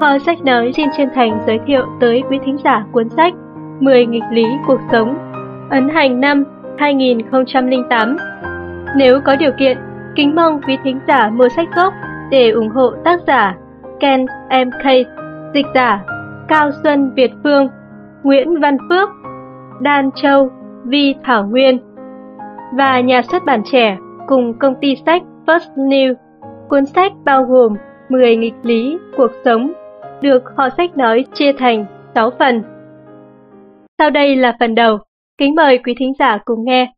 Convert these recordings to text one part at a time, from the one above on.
Kho sách nói xin chân thành giới thiệu tới quý thính giả cuốn sách 10 nghịch lý cuộc sống, ấn hành năm 2008. Nếu có điều kiện, kính mong quý thính giả mua sách gốc để ủng hộ tác giả Ken M.K. Dịch giả Cao Xuân Việt Phương Nguyễn Văn Phước Đan Châu Vi Thảo Nguyên và nhà xuất bản trẻ cùng công ty sách First New. Cuốn sách bao gồm 10 nghịch lý cuộc sống được họ sách nói chia thành 6 phần. Sau đây là phần đầu, kính mời quý thính giả cùng nghe.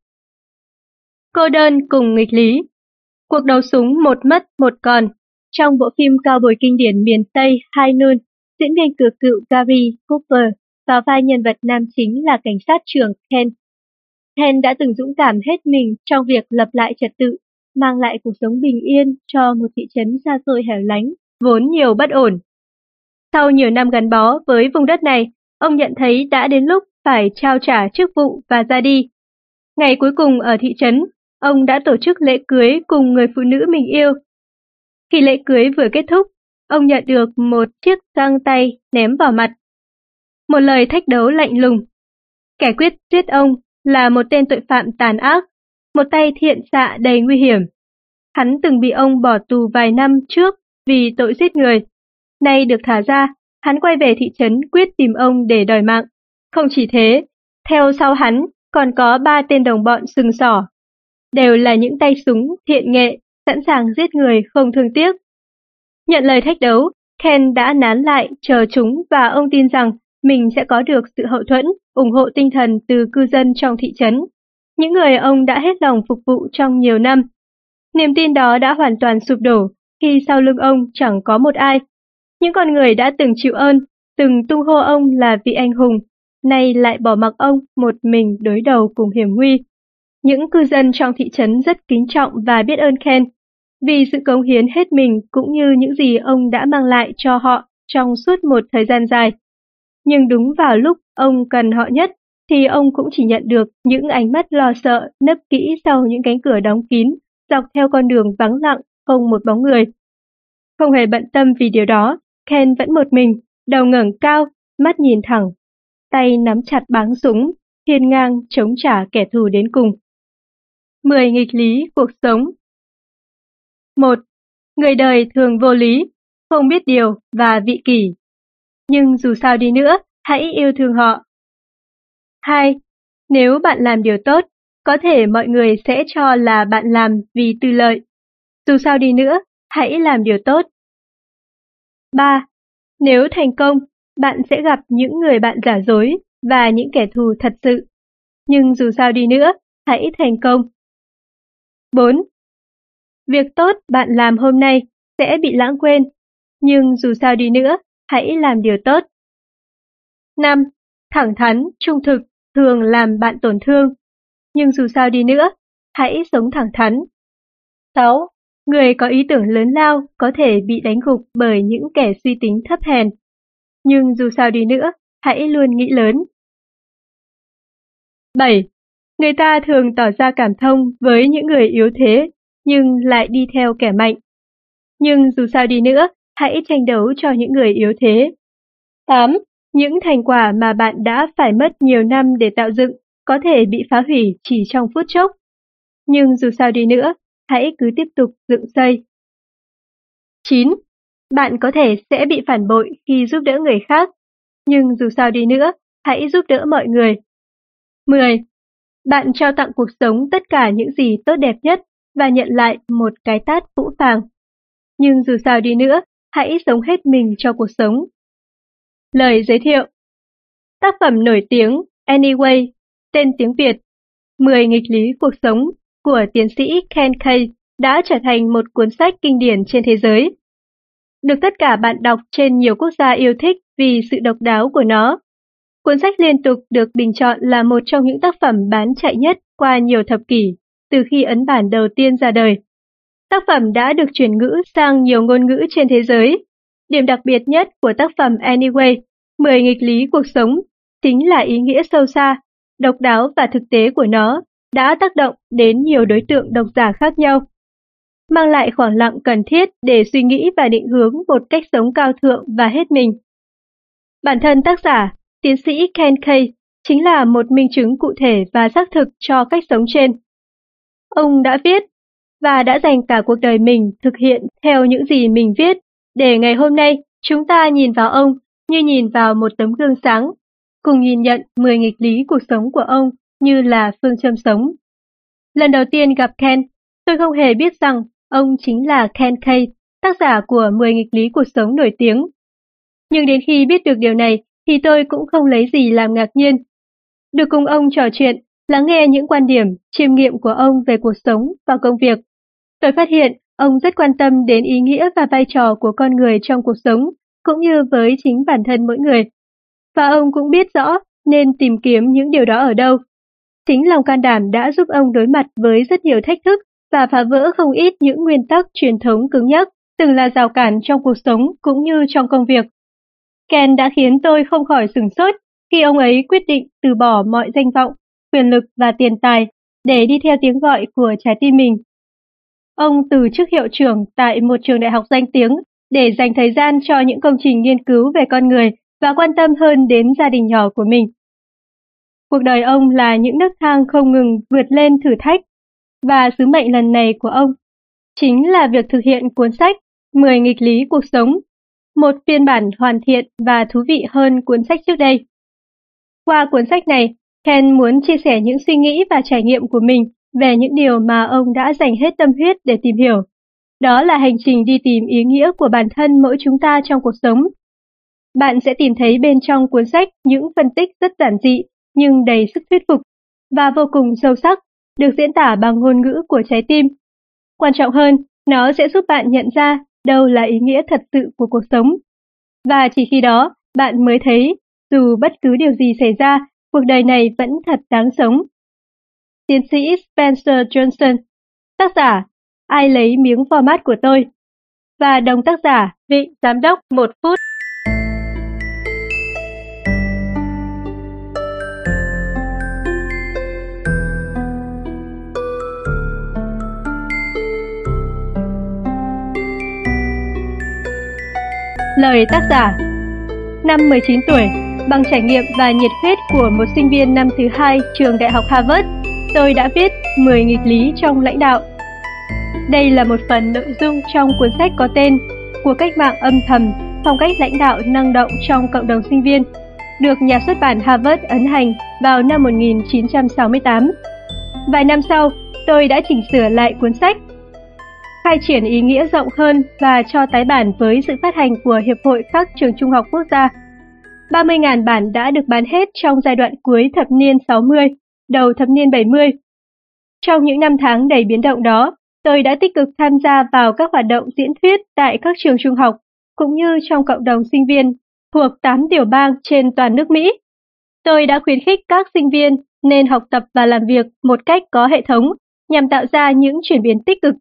Cô đơn cùng nghịch lý Cuộc đấu súng một mất một còn Trong bộ phim cao bồi kinh điển miền Tây High Noon, diễn viên cực cựu Gary Cooper vào vai nhân vật nam chính là cảnh sát trưởng Ken. Ken đã từng dũng cảm hết mình trong việc lập lại trật tự, mang lại cuộc sống bình yên cho một thị trấn xa xôi hẻo lánh, vốn nhiều bất ổn. Sau nhiều năm gắn bó với vùng đất này, ông nhận thấy đã đến lúc phải trao trả chức vụ và ra đi. Ngày cuối cùng ở thị trấn, ông đã tổ chức lễ cưới cùng người phụ nữ mình yêu. Khi lễ cưới vừa kết thúc, ông nhận được một chiếc găng tay ném vào mặt. Một lời thách đấu lạnh lùng. Kẻ quyết giết ông là một tên tội phạm tàn ác, một tay thiện xạ đầy nguy hiểm. Hắn từng bị ông bỏ tù vài năm trước vì tội giết người. Nay được thả ra, hắn quay về thị trấn quyết tìm ông để đòi mạng. Không chỉ thế, theo sau hắn còn có ba tên đồng bọn sừng sỏ. Đều là những tay súng thiện nghệ, sẵn sàng giết người không thương tiếc. Nhận lời thách đấu, Ken đã nán lại chờ chúng và ông tin rằng mình sẽ có được sự hậu thuẫn, ủng hộ tinh thần từ cư dân trong thị trấn. Những người ông đã hết lòng phục vụ trong nhiều năm. Niềm tin đó đã hoàn toàn sụp đổ khi sau lưng ông chẳng có một ai. Những con người đã từng chịu ơn, từng tung hô ông là vị anh hùng, nay lại bỏ mặc ông một mình đối đầu cùng hiểm nguy. Những cư dân trong thị trấn rất kính trọng và biết ơn Ken, vì sự cống hiến hết mình cũng như những gì ông đã mang lại cho họ trong suốt một thời gian dài. Nhưng đúng vào lúc ông cần họ nhất, thì ông cũng chỉ nhận được những ánh mắt lo sợ nấp kỹ sau những cánh cửa đóng kín, dọc theo con đường vắng lặng, không một bóng người. Không hề bận tâm vì điều đó, Ken vẫn một mình, đầu ngẩng cao, mắt nhìn thẳng, tay nắm chặt báng súng, hiên ngang chống trả kẻ thù đến cùng. 10 nghịch lý cuộc sống một Người đời thường vô lý, không biết điều và vị kỷ. Nhưng dù sao đi nữa, hãy yêu thương họ. 2. Nếu bạn làm điều tốt, có thể mọi người sẽ cho là bạn làm vì tư lợi. Dù sao đi nữa, hãy làm điều tốt. 3. Nếu thành công, bạn sẽ gặp những người bạn giả dối và những kẻ thù thật sự. Nhưng dù sao đi nữa, hãy thành công. 4. Việc tốt bạn làm hôm nay sẽ bị lãng quên, nhưng dù sao đi nữa, hãy làm điều tốt. 5. Thẳng thắn, trung thực thường làm bạn tổn thương, nhưng dù sao đi nữa, hãy sống thẳng thắn. 6. Người có ý tưởng lớn lao có thể bị đánh gục bởi những kẻ suy tính thấp hèn, nhưng dù sao đi nữa, hãy luôn nghĩ lớn. 7. Người ta thường tỏ ra cảm thông với những người yếu thế, nhưng lại đi theo kẻ mạnh. Nhưng dù sao đi nữa, hãy tranh đấu cho những người yếu thế. 8. Những thành quả mà bạn đã phải mất nhiều năm để tạo dựng có thể bị phá hủy chỉ trong phút chốc. Nhưng dù sao đi nữa, hãy cứ tiếp tục dựng xây. 9. Bạn có thể sẽ bị phản bội khi giúp đỡ người khác, nhưng dù sao đi nữa, hãy giúp đỡ mọi người. 10. Bạn trao tặng cuộc sống tất cả những gì tốt đẹp nhất và nhận lại một cái tát phũ phàng. Nhưng dù sao đi nữa, hãy sống hết mình cho cuộc sống. Lời giới thiệu Tác phẩm nổi tiếng Anyway, tên tiếng Việt 10 nghịch lý cuộc sống của tiến sĩ Ken Kay đã trở thành một cuốn sách kinh điển trên thế giới. Được tất cả bạn đọc trên nhiều quốc gia yêu thích vì sự độc đáo của nó. Cuốn sách liên tục được bình chọn là một trong những tác phẩm bán chạy nhất qua nhiều thập kỷ, từ khi ấn bản đầu tiên ra đời. Tác phẩm đã được chuyển ngữ sang nhiều ngôn ngữ trên thế giới. Điểm đặc biệt nhất của tác phẩm Anyway, 10 nghịch lý cuộc sống, chính là ý nghĩa sâu xa, độc đáo và thực tế của nó đã tác động đến nhiều đối tượng độc giả khác nhau. mang lại khoảng lặng cần thiết để suy nghĩ và định hướng một cách sống cao thượng và hết mình. Bản thân tác giả, tiến sĩ Ken Kay, chính là một minh chứng cụ thể và xác thực cho cách sống trên. Ông đã viết và đã dành cả cuộc đời mình thực hiện theo những gì mình viết, để ngày hôm nay chúng ta nhìn vào ông như nhìn vào một tấm gương sáng, cùng nhìn nhận 10 nghịch lý cuộc sống của ông như là phương châm sống. Lần đầu tiên gặp Ken, tôi không hề biết rằng ông chính là Ken Kay, tác giả của 10 nghịch lý cuộc sống nổi tiếng. Nhưng đến khi biết được điều này thì tôi cũng không lấy gì làm ngạc nhiên. Được cùng ông trò chuyện, lắng nghe những quan điểm, chiêm nghiệm của ông về cuộc sống và công việc. Tôi phát hiện ông rất quan tâm đến ý nghĩa và vai trò của con người trong cuộc sống, cũng như với chính bản thân mỗi người. Và ông cũng biết rõ nên tìm kiếm những điều đó ở đâu. Chính lòng can đảm đã giúp ông đối mặt với rất nhiều thách thức và phá vỡ không ít những nguyên tắc truyền thống cứng nhắc, từng là rào cản trong cuộc sống cũng như trong công việc. Ken đã khiến tôi không khỏi sửng sốt khi ông ấy quyết định từ bỏ mọi danh vọng, quyền lực và tiền tài để đi theo tiếng gọi của trái tim mình. Ông từ chức hiệu trưởng tại một trường đại học danh tiếng để dành thời gian cho những công trình nghiên cứu về con người và quan tâm hơn đến gia đình nhỏ của mình. Cuộc đời ông là những nấc thang không ngừng vượt lên thử thách, và sứ mệnh lần này của ông chính là việc thực hiện cuốn sách 10 nghịch lý cuộc sống, một phiên bản hoàn thiện và thú vị hơn cuốn sách trước đây. Qua cuốn sách này, Ken muốn chia sẻ những suy nghĩ và trải nghiệm của mình về những điều mà ông đã dành hết tâm huyết để tìm hiểu. Đó là hành trình đi tìm ý nghĩa của bản thân mỗi chúng ta trong cuộc sống. Bạn sẽ tìm thấy bên trong cuốn sách những phân tích rất giản dị nhưng đầy sức thuyết phục và vô cùng sâu sắc, được diễn tả bằng ngôn ngữ của trái tim. Quan trọng hơn, nó sẽ giúp bạn nhận ra đâu là ý nghĩa thật sự của cuộc sống. Và chỉ khi đó, bạn mới thấy, dù bất cứ điều gì xảy ra, cuộc đời này vẫn thật đáng sống. Tiến sĩ Spencer Johnson, tác giả, ai lấy miếng format của tôi, và đồng tác giả, vị giám đốc một phút. Lời tác giả Năm 19 tuổi, bằng trải nghiệm và nhiệt huyết của một sinh viên năm thứ hai trường Đại học Harvard, tôi đã viết 10 nghịch lý trong lãnh đạo. Đây là một phần nội dung trong cuốn sách có tên Của cách mạng âm thầm, phong cách lãnh đạo năng động trong cộng đồng sinh viên, được nhà xuất bản Harvard ấn hành vào năm 1968. Vài năm sau, tôi đã chỉnh sửa lại cuốn sách khai triển ý nghĩa rộng hơn và cho tái bản với sự phát hành của Hiệp hội các trường trung học quốc gia. 30.000 bản đã được bán hết trong giai đoạn cuối thập niên 60, đầu thập niên 70. Trong những năm tháng đầy biến động đó, tôi đã tích cực tham gia vào các hoạt động diễn thuyết tại các trường trung học, cũng như trong cộng đồng sinh viên thuộc 8 tiểu bang trên toàn nước Mỹ. Tôi đã khuyến khích các sinh viên nên học tập và làm việc một cách có hệ thống nhằm tạo ra những chuyển biến tích cực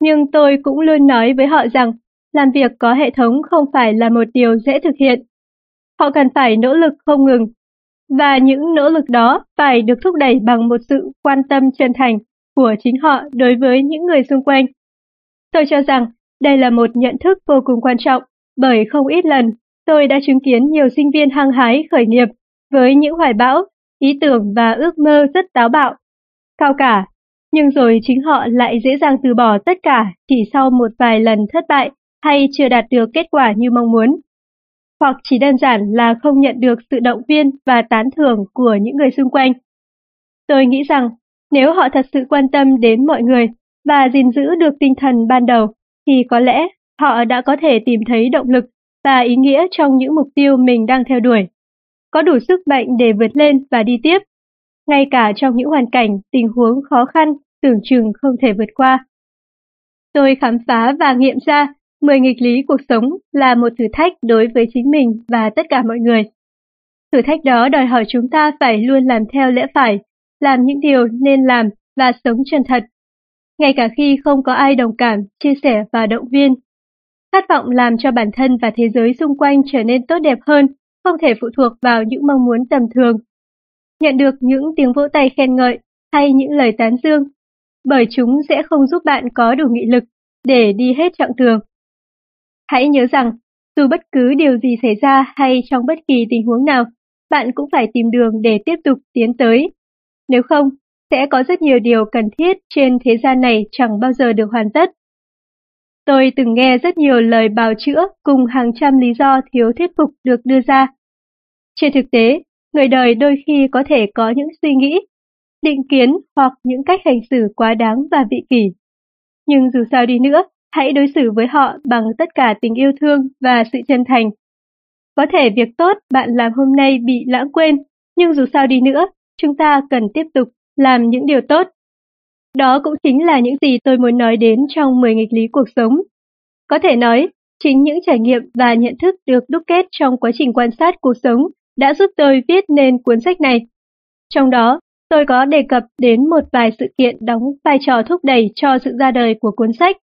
nhưng tôi cũng luôn nói với họ rằng làm việc có hệ thống không phải là một điều dễ thực hiện. Họ cần phải nỗ lực không ngừng, và những nỗ lực đó phải được thúc đẩy bằng một sự quan tâm chân thành của chính họ đối với những người xung quanh. Tôi cho rằng đây là một nhận thức vô cùng quan trọng, bởi không ít lần tôi đã chứng kiến nhiều sinh viên hăng hái khởi nghiệp với những hoài bão, ý tưởng và ước mơ rất táo bạo, cao cả nhưng rồi chính họ lại dễ dàng từ bỏ tất cả chỉ sau một vài lần thất bại hay chưa đạt được kết quả như mong muốn. Hoặc chỉ đơn giản là không nhận được sự động viên và tán thưởng của những người xung quanh. Tôi nghĩ rằng nếu họ thật sự quan tâm đến mọi người và gìn giữ được tinh thần ban đầu, thì có lẽ họ đã có thể tìm thấy động lực và ý nghĩa trong những mục tiêu mình đang theo đuổi. Có đủ sức mạnh để vượt lên và đi tiếp ngay cả trong những hoàn cảnh, tình huống khó khăn, tưởng chừng không thể vượt qua. Tôi khám phá và nghiệm ra 10 nghịch lý cuộc sống là một thử thách đối với chính mình và tất cả mọi người. Thử thách đó đòi hỏi chúng ta phải luôn làm theo lẽ phải, làm những điều nên làm và sống chân thật. Ngay cả khi không có ai đồng cảm, chia sẻ và động viên. Khát vọng làm cho bản thân và thế giới xung quanh trở nên tốt đẹp hơn, không thể phụ thuộc vào những mong muốn tầm thường nhận được những tiếng vỗ tay khen ngợi hay những lời tán dương. bởi chúng sẽ không giúp bạn có đủ nghị lực để đi hết chặng đường. Hãy nhớ rằng, dù bất cứ điều gì xảy ra hay trong bất kỳ tình huống nào, bạn cũng phải tìm đường để tiếp tục tiến tới. Nếu không, sẽ có rất nhiều điều cần thiết trên thế gian này chẳng bao giờ được hoàn tất. Tôi từng nghe rất nhiều lời bào chữa cùng hàng trăm lý do thiếu thuyết phục được đưa ra. Trên thực tế, người đời đôi khi có thể có những suy nghĩ, định kiến hoặc những cách hành xử quá đáng và vị kỷ. Nhưng dù sao đi nữa, hãy đối xử với họ bằng tất cả tình yêu thương và sự chân thành. Có thể việc tốt bạn làm hôm nay bị lãng quên, nhưng dù sao đi nữa, chúng ta cần tiếp tục làm những điều tốt. Đó cũng chính là những gì tôi muốn nói đến trong 10 nghịch lý cuộc sống. Có thể nói, chính những trải nghiệm và nhận thức được đúc kết trong quá trình quan sát cuộc sống đã giúp tôi viết nên cuốn sách này. Trong đó, tôi có đề cập đến một vài sự kiện đóng vai trò thúc đẩy cho sự ra đời của cuốn sách.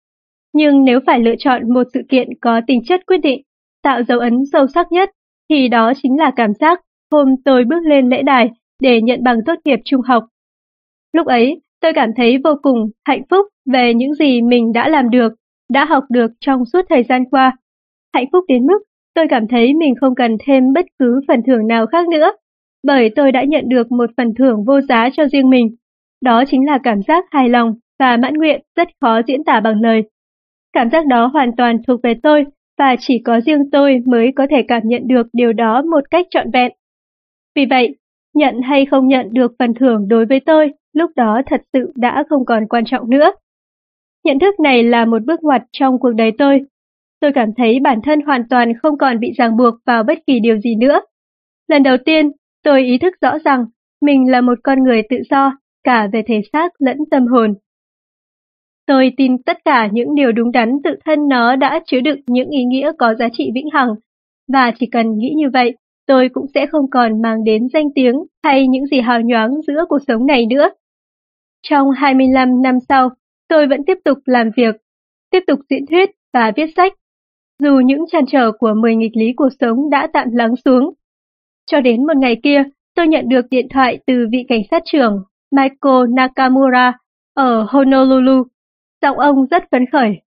Nhưng nếu phải lựa chọn một sự kiện có tính chất quyết định, tạo dấu ấn sâu sắc nhất, thì đó chính là cảm giác hôm tôi bước lên lễ đài để nhận bằng tốt nghiệp trung học. Lúc ấy, tôi cảm thấy vô cùng hạnh phúc về những gì mình đã làm được, đã học được trong suốt thời gian qua. Hạnh phúc đến mức tôi cảm thấy mình không cần thêm bất cứ phần thưởng nào khác nữa, bởi tôi đã nhận được một phần thưởng vô giá cho riêng mình. Đó chính là cảm giác hài lòng và mãn nguyện rất khó diễn tả bằng lời. Cảm giác đó hoàn toàn thuộc về tôi và chỉ có riêng tôi mới có thể cảm nhận được điều đó một cách trọn vẹn. Vì vậy, nhận hay không nhận được phần thưởng đối với tôi lúc đó thật sự đã không còn quan trọng nữa. Nhận thức này là một bước ngoặt trong cuộc đời tôi. Tôi cảm thấy bản thân hoàn toàn không còn bị ràng buộc vào bất kỳ điều gì nữa. Lần đầu tiên, tôi ý thức rõ rằng mình là một con người tự do, cả về thể xác lẫn tâm hồn. Tôi tin tất cả những điều đúng đắn tự thân nó đã chứa đựng những ý nghĩa có giá trị vĩnh hằng, và chỉ cần nghĩ như vậy, tôi cũng sẽ không còn mang đến danh tiếng hay những gì hào nhoáng giữa cuộc sống này nữa. Trong 25 năm sau, tôi vẫn tiếp tục làm việc, tiếp tục diễn thuyết và viết sách, dù những trăn trở của 10 nghịch lý cuộc sống đã tạm lắng xuống. Cho đến một ngày kia, tôi nhận được điện thoại từ vị cảnh sát trưởng Michael Nakamura ở Honolulu. Giọng ông rất phấn khởi.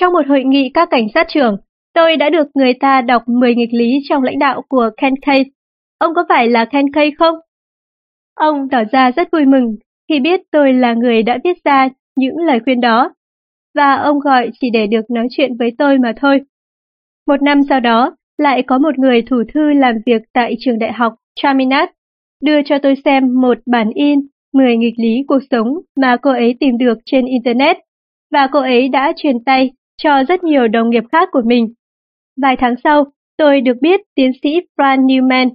Trong một hội nghị các cảnh sát trưởng, tôi đã được người ta đọc 10 nghịch lý trong lãnh đạo của Ken Kay. Ông có phải là Ken Kay không? Ông tỏ ra rất vui mừng khi biết tôi là người đã viết ra những lời khuyên đó, và ông gọi chỉ để được nói chuyện với tôi mà thôi. Một năm sau đó, lại có một người thủ thư làm việc tại trường đại học Chaminat đưa cho tôi xem một bản in 10 nghịch lý cuộc sống mà cô ấy tìm được trên Internet, và cô ấy đã truyền tay cho rất nhiều đồng nghiệp khác của mình. Vài tháng sau, tôi được biết tiến sĩ Fran Newman,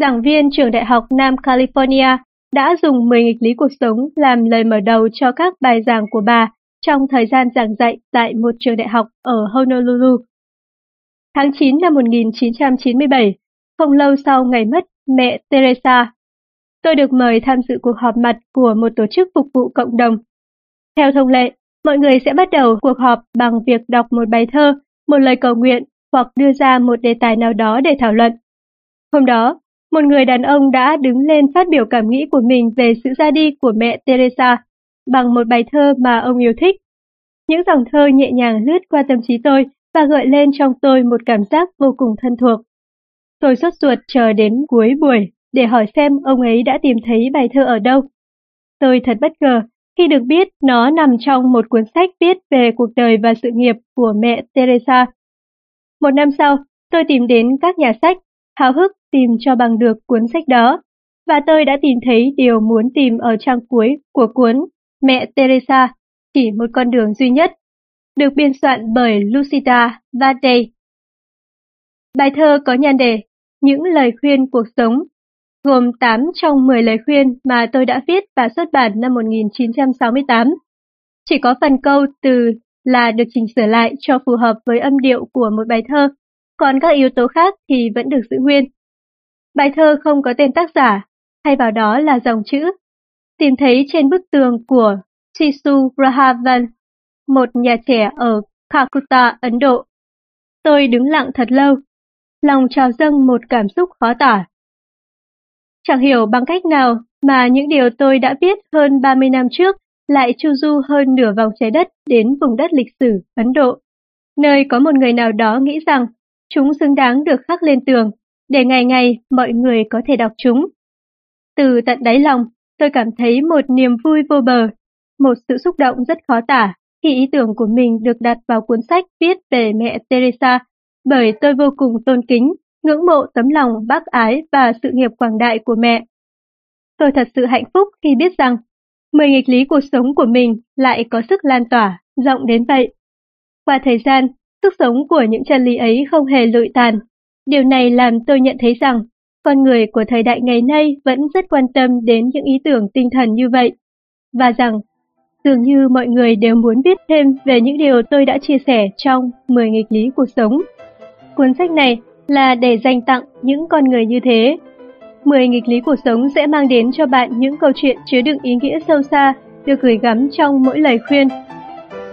giảng viên trường đại học Nam California, đã dùng 10 nghịch lý cuộc sống làm lời mở đầu cho các bài giảng của bà trong thời gian giảng dạy tại một trường đại học ở Honolulu. Tháng 9 năm 1997, không lâu sau ngày mất mẹ Teresa, tôi được mời tham dự cuộc họp mặt của một tổ chức phục vụ cộng đồng. Theo thông lệ, mọi người sẽ bắt đầu cuộc họp bằng việc đọc một bài thơ, một lời cầu nguyện hoặc đưa ra một đề tài nào đó để thảo luận. Hôm đó, một người đàn ông đã đứng lên phát biểu cảm nghĩ của mình về sự ra đi của mẹ Teresa bằng một bài thơ mà ông yêu thích. Những dòng thơ nhẹ nhàng lướt qua tâm trí tôi và gợi lên trong tôi một cảm giác vô cùng thân thuộc. Tôi sốt ruột chờ đến cuối buổi để hỏi xem ông ấy đã tìm thấy bài thơ ở đâu. Tôi thật bất ngờ khi được biết nó nằm trong một cuốn sách viết về cuộc đời và sự nghiệp của mẹ Teresa. Một năm sau, tôi tìm đến các nhà sách, háo hức tìm cho bằng được cuốn sách đó, và tôi đã tìm thấy điều muốn tìm ở trang cuối của cuốn Mẹ Teresa, chỉ một con đường duy nhất, được biên soạn bởi Lucita Vade. Bài thơ có nhan đề Những lời khuyên cuộc sống, gồm 8 trong 10 lời khuyên mà tôi đã viết và xuất bản năm 1968. Chỉ có phần câu từ là được chỉnh sửa lại cho phù hợp với âm điệu của một bài thơ, còn các yếu tố khác thì vẫn được giữ nguyên. Bài thơ không có tên tác giả, thay vào đó là dòng chữ, tìm thấy trên bức tường của Sisu Rahavan, một nhà trẻ ở Calcutta, Ấn Độ. Tôi đứng lặng thật lâu, lòng trào dâng một cảm xúc khó tả. Chẳng hiểu bằng cách nào mà những điều tôi đã viết hơn 30 năm trước lại chu du hơn nửa vòng trái đất đến vùng đất lịch sử Ấn Độ, nơi có một người nào đó nghĩ rằng chúng xứng đáng được khắc lên tường, để ngày ngày mọi người có thể đọc chúng. Từ tận đáy lòng, tôi cảm thấy một niềm vui vô bờ, một sự xúc động rất khó tả khi ý tưởng của mình được đặt vào cuốn sách viết về mẹ Teresa, bởi tôi vô cùng tôn kính, ngưỡng mộ tấm lòng bác ái và sự nghiệp quảng đại của mẹ. Tôi thật sự hạnh phúc khi biết rằng, mười nghịch lý cuộc sống của mình lại có sức lan tỏa, rộng đến vậy. Qua thời gian, sức sống của những chân lý ấy không hề lụi tàn. Điều này làm tôi nhận thấy rằng, con người của thời đại ngày nay vẫn rất quan tâm đến những ý tưởng tinh thần như vậy, và rằng Dường như mọi người đều muốn biết thêm về những điều tôi đã chia sẻ trong 10 nghịch lý cuộc sống. Cuốn sách này là để dành tặng những con người như thế. 10 nghịch lý cuộc sống sẽ mang đến cho bạn những câu chuyện chứa đựng ý nghĩa sâu xa được gửi gắm trong mỗi lời khuyên.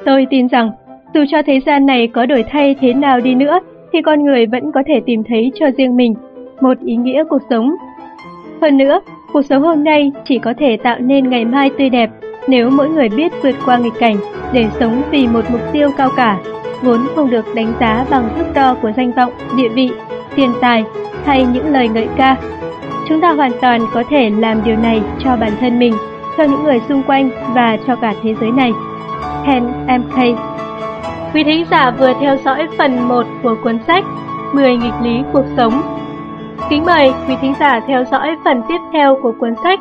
Tôi tin rằng, dù cho thế gian này có đổi thay thế nào đi nữa, thì con người vẫn có thể tìm thấy cho riêng mình một ý nghĩa cuộc sống. Hơn nữa, cuộc sống hôm nay chỉ có thể tạo nên ngày mai tươi đẹp nếu mỗi người biết vượt qua nghịch cảnh để sống vì một mục tiêu cao cả, vốn không được đánh giá bằng thước đo của danh vọng, địa vị, tiền tài hay những lời ngợi ca. Chúng ta hoàn toàn có thể làm điều này cho bản thân mình, cho những người xung quanh và cho cả thế giới này. Ken MK Quý thính giả vừa theo dõi phần 1 của cuốn sách 10 nghịch lý cuộc sống. Kính mời quý thính giả theo dõi phần tiếp theo của cuốn sách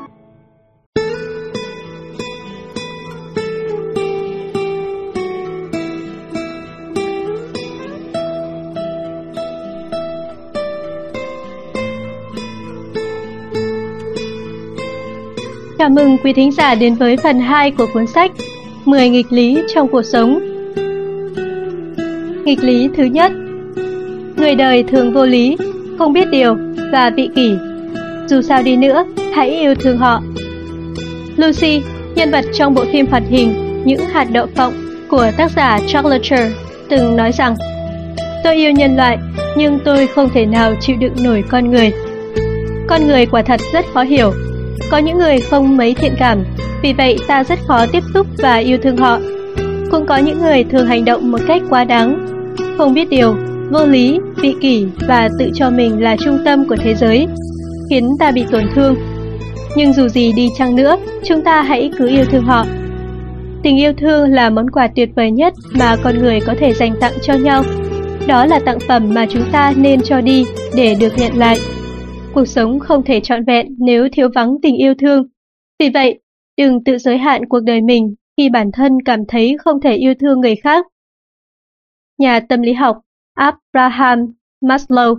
Chào mừng quý thính giả đến với phần 2 của cuốn sách 10 nghịch lý trong cuộc sống. Nghịch lý thứ nhất Người đời thường vô lý, không biết điều và vị kỷ. Dù sao đi nữa, hãy yêu thương họ. Lucy, nhân vật trong bộ phim hoạt hình Những hạt đậu phộng của tác giả Chocolate từng nói rằng Tôi yêu nhân loại, nhưng tôi không thể nào chịu đựng nổi con người. Con người quả thật rất khó hiểu có những người không mấy thiện cảm, vì vậy ta rất khó tiếp xúc và yêu thương họ. Cũng có những người thường hành động một cách quá đáng, không biết điều, vô lý, vị kỷ và tự cho mình là trung tâm của thế giới, khiến ta bị tổn thương. Nhưng dù gì đi chăng nữa, chúng ta hãy cứ yêu thương họ. Tình yêu thương là món quà tuyệt vời nhất mà con người có thể dành tặng cho nhau. Đó là tặng phẩm mà chúng ta nên cho đi để được nhận lại. Cuộc sống không thể trọn vẹn nếu thiếu vắng tình yêu thương. Vì vậy, đừng tự giới hạn cuộc đời mình khi bản thân cảm thấy không thể yêu thương người khác. Nhà tâm lý học Abraham Maslow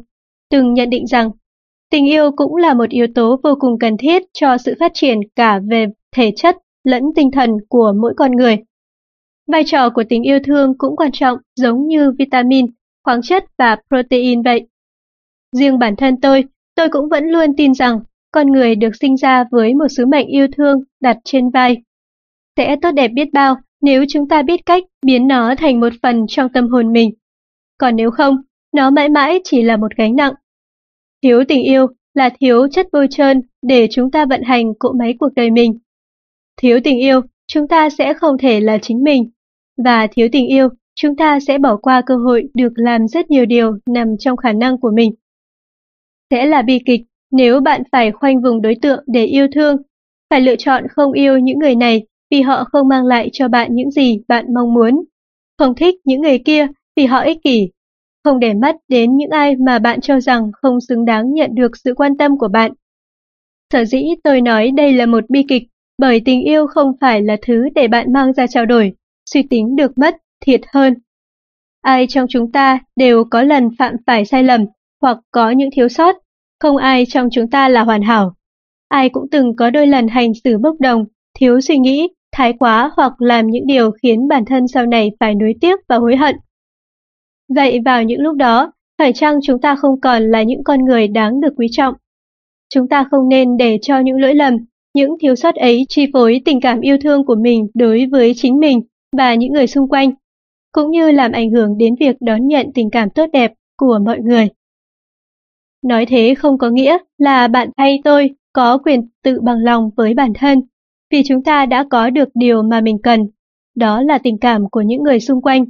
từng nhận định rằng tình yêu cũng là một yếu tố vô cùng cần thiết cho sự phát triển cả về thể chất lẫn tinh thần của mỗi con người. Vai trò của tình yêu thương cũng quan trọng giống như vitamin, khoáng chất và protein vậy. Riêng bản thân tôi Tôi cũng vẫn luôn tin rằng con người được sinh ra với một sứ mệnh yêu thương đặt trên vai. Sẽ tốt đẹp biết bao nếu chúng ta biết cách biến nó thành một phần trong tâm hồn mình. Còn nếu không, nó mãi mãi chỉ là một gánh nặng. Thiếu tình yêu là thiếu chất bôi trơn để chúng ta vận hành cỗ máy cuộc đời mình. Thiếu tình yêu, chúng ta sẽ không thể là chính mình. Và thiếu tình yêu, chúng ta sẽ bỏ qua cơ hội được làm rất nhiều điều nằm trong khả năng của mình. Sẽ là bi kịch nếu bạn phải khoanh vùng đối tượng để yêu thương, phải lựa chọn không yêu những người này vì họ không mang lại cho bạn những gì bạn mong muốn, không thích những người kia vì họ ích kỷ, không để mắt đến những ai mà bạn cho rằng không xứng đáng nhận được sự quan tâm của bạn. Sở dĩ tôi nói đây là một bi kịch bởi tình yêu không phải là thứ để bạn mang ra trao đổi, suy tính được mất, thiệt hơn. Ai trong chúng ta đều có lần phạm phải sai lầm hoặc có những thiếu sót, không ai trong chúng ta là hoàn hảo. Ai cũng từng có đôi lần hành xử bốc đồng, thiếu suy nghĩ, thái quá hoặc làm những điều khiến bản thân sau này phải nuối tiếc và hối hận. Vậy vào những lúc đó, phải chăng chúng ta không còn là những con người đáng được quý trọng? Chúng ta không nên để cho những lỗi lầm, những thiếu sót ấy chi phối tình cảm yêu thương của mình đối với chính mình và những người xung quanh, cũng như làm ảnh hưởng đến việc đón nhận tình cảm tốt đẹp của mọi người. Nói thế không có nghĩa là bạn hay tôi có quyền tự bằng lòng với bản thân. vì chúng ta đã có được điều mà mình cần, đó là tình cảm của những người xung quanh.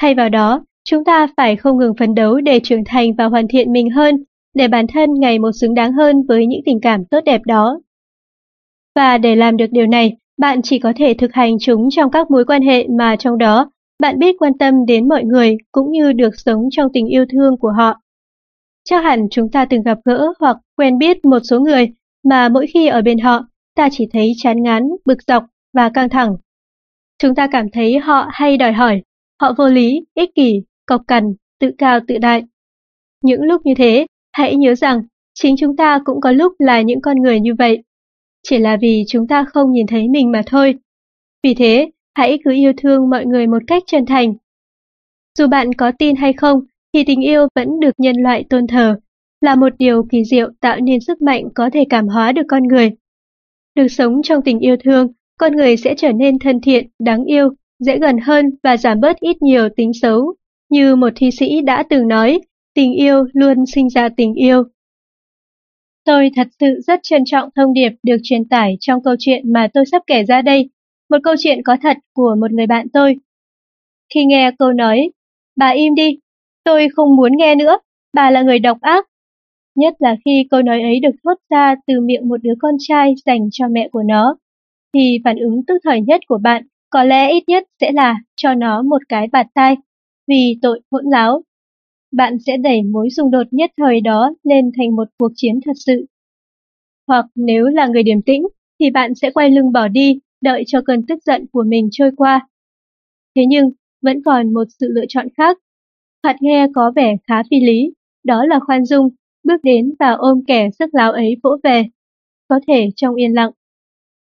Thay vào đó, chúng ta phải không ngừng phấn đấu để trưởng thành và hoàn thiện mình hơn, để bản thân ngày một xứng đáng hơn với những tình cảm tốt đẹp đó. Và để làm được điều này, bạn chỉ có thể thực hành chúng trong các mối quan hệ mà trong đó bạn biết quan tâm đến mọi người cũng như được sống trong tình yêu thương của họ. Chắc hẳn chúng ta từng gặp gỡ hoặc quen biết một số người mà mỗi khi ở bên họ, ta chỉ thấy chán ngán, bực dọc và căng thẳng. Chúng ta cảm thấy họ hay đòi hỏi, họ vô lý, ích kỷ, cọc cằn, tự cao tự đại. Những lúc như thế, hãy nhớ rằng chính chúng ta cũng có lúc là những con người như vậy. Chỉ là vì chúng ta không nhìn thấy mình mà thôi. Vì thế, hãy cứ yêu thương mọi người một cách chân thành. Dù bạn có tin hay không, thì tình yêu vẫn được nhân loại tôn thờ, là một điều kỳ diệu tạo nên sức mạnh có thể cảm hóa được con người. Được sống trong tình yêu thương, con người sẽ trở nên thân thiện, đáng yêu, dễ gần hơn và giảm bớt ít nhiều tính xấu. Như một thi sĩ đã từng nói, tình yêu luôn sinh ra tình yêu. Tôi thật sự rất trân trọng thông điệp được truyền tải trong câu chuyện mà tôi sắp kể ra đây, một câu chuyện có thật của một người bạn tôi. Khi nghe câu nói, bà im đi, tôi không muốn nghe nữa, bà là người độc ác. Nhất là khi câu nói ấy được thốt ra từ miệng một đứa con trai dành cho mẹ của nó, thì phản ứng tức thời nhất của bạn có lẽ ít nhất sẽ là cho nó một cái bạt tai, vì tội hỗn láo. Bạn sẽ đẩy mối xung đột nhất thời đó lên thành một cuộc chiến thật sự. Hoặc nếu là người điềm tĩnh, thì bạn sẽ quay lưng bỏ đi, đợi cho cơn tức giận của mình trôi qua. Thế nhưng, vẫn còn một sự lựa chọn khác. Thoạt nghe có vẻ khá phi lý, đó là khoan dung, bước đến và ôm kẻ sức láo ấy vỗ về. Có thể trong yên lặng.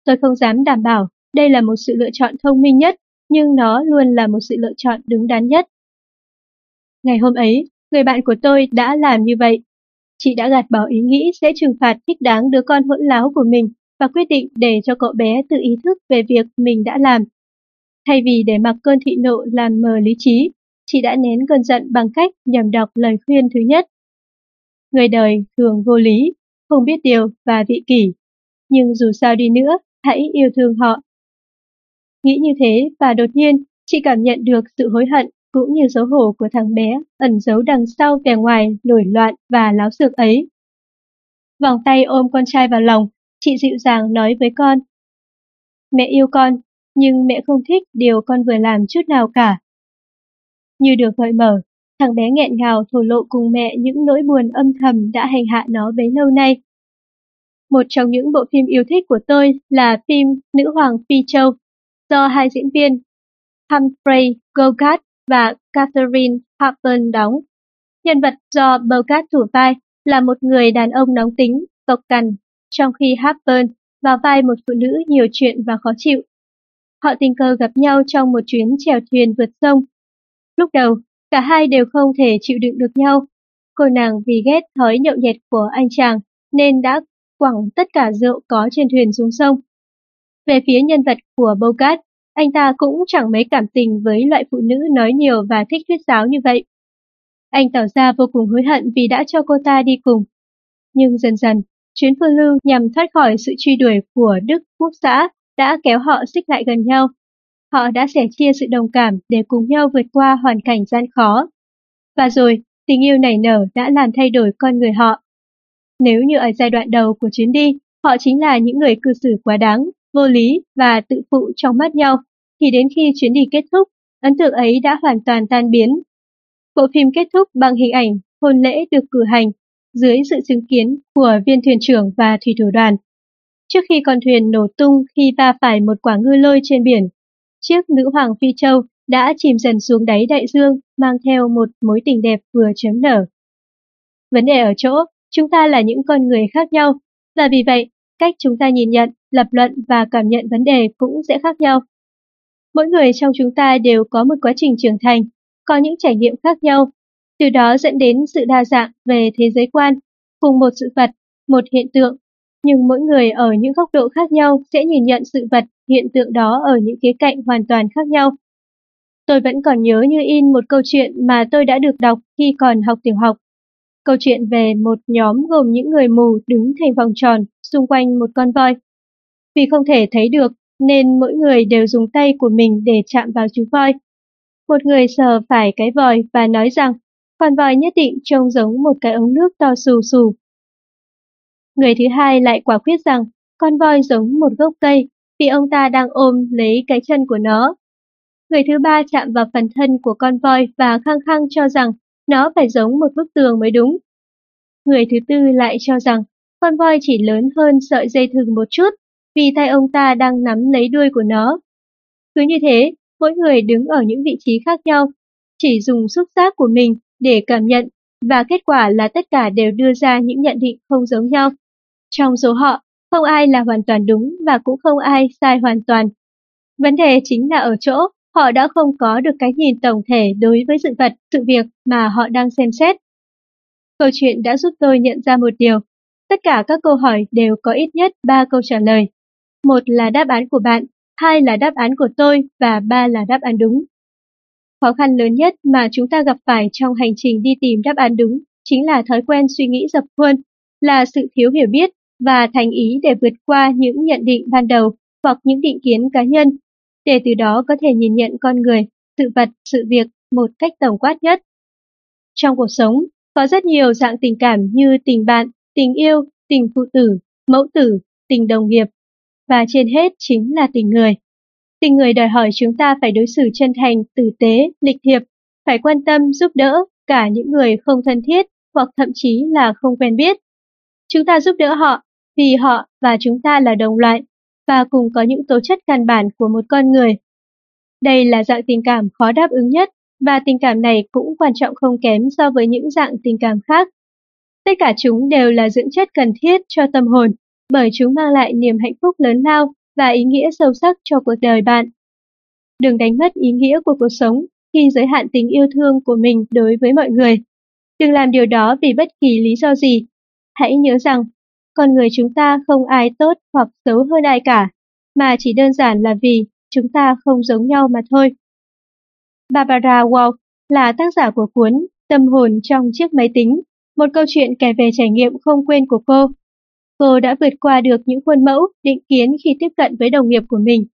Tôi không dám đảm bảo đây là một sự lựa chọn thông minh nhất, nhưng nó luôn là một sự lựa chọn đứng đắn nhất. Ngày hôm ấy, người bạn của tôi đã làm như vậy. Chị đã gạt bỏ ý nghĩ sẽ trừng phạt thích đáng đứa con hỗn láo của mình và quyết định để cho cậu bé tự ý thức về việc mình đã làm. Thay vì để mặc cơn thị nộ làm mờ lý trí, chị đã nén cơn giận bằng cách nhầm đọc lời khuyên thứ nhất. Người đời thường vô lý, không biết điều và vị kỷ, nhưng dù sao đi nữa, hãy yêu thương họ. Nghĩ như thế và đột nhiên, chị cảm nhận được sự hối hận cũng như xấu hổ của thằng bé ẩn giấu đằng sau vẻ ngoài nổi loạn và láo xược ấy. Vòng tay ôm con trai vào lòng, chị dịu dàng nói với con. Mẹ yêu con, nhưng mẹ không thích điều con vừa làm chút nào cả. Như được gợi mở, thằng bé nghẹn ngào thổ lộ cùng mẹ những nỗi buồn âm thầm đã hành hạ nó bấy lâu nay. Một trong những bộ phim yêu thích của tôi là phim Nữ Hoàng Phi Châu, do hai diễn viên Humphrey Bogart và Catherine Hepburn đóng. Nhân vật do Bogart thủ vai là một người đàn ông nóng tính, cộc cằn, trong khi Hepburn vào vai một phụ nữ nhiều chuyện và khó chịu. Họ tình cờ gặp nhau trong một chuyến chèo thuyền vượt sông. Lúc đầu, cả hai đều không thể chịu đựng được nhau. Cô nàng vì ghét thói nhậu nhẹt của anh chàng nên đã quẳng tất cả rượu có trên thuyền xuống sông. Về phía nhân vật của Bogart, anh ta cũng chẳng mấy cảm tình với loại phụ nữ nói nhiều và thích thuyết giáo như vậy. Anh tỏ ra vô cùng hối hận vì đã cho cô ta đi cùng. Nhưng dần dần, chuyến phương lưu nhằm thoát khỏi sự truy đuổi của Đức Quốc xã đã kéo họ xích lại gần nhau. Họ đã sẻ chia sự đồng cảm để cùng nhau vượt qua hoàn cảnh gian khó. Và rồi, tình yêu nảy nở đã làm thay đổi con người họ. Nếu như ở giai đoạn đầu của chuyến đi, họ chính là những người cư xử quá đáng, vô lý và tự phụ trong mắt nhau, thì đến khi chuyến đi kết thúc, ấn tượng ấy đã hoàn toàn tan biến. Bộ phim kết thúc bằng hình ảnh hôn lễ được cử hành dưới sự chứng kiến của viên thuyền trưởng và thủy thủ đoàn. Trước khi con thuyền nổ tung khi va phải một quả ngư lôi trên biển, chiếc nữ hoàng Phi Châu đã chìm dần xuống đáy đại dương mang theo một mối tình đẹp vừa chấm nở. Vấn đề ở chỗ, chúng ta là những con người khác nhau, và vì vậy, cách chúng ta nhìn nhận, lập luận và cảm nhận vấn đề cũng sẽ khác nhau. Mỗi người trong chúng ta đều có một quá trình trưởng thành, có những trải nghiệm khác nhau từ đó dẫn đến sự đa dạng về thế giới quan, cùng một sự vật, một hiện tượng, nhưng mỗi người ở những góc độ khác nhau sẽ nhìn nhận sự vật, hiện tượng đó ở những khía cạnh hoàn toàn khác nhau. Tôi vẫn còn nhớ như in một câu chuyện mà tôi đã được đọc khi còn học tiểu học. Câu chuyện về một nhóm gồm những người mù đứng thành vòng tròn xung quanh một con voi. Vì không thể thấy được, nên mỗi người đều dùng tay của mình để chạm vào chú voi. Một người sờ phải cái vòi và nói rằng, con voi nhất định trông giống một cái ống nước to xù xù. Người thứ hai lại quả quyết rằng, con voi giống một gốc cây, vì ông ta đang ôm lấy cái chân của nó. Người thứ ba chạm vào phần thân của con voi và khăng khăng cho rằng, nó phải giống một bức tường mới đúng. Người thứ tư lại cho rằng con voi chỉ lớn hơn sợi dây thừng một chút vì tay ông ta đang nắm lấy đuôi của nó. Cứ như thế, mỗi người đứng ở những vị trí khác nhau, chỉ dùng xúc giác của mình để cảm nhận và kết quả là tất cả đều đưa ra những nhận định không giống nhau. Trong số họ, không ai là hoàn toàn đúng và cũng không ai sai hoàn toàn. Vấn đề chính là ở chỗ họ đã không có được cái nhìn tổng thể đối với sự vật, sự việc mà họ đang xem xét. Câu chuyện đã giúp tôi nhận ra một điều. Tất cả các câu hỏi đều có ít nhất 3 câu trả lời. Một là đáp án của bạn, hai là đáp án của tôi và ba là đáp án đúng. Khó khăn lớn nhất mà chúng ta gặp phải trong hành trình đi tìm đáp án đúng chính là thói quen suy nghĩ dập khuôn, là sự thiếu hiểu biết và thành ý để vượt qua những nhận định ban đầu hoặc những định kiến cá nhân, để từ đó có thể nhìn nhận con người, sự vật, sự việc một cách tổng quát nhất. Trong cuộc sống, có rất nhiều dạng tình cảm như tình bạn, tình yêu, tình phụ tử, mẫu tử, tình đồng nghiệp, và trên hết chính là tình người. Tình người đòi hỏi chúng ta phải đối xử chân thành, tử tế, lịch thiệp, phải quan tâm, giúp đỡ cả những người không thân thiết hoặc thậm chí là không quen biết. Chúng ta giúp đỡ họ vì họ và chúng ta là đồng loại và cùng có những tố chất căn bản của một con người. Đây là dạng tình cảm khó đáp ứng nhất và tình cảm này cũng quan trọng không kém so với những dạng tình cảm khác. Tất cả chúng đều là dưỡng chất cần thiết cho tâm hồn bởi chúng mang lại niềm hạnh phúc lớn lao và ý nghĩa sâu sắc cho cuộc đời bạn. Đừng đánh mất ý nghĩa của cuộc sống khi giới hạn tình yêu thương của mình đối với mọi người. Đừng làm điều đó vì bất kỳ lý do gì. Hãy nhớ rằng, con người chúng ta không ai tốt hoặc xấu hơn ai cả, mà chỉ đơn giản là vì chúng ta không giống nhau mà thôi. Barbara Wolf là tác giả của cuốn Tâm hồn trong chiếc máy tính, một câu chuyện kể về trải nghiệm không quên của cô Cô đã vượt qua được những khuôn mẫu, định kiến khi tiếp cận với đồng nghiệp của mình.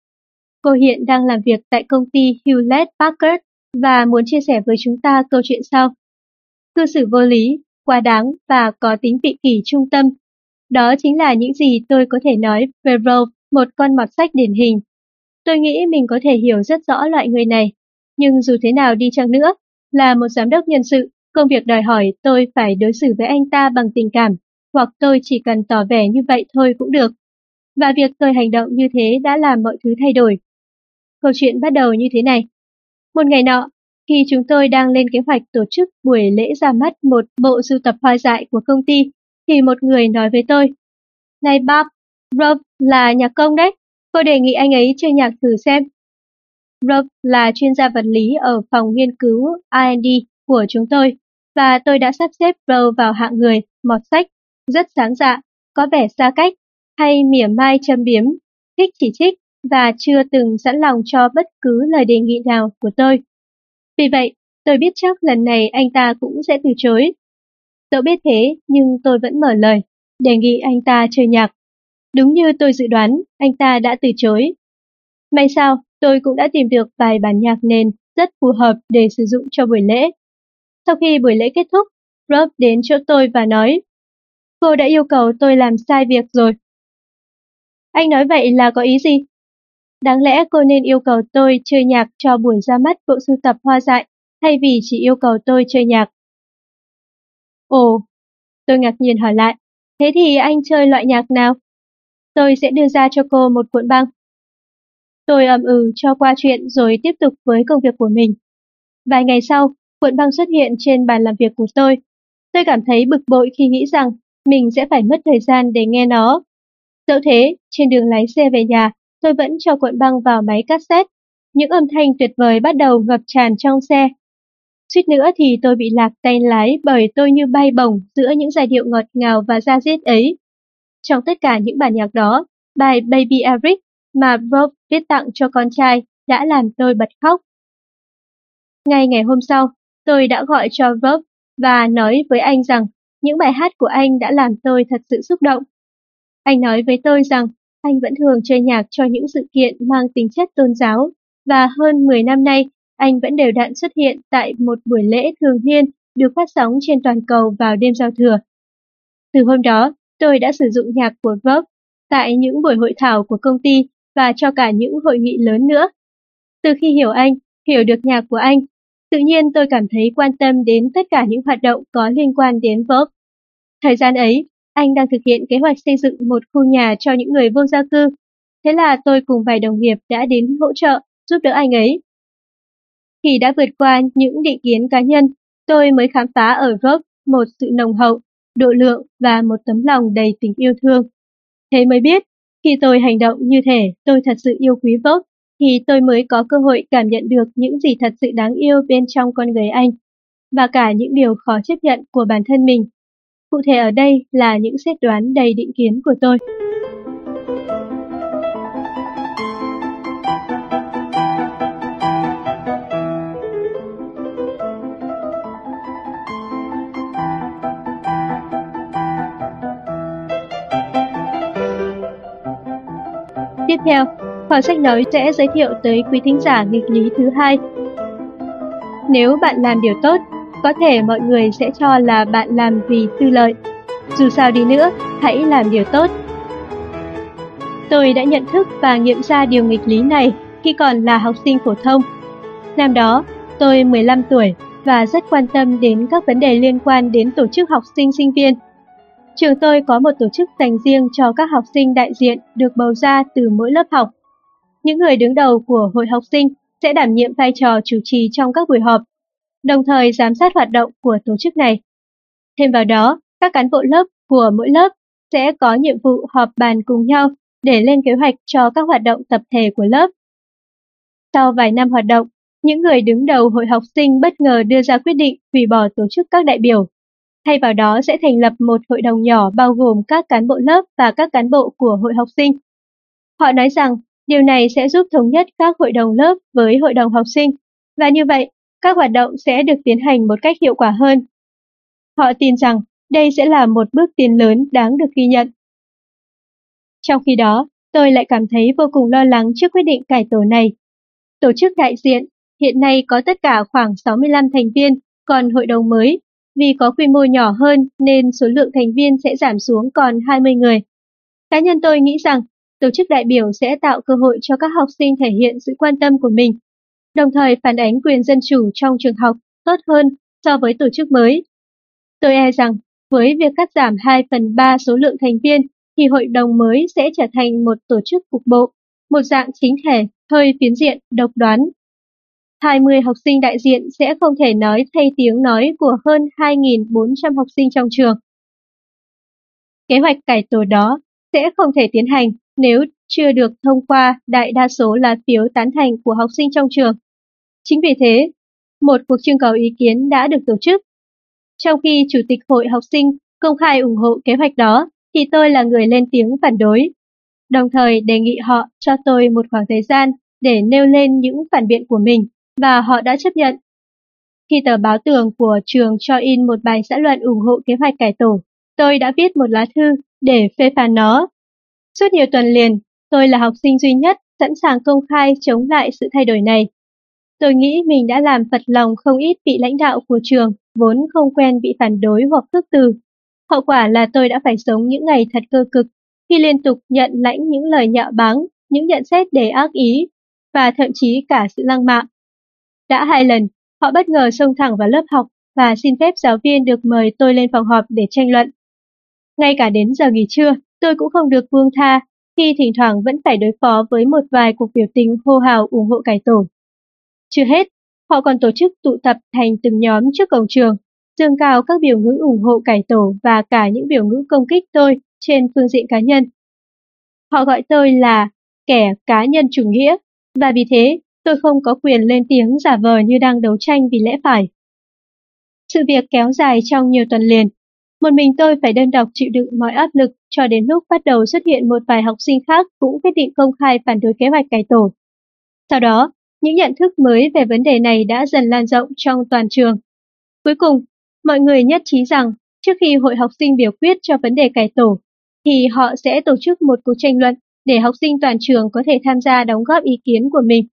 Cô hiện đang làm việc tại công ty Hewlett Packard và muốn chia sẻ với chúng ta câu chuyện sau. Cư xử vô lý, quá đáng và có tính vị kỷ trung tâm. Đó chính là những gì tôi có thể nói về Rove, một con mọt sách điển hình. Tôi nghĩ mình có thể hiểu rất rõ loại người này, nhưng dù thế nào đi chăng nữa, là một giám đốc nhân sự, công việc đòi hỏi tôi phải đối xử với anh ta bằng tình cảm hoặc tôi chỉ cần tỏ vẻ như vậy thôi cũng được. Và việc tôi hành động như thế đã làm mọi thứ thay đổi. Câu chuyện bắt đầu như thế này. Một ngày nọ, khi chúng tôi đang lên kế hoạch tổ chức buổi lễ ra mắt một bộ sưu tập hoa dại của công ty, thì một người nói với tôi, Này Bob, Rob là nhạc công đấy, cô đề nghị anh ấy chơi nhạc thử xem. Rob là chuyên gia vật lý ở phòng nghiên cứu R&D của chúng tôi, và tôi đã sắp xếp Rob vào hạng người, mọt sách rất sáng dạ, có vẻ xa cách, hay mỉa mai châm biếm, thích chỉ trích và chưa từng sẵn lòng cho bất cứ lời đề nghị nào của tôi. Vì vậy, tôi biết chắc lần này anh ta cũng sẽ từ chối. Dẫu biết thế, nhưng tôi vẫn mở lời, đề nghị anh ta chơi nhạc. Đúng như tôi dự đoán, anh ta đã từ chối. May sao, tôi cũng đã tìm được vài bản nhạc nền rất phù hợp để sử dụng cho buổi lễ. Sau khi buổi lễ kết thúc, Rob đến chỗ tôi và nói Cô đã yêu cầu tôi làm sai việc rồi. Anh nói vậy là có ý gì? Đáng lẽ cô nên yêu cầu tôi chơi nhạc cho buổi ra mắt bộ sưu tập hoa dại, thay vì chỉ yêu cầu tôi chơi nhạc. Ồ, tôi ngạc nhiên hỏi lại, thế thì anh chơi loại nhạc nào? Tôi sẽ đưa ra cho cô một cuộn băng. Tôi ậm ừ cho qua chuyện rồi tiếp tục với công việc của mình. Vài ngày sau, cuộn băng xuất hiện trên bàn làm việc của tôi. Tôi cảm thấy bực bội khi nghĩ rằng mình sẽ phải mất thời gian để nghe nó. Dẫu thế, trên đường lái xe về nhà, tôi vẫn cho cuộn băng vào máy cassette. Những âm thanh tuyệt vời bắt đầu ngập tràn trong xe. Suýt nữa thì tôi bị lạc tay lái bởi tôi như bay bổng giữa những giai điệu ngọt ngào và da diết ấy. Trong tất cả những bản nhạc đó, bài Baby Eric mà Bob viết tặng cho con trai đã làm tôi bật khóc. Ngay ngày hôm sau, tôi đã gọi cho Bob và nói với anh rằng những bài hát của anh đã làm tôi thật sự xúc động. Anh nói với tôi rằng anh vẫn thường chơi nhạc cho những sự kiện mang tính chất tôn giáo, và hơn 10 năm nay, anh vẫn đều đặn xuất hiện tại một buổi lễ thường niên được phát sóng trên toàn cầu vào đêm giao thừa. Từ hôm đó, tôi đã sử dụng nhạc của Vogue tại những buổi hội thảo của công ty và cho cả những hội nghị lớn nữa. Từ khi hiểu anh, hiểu được nhạc của anh, tự nhiên tôi cảm thấy quan tâm đến tất cả những hoạt động có liên quan đến Vogue. Thời gian ấy, anh đang thực hiện kế hoạch xây dựng một khu nhà cho những người vô gia cư. Thế là tôi cùng vài đồng nghiệp đã đến hỗ trợ, giúp đỡ anh ấy. Khi đã vượt qua những định kiến cá nhân, tôi mới khám phá ở Vogue một sự nồng hậu, độ lượng và một tấm lòng đầy tình yêu thương. Thế mới biết, khi tôi hành động như thể tôi thật sự yêu quý Vogue, thì tôi mới có cơ hội cảm nhận được những gì thật sự đáng yêu bên trong con người anh, và cả những điều khó chấp nhận của bản thân mình. Cụ thể ở đây là những xét đoán đầy định kiến của tôi. Tiếp theo, Hoàng sách nói sẽ giới thiệu tới quý thính giả nghịch lý thứ hai. Nếu bạn làm điều tốt, có thể mọi người sẽ cho là bạn làm vì tư lợi. Dù sao đi nữa, hãy làm điều tốt. Tôi đã nhận thức và nghiệm ra điều nghịch lý này khi còn là học sinh phổ thông. Năm đó, tôi 15 tuổi và rất quan tâm đến các vấn đề liên quan đến tổ chức học sinh sinh viên. Trường tôi có một tổ chức dành riêng cho các học sinh đại diện được bầu ra từ mỗi lớp học. Những người đứng đầu của hội học sinh sẽ đảm nhiệm vai trò chủ trì trong các buổi họp, đồng thời giám sát hoạt động của tổ chức này. Thêm vào đó, các cán bộ lớp của mỗi lớp sẽ có nhiệm vụ họp bàn cùng nhau để lên kế hoạch cho các hoạt động tập thể của lớp. Sau vài năm hoạt động, những người đứng đầu hội học sinh bất ngờ đưa ra quyết định hủy bỏ tổ chức các đại biểu. Thay vào đó sẽ thành lập một hội đồng nhỏ bao gồm các cán bộ lớp và các cán bộ của hội học sinh. Họ nói rằng Điều này sẽ giúp thống nhất các hội đồng lớp với hội đồng học sinh, và như vậy, các hoạt động sẽ được tiến hành một cách hiệu quả hơn. Họ tin rằng đây sẽ là một bước tiến lớn đáng được ghi nhận. Trong khi đó, tôi lại cảm thấy vô cùng lo lắng trước quyết định cải tổ này. Tổ chức đại diện hiện nay có tất cả khoảng 65 thành viên, còn hội đồng mới, vì có quy mô nhỏ hơn nên số lượng thành viên sẽ giảm xuống còn 20 người. Cá nhân tôi nghĩ rằng tổ chức đại biểu sẽ tạo cơ hội cho các học sinh thể hiện sự quan tâm của mình, đồng thời phản ánh quyền dân chủ trong trường học tốt hơn so với tổ chức mới. Tôi e rằng, với việc cắt giảm 2 phần 3 số lượng thành viên, thì hội đồng mới sẽ trở thành một tổ chức cục bộ, một dạng chính thể, hơi phiến diện, độc đoán. 20 học sinh đại diện sẽ không thể nói thay tiếng nói của hơn 2.400 học sinh trong trường. Kế hoạch cải tổ đó sẽ không thể tiến hành nếu chưa được thông qua đại đa số là phiếu tán thành của học sinh trong trường. Chính vì thế, một cuộc trưng cầu ý kiến đã được tổ chức. Trong khi Chủ tịch Hội học sinh công khai ủng hộ kế hoạch đó, thì tôi là người lên tiếng phản đối, đồng thời đề nghị họ cho tôi một khoảng thời gian để nêu lên những phản biện của mình, và họ đã chấp nhận. Khi tờ báo tường của trường cho in một bài xã luận ủng hộ kế hoạch cải tổ, tôi đã viết một lá thư để phê phán nó Suốt nhiều tuần liền, tôi là học sinh duy nhất sẵn sàng công khai chống lại sự thay đổi này. Tôi nghĩ mình đã làm phật lòng không ít vị lãnh đạo của trường vốn không quen bị phản đối hoặc khước từ. Hậu quả là tôi đã phải sống những ngày thật cơ cực khi liên tục nhận lãnh những lời nhạo báng, những nhận xét đầy ác ý và thậm chí cả sự lăng mạ. Đã hai lần, họ bất ngờ xông thẳng vào lớp học và xin phép giáo viên được mời tôi lên phòng họp để tranh luận. Ngay cả đến giờ nghỉ trưa, tôi cũng không được buông tha khi thỉnh thoảng vẫn phải đối phó với một vài cuộc biểu tình hô hào ủng hộ cải tổ. Chưa hết, họ còn tổ chức tụ tập thành từng nhóm trước cổng trường, dương cao các biểu ngữ ủng hộ cải tổ và cả những biểu ngữ công kích tôi trên phương diện cá nhân. Họ gọi tôi là kẻ cá nhân chủ nghĩa, và vì thế tôi không có quyền lên tiếng giả vờ như đang đấu tranh vì lẽ phải. Sự việc kéo dài trong nhiều tuần liền, một mình tôi phải đơn độc chịu đựng mọi áp lực cho đến lúc bắt đầu xuất hiện một vài học sinh khác cũng quyết định công khai phản đối kế hoạch cải tổ. Sau đó, những nhận thức mới về vấn đề này đã dần lan rộng trong toàn trường. Cuối cùng, mọi người nhất trí rằng trước khi hội học sinh biểu quyết cho vấn đề cải tổ, thì họ sẽ tổ chức một cuộc tranh luận để học sinh toàn trường có thể tham gia đóng góp ý kiến của mình.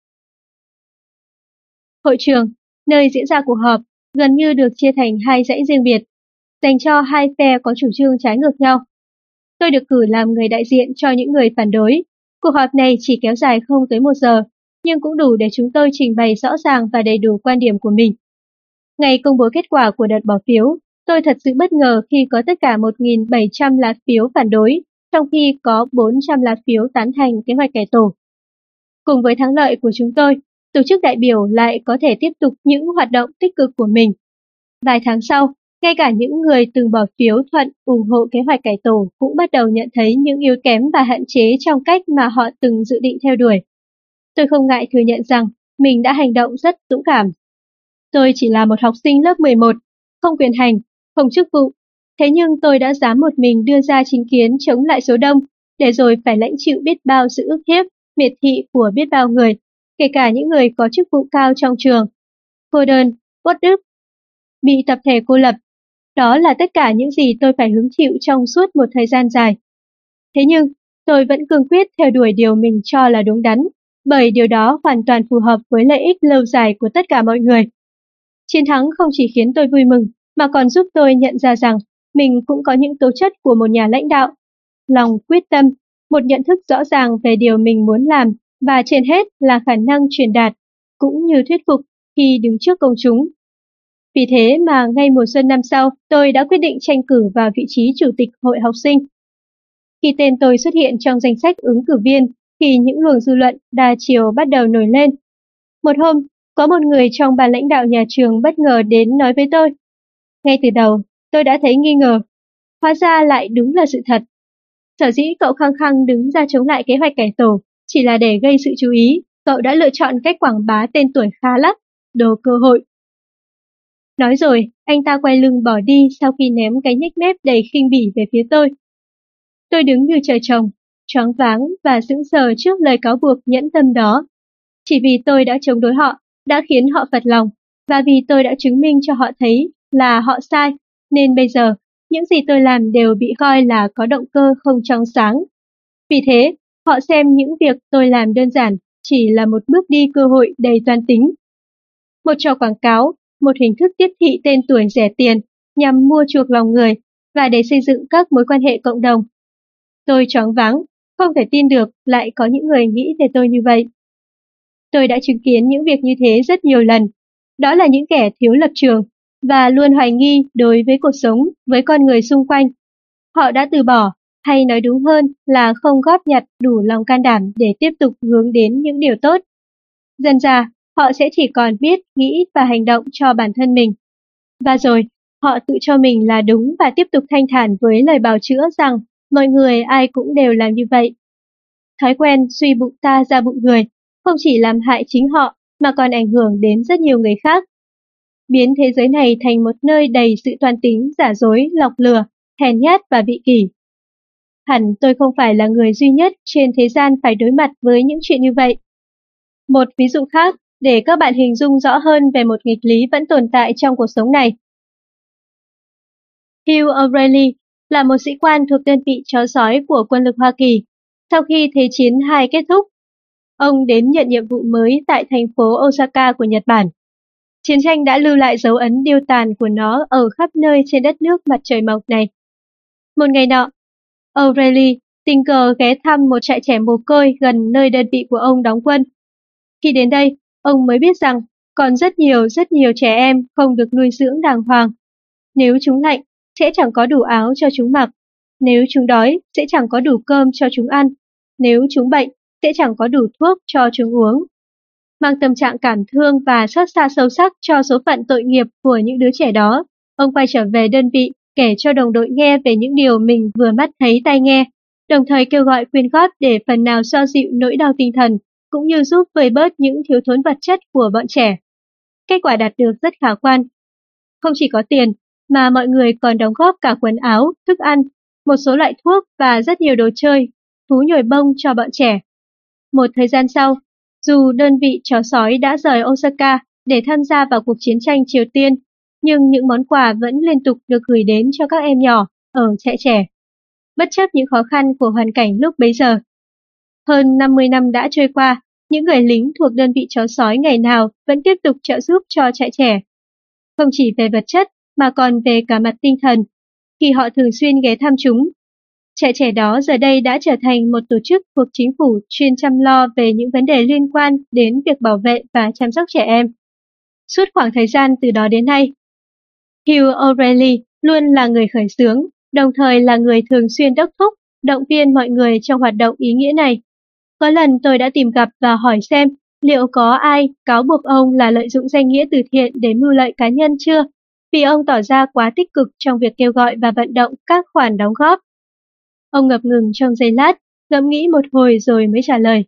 Hội trường, nơi diễn ra cuộc họp, gần như được chia thành hai dãy riêng biệt, dành cho hai phe có chủ trương trái ngược nhau. Tôi được cử làm người đại diện cho những người phản đối. Cuộc họp này chỉ kéo dài không tới một giờ, nhưng cũng đủ để chúng tôi trình bày rõ ràng và đầy đủ quan điểm của mình. Ngày công bố kết quả của đợt bỏ phiếu, tôi thật sự bất ngờ khi có tất cả 1.700 lá phiếu phản đối, trong khi có 400 lá phiếu tán thành kế hoạch cải tổ. Cùng với thắng lợi của chúng tôi, tổ chức đại biểu lại có thể tiếp tục những hoạt động tích cực của mình. Vài tháng sau, ngay cả những người từng bỏ phiếu thuận ủng hộ kế hoạch cải tổ cũng bắt đầu nhận thấy những yếu kém và hạn chế trong cách mà họ từng dự định theo đuổi. Tôi không ngại thừa nhận rằng mình đã hành động rất dũng cảm. Tôi chỉ là một học sinh lớp 11, không quyền hành, không chức vụ. Thế nhưng tôi đã dám một mình đưa ra chính kiến chống lại số đông, để rồi phải lãnh chịu biết bao sự ức hiếp, miệt thị của biết bao người, kể cả những người có chức vụ cao trong trường. Cô đơn, uất ức, bị tập thể cô lập. Đó là tất cả những gì tôi phải hứng chịu trong suốt một thời gian dài. Thế nhưng, tôi vẫn cương quyết theo đuổi điều mình cho là đúng đắn, bởi điều đó hoàn toàn phù hợp với lợi ích lâu dài của tất cả mọi người. Chiến thắng không chỉ khiến tôi vui mừng, mà còn giúp tôi nhận ra rằng mình cũng có những tố chất của một nhà lãnh đạo. Lòng quyết tâm, một nhận thức rõ ràng về điều mình muốn làm và trên hết là khả năng truyền đạt, cũng như thuyết phục khi đứng trước công chúng. Vì thế mà ngay mùa xuân năm sau, tôi đã quyết định tranh cử vào vị trí chủ tịch hội học sinh. Khi tên tôi xuất hiện trong danh sách ứng cử viên, thì những luồng dư luận đa chiều bắt đầu nổi lên. Một hôm, có một người trong ban lãnh đạo nhà trường bất ngờ đến nói với tôi. Ngay từ đầu, tôi đã thấy nghi ngờ. Hóa ra lại đúng là sự thật. Sở dĩ cậu khăng khăng đứng ra chống lại kế hoạch cải tổ chỉ là để gây sự chú ý, cậu đã lựa chọn cách quảng bá tên tuổi khá lắm, đồ cơ hội. Nói rồi, anh ta quay lưng bỏ đi sau khi ném cái nhếch mép đầy khinh bỉ về phía tôi. Tôi đứng như trời trồng, choáng váng và sững sờ trước lời cáo buộc nhẫn tâm đó. Chỉ vì tôi đã chống đối họ, đã khiến họ phật lòng, và vì tôi đã chứng minh cho họ thấy là họ sai, nên bây giờ những gì tôi làm đều bị coi là có động cơ không trong sáng. Vì thế, họ xem những việc tôi làm đơn giản chỉ là một bước đi cơ hội đầy toan tính. Một trò quảng cáo, một hình thức tiếp thị tên tuổi rẻ tiền nhằm mua chuộc lòng người và để xây dựng các mối quan hệ cộng đồng. Tôi choáng váng, không thể tin được lại có những người nghĩ về tôi như vậy. Tôi đã chứng kiến những việc như thế rất nhiều lần. Đó là những kẻ thiếu lập trường và luôn hoài nghi đối với cuộc sống, với con người xung quanh. Họ đã từ bỏ, hay nói đúng hơn là không góp nhặt đủ lòng can đảm để tiếp tục hướng đến những điều tốt. Dần ra, họ sẽ chỉ còn biết nghĩ và hành động cho bản thân mình. Và rồi, họ tự cho mình là đúng và tiếp tục thanh thản với lời bào chữa rằng mọi người ai cũng đều làm như vậy. Thói quen suy bụng ta ra bụng người không chỉ làm hại chính họ mà còn ảnh hưởng đến rất nhiều người khác. Biến thế giới này thành một nơi đầy sự toan tính, giả dối, lọc lừa, hèn nhát và vị kỷ. Hẳn tôi không phải là người duy nhất trên thế gian phải đối mặt với những chuyện như vậy. Một ví dụ khác, để các bạn hình dung rõ hơn về một nghịch lý vẫn tồn tại trong cuộc sống này. Hugh O'Reilly là một sĩ quan thuộc đơn vị chó sói của quân lực Hoa Kỳ. Sau khi Thế chiến II kết thúc, ông đến nhận nhiệm vụ mới tại thành phố Osaka của Nhật Bản. Chiến tranh đã lưu lại dấu ấn điêu tàn của nó ở khắp nơi trên đất nước mặt trời mọc này. Một ngày nọ, O'Reilly tình cờ ghé thăm một trại trẻ mồ côi gần nơi đơn vị của ông đóng quân. Khi đến đây, ông mới biết rằng còn rất nhiều rất nhiều trẻ em không được nuôi dưỡng đàng hoàng. Nếu chúng lạnh, sẽ chẳng có đủ áo cho chúng mặc. Nếu chúng đói, sẽ chẳng có đủ cơm cho chúng ăn. Nếu chúng bệnh, sẽ chẳng có đủ thuốc cho chúng uống. Mang tâm trạng cảm thương và xót xa sâu sắc cho số phận tội nghiệp của những đứa trẻ đó, ông quay trở về đơn vị kể cho đồng đội nghe về những điều mình vừa mắt thấy tai nghe, đồng thời kêu gọi quyên góp để phần nào xoa dịu nỗi đau tinh thần, cũng như giúp vơi bớt những thiếu thốn vật chất của bọn trẻ. Kết quả đạt được rất khả quan. Không chỉ có tiền, mà mọi người còn đóng góp cả quần áo, thức ăn, một số loại thuốc và rất nhiều đồ chơi, thú nhồi bông cho bọn trẻ. Một thời gian sau, dù đơn vị chó sói đã rời Osaka để tham gia vào cuộc chiến tranh Triều Tiên, nhưng những món quà vẫn liên tục được gửi đến cho các em nhỏ ở trại trẻ. Bất chấp những khó khăn của hoàn cảnh lúc bấy giờ. Hơn 50 năm đã trôi qua, những người lính thuộc đơn vị chó sói ngày nào vẫn tiếp tục trợ giúp cho trại trẻ. Không chỉ về vật chất mà còn về cả mặt tinh thần, khi họ thường xuyên ghé thăm chúng. Trại trẻ đó giờ đây đã trở thành một tổ chức thuộc chính phủ chuyên chăm lo về những vấn đề liên quan đến việc bảo vệ và chăm sóc trẻ em. Suốt khoảng thời gian từ đó đến nay, Hugh O'Reilly luôn là người khởi xướng, đồng thời là người thường xuyên đốc thúc, động viên mọi người trong hoạt động ý nghĩa này. Có lần tôi đã tìm gặp và hỏi xem liệu có ai cáo buộc ông là lợi dụng danh nghĩa từ thiện để mưu lợi cá nhân chưa, vì ông tỏ ra quá tích cực trong việc kêu gọi và vận động các khoản đóng góp. Ông ngập ngừng trong giây lát, ngẫm nghĩ một hồi rồi mới trả lời.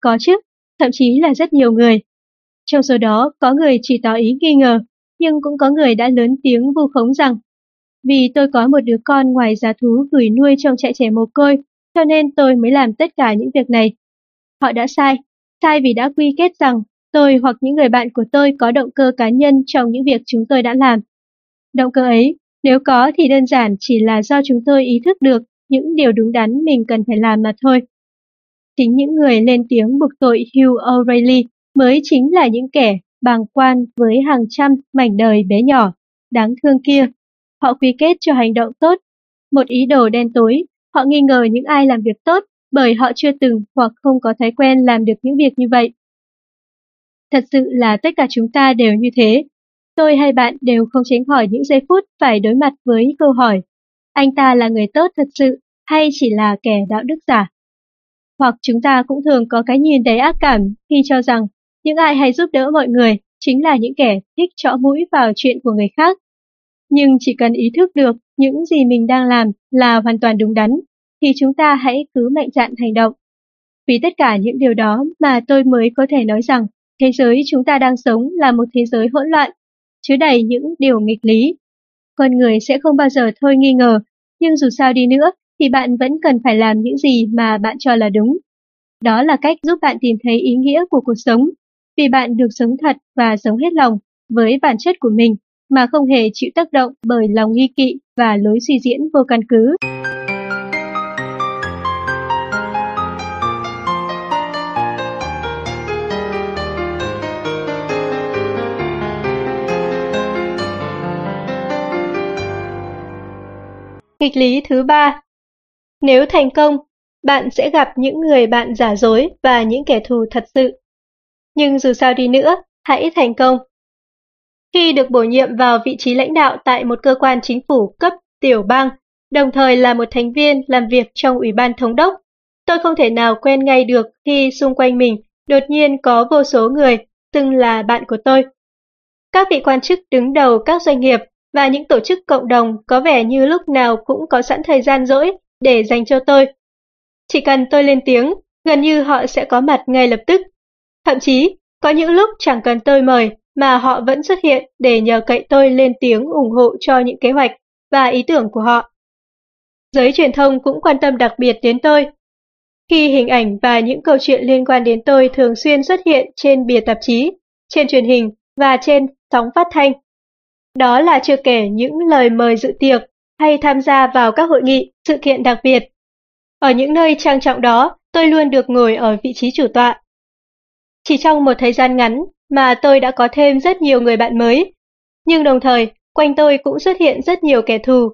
Có chứ, thậm chí là rất nhiều người. Trong số đó có người chỉ tỏ ý nghi ngờ, nhưng cũng có người đã lớn tiếng vu khống rằng vì tôi có một đứa con ngoài giá thú gửi nuôi trong trại trẻ mồ côi, cho nên tôi mới làm tất cả những việc này. Họ đã sai, sai vì đã quy kết rằng tôi hoặc những người bạn của tôi có động cơ cá nhân trong những việc chúng tôi đã làm. Động cơ ấy, nếu có thì đơn giản chỉ là do chúng tôi ý thức được những điều đúng đắn mình cần phải làm mà thôi. Chính những người lên tiếng buộc tội Hugh O'Reilly mới chính là những kẻ bàng quan với hàng trăm mảnh đời bé nhỏ, đáng thương kia. Họ quy kết cho hành động tốt, một ý đồ đen tối, họ nghi ngờ những ai làm việc tốt bởi họ chưa từng hoặc không có thói quen làm được những việc như vậy. Thật sự là tất cả chúng ta đều như thế. Tôi hay bạn đều không tránh khỏi những giây phút phải đối mặt với câu hỏi, anh ta là người tốt thật sự hay chỉ là kẻ đạo đức giả? Hoặc chúng ta cũng thường có cái nhìn đầy ác cảm khi cho rằng những ai hay giúp đỡ mọi người chính là những kẻ thích trọ mũi vào chuyện của người khác. Nhưng chỉ cần ý thức được những gì mình đang làm là hoàn toàn đúng đắn, thì chúng ta hãy cứ mạnh dạn hành động. Vì tất cả những điều đó mà tôi mới có thể nói rằng thế giới chúng ta đang sống là một thế giới hỗn loạn, chứa đầy những điều nghịch lý. Con người sẽ không bao giờ thôi nghi ngờ, nhưng dù sao đi nữa thì bạn vẫn cần phải làm những gì mà bạn cho là đúng. Đó là cách giúp bạn tìm thấy ý nghĩa của cuộc sống, vì bạn được sống thật và sống hết lòng với bản chất của mình mà không hề chịu tác động bởi lòng nghi kỵ và lối suy diễn vô căn cứ. Nghịch lý thứ ba Nếu thành công, bạn sẽ gặp những người bạn giả dối và những kẻ thù thật sự. Nhưng dù sao đi nữa, hãy thành công. Khi được bổ nhiệm vào vị trí lãnh đạo tại một cơ quan chính phủ cấp tiểu bang, đồng thời là một thành viên làm việc trong Ủy ban Thống đốc, tôi không thể nào quen ngay được khi xung quanh mình đột nhiên có vô số người từng là bạn của tôi. Các vị quan chức đứng đầu các doanh nghiệp và những tổ chức cộng đồng có vẻ như lúc nào cũng có sẵn thời gian rỗi để dành cho tôi. Chỉ cần tôi lên tiếng, gần như họ sẽ có mặt ngay lập tức. Thậm chí, có những lúc chẳng cần tôi mời mà họ vẫn xuất hiện để nhờ cậy tôi lên tiếng ủng hộ cho những kế hoạch và ý tưởng của họ. Giới truyền thông cũng quan tâm đặc biệt đến tôi. Khi hình ảnh và những câu chuyện liên quan đến tôi thường xuyên xuất hiện trên bìa tạp chí, trên truyền hình và trên sóng phát thanh. Đó là chưa kể những lời mời dự tiệc hay tham gia vào các hội nghị, sự kiện đặc biệt. Ở những nơi trang trọng đó, tôi luôn được ngồi ở vị trí chủ tọa. Chỉ trong một thời gian ngắn mà tôi đã có thêm rất nhiều người bạn mới, nhưng đồng thời quanh tôi cũng xuất hiện rất nhiều kẻ thù.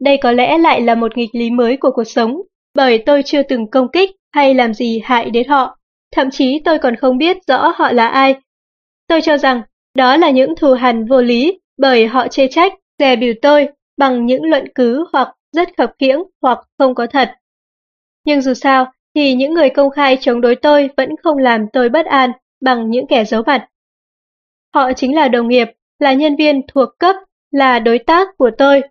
Đây có lẽ lại là một nghịch lý mới của cuộc sống, bởi tôi chưa từng công kích hay làm gì hại đến họ, thậm chí tôi còn không biết rõ họ là ai. Tôi cho rằng đó là những thù hằn vô lý bởi họ chê trách, dè biểu tôi bằng những luận cứ hoặc rất khập khiễng hoặc không có thật. Nhưng dù sao, thì những người công khai chống đối tôi vẫn không làm tôi bất an bằng những kẻ giấu mặt. Họ chính là đồng nghiệp, là nhân viên thuộc cấp, là đối tác của tôi.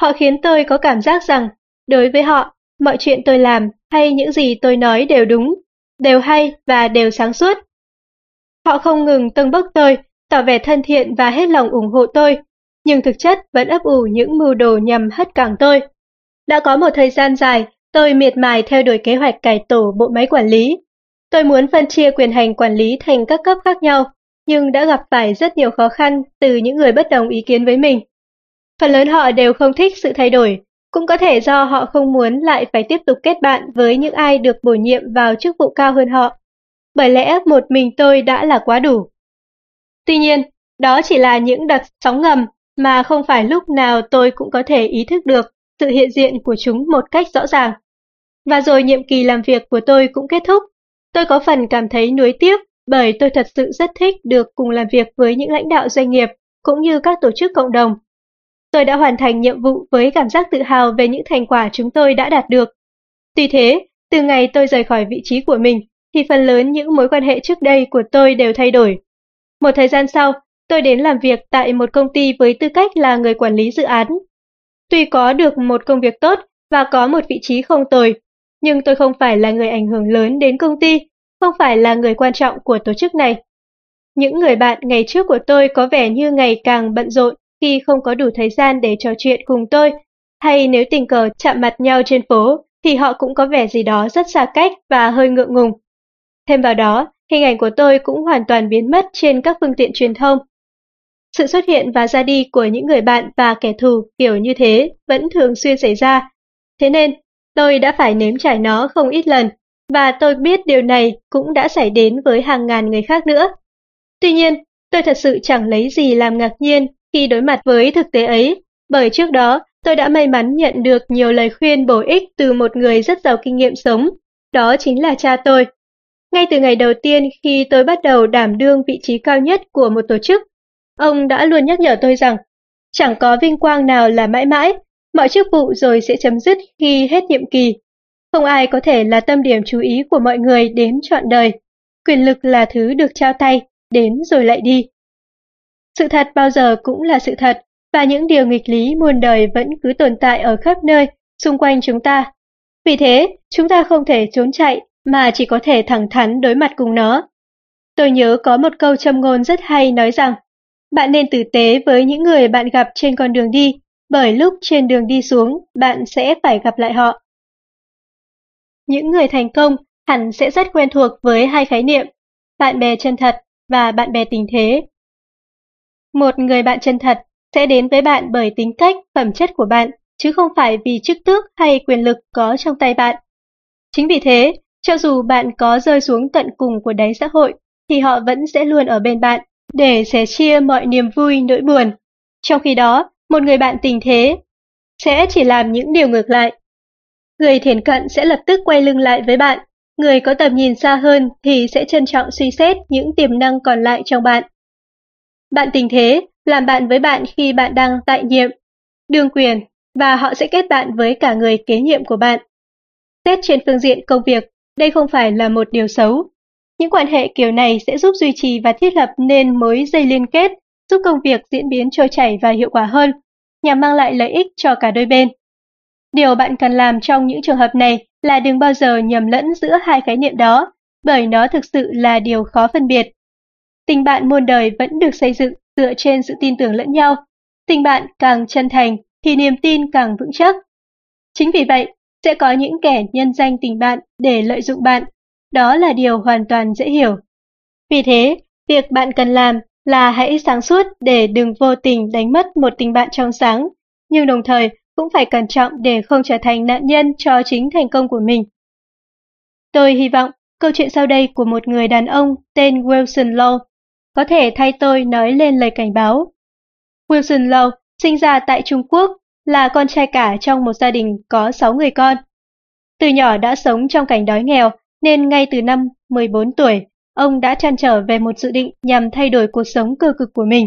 Họ khiến tôi có cảm giác rằng, đối với họ, mọi chuyện tôi làm hay những gì tôi nói đều đúng, đều hay và đều sáng suốt. Họ không ngừng tâng bốc tôi tỏ vẻ thân thiện và hết lòng ủng hộ tôi, nhưng thực chất vẫn ấp ủ những mưu đồ nhằm hất cảng tôi. Đã có một thời gian dài, tôi miệt mài theo đuổi kế hoạch cải tổ bộ máy quản lý. Tôi muốn phân chia quyền hành quản lý thành các cấp khác nhau, nhưng đã gặp phải rất nhiều khó khăn từ những người bất đồng ý kiến với mình. Phần lớn họ đều không thích sự thay đổi, Cũng có thể do họ không muốn lại phải tiếp tục kết bạn với những ai được bổ nhiệm vào chức vụ cao hơn họ. Bởi lẽ một mình tôi đã là quá đủ. Tuy nhiên, đó chỉ là những đợt sóng ngầm mà không phải lúc nào tôi cũng có thể ý thức được sự hiện diện của chúng một cách rõ ràng. Và rồi nhiệm kỳ làm việc của tôi cũng kết thúc. Tôi có phần cảm thấy nuối tiếc bởi tôi thật sự rất thích được cùng làm việc với những lãnh đạo doanh nghiệp cũng như các tổ chức cộng đồng. Tôi đã hoàn thành nhiệm vụ với cảm giác tự hào về những thành quả chúng tôi đã đạt được. Tuy thế, từ ngày tôi rời khỏi vị trí của mình, thì phần lớn những mối quan hệ trước đây của tôi đều thay đổi. Một thời gian sau, tôi đến làm việc tại một công ty với tư cách là người quản lý dự án. Tuy có được một công việc tốt và có một vị trí không tồi, nhưng tôi không phải là người ảnh hưởng lớn đến công ty, không phải là người quan trọng của tổ chức này. Những người bạn ngày trước của tôi có vẻ như ngày càng bận rộn khi không có đủ thời gian để trò chuyện cùng tôi, hay nếu tình cờ chạm mặt nhau trên phố thì họ cũng có vẻ gì đó rất xa cách và hơi ngượng ngùng. Thêm vào đó, hình ảnh của tôi cũng hoàn toàn biến mất trên các phương tiện truyền thông. Sự xuất hiện và ra đi của những người bạn và kẻ thù kiểu như thế vẫn thường xuyên xảy ra. Thế nên, tôi đã phải nếm trải nó không ít lần, và tôi biết điều này cũng đã xảy đến với hàng ngàn người khác nữa. Tuy nhiên, tôi thật sự chẳng lấy gì làm ngạc nhiên khi đối mặt với thực tế ấy, bởi trước đó tôi đã may mắn nhận được nhiều lời khuyên bổ ích từ một người rất giàu kinh nghiệm sống, đó chính là cha tôi. Ngay từ ngày đầu tiên khi tôi bắt đầu đảm đương vị trí cao nhất của một tổ chức, ông đã luôn nhắc nhở tôi rằng chẳng có vinh quang nào là mãi mãi, mọi chức vụ rồi sẽ chấm dứt khi hết nhiệm kỳ. Không ai có thể là tâm điểm chú ý của mọi người đến trọn đời. Quyền lực là thứ được trao tay, đến rồi lại đi. Sự thật bao giờ cũng là sự thật, và những điều nghịch lý muôn đời vẫn cứ tồn tại ở khắp nơi, xung quanh chúng ta. Vì thế, chúng ta không thể trốn chạy, mà chỉ có thể thẳng thắn đối mặt cùng nó. Tôi nhớ có một câu châm ngôn rất hay nói rằng, bạn nên tử tế với những người bạn gặp trên con đường đi, bởi lúc trên đường đi xuống, bạn sẽ phải gặp lại họ. Những người thành công hẳn sẽ rất quen thuộc với hai khái niệm, bạn bè chân thật và bạn bè tình thế. Một người bạn chân thật sẽ đến với bạn bởi tính cách, phẩm chất của bạn, chứ không phải vì chức tước hay quyền lực có trong tay bạn. Chính vì thế, cho dù bạn có rơi xuống tận cùng của đáy xã hội, thì họ vẫn sẽ luôn ở bên bạn, để sẻ chia mọi niềm vui nỗi buồn. Trong khi đó, một người bạn tình thế sẽ chỉ làm những điều ngược lại. Người thiền cận sẽ lập tức quay lưng lại với bạn, người có tầm nhìn xa hơn thì sẽ trân trọng suy xét những tiềm năng còn lại trong bạn. Bạn tình thế làm bạn với bạn khi bạn đang tại nhiệm, đương quyền và họ sẽ kết bạn với cả người kế nhiệm của bạn. Xét trên phương diện công việc, đây không phải là một điều xấu. Những quan hệ kiểu này sẽ giúp duy trì và thiết lập nên mối dây liên kết, giúp công việc diễn biến trôi chảy và hiệu quả hơn, nhằm mang lại lợi ích cho cả đôi bên. Điều bạn cần làm trong những trường hợp này là đừng bao giờ nhầm lẫn giữa hai khái niệm đó, bởi nó thực sự là điều khó phân biệt. Tình bạn muôn đời vẫn được xây dựng dựa trên sự tin tưởng lẫn nhau. Tình bạn càng chân thành thì niềm tin càng vững chắc. Chính vì vậy, sẽ có những kẻ nhân danh tình bạn để lợi dụng bạn. Đó là điều hoàn toàn dễ hiểu. Vì thế, việc bạn cần làm là hãy sáng suốt để đừng vô tình đánh mất một tình bạn trong sáng, nhưng đồng thời cũng phải cẩn trọng để không trở thành nạn nhân cho chính thành công của mình. Tôi hy vọng câu chuyện sau đây của một người đàn ông tên Wilson Law có thể thay tôi nói lên lời cảnh báo. Wilson Law sinh ra tại Trung Quốc, là con trai cả trong một gia đình có 6 người con. Từ nhỏ đã sống trong cảnh đói nghèo, nên ngay từ năm 14 tuổi, ông đã trăn trở về một dự định nhằm thay đổi cuộc sống cơ cực của mình.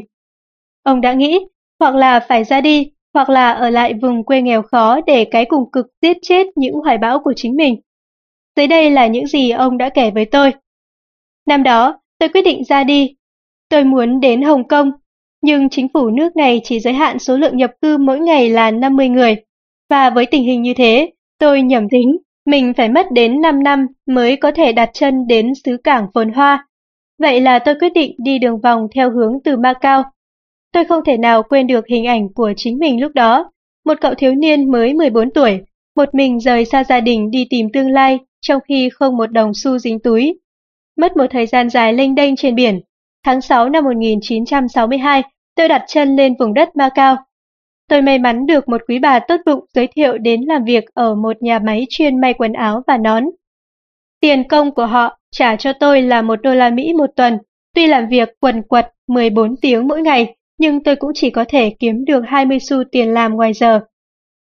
Ông đã nghĩ, hoặc là phải ra đi, hoặc là ở lại vùng quê nghèo khó để cái cùng cực giết chết những hoài bão của chính mình. Dưới đây là những gì ông đã kể với tôi. Năm đó, tôi quyết định ra đi Tôi muốn đến Hồng Kông, nhưng chính phủ nước này chỉ giới hạn số lượng nhập cư mỗi ngày là 50 người. Và với tình hình như thế, tôi nhầm tính, mình phải mất đến 5 năm mới có thể đặt chân đến xứ cảng phồn hoa. Vậy là tôi quyết định đi đường vòng theo hướng từ Macau. Tôi không thể nào quên được hình ảnh của chính mình lúc đó, một cậu thiếu niên mới 14 tuổi, một mình rời xa gia đình đi tìm tương lai trong khi không một đồng xu dính túi. Mất một thời gian dài lênh đênh trên biển, Tháng 6 năm 1962, tôi đặt chân lên vùng đất Macau tôi may mắn được một quý bà tốt bụng giới thiệu đến làm việc ở một nhà máy chuyên may quần áo và nón. Tiền công của họ trả cho tôi là một đô la Mỹ một tuần, tuy làm việc quần quật 14 tiếng mỗi ngày, nhưng tôi cũng chỉ có thể kiếm được 20 xu tiền làm ngoài giờ.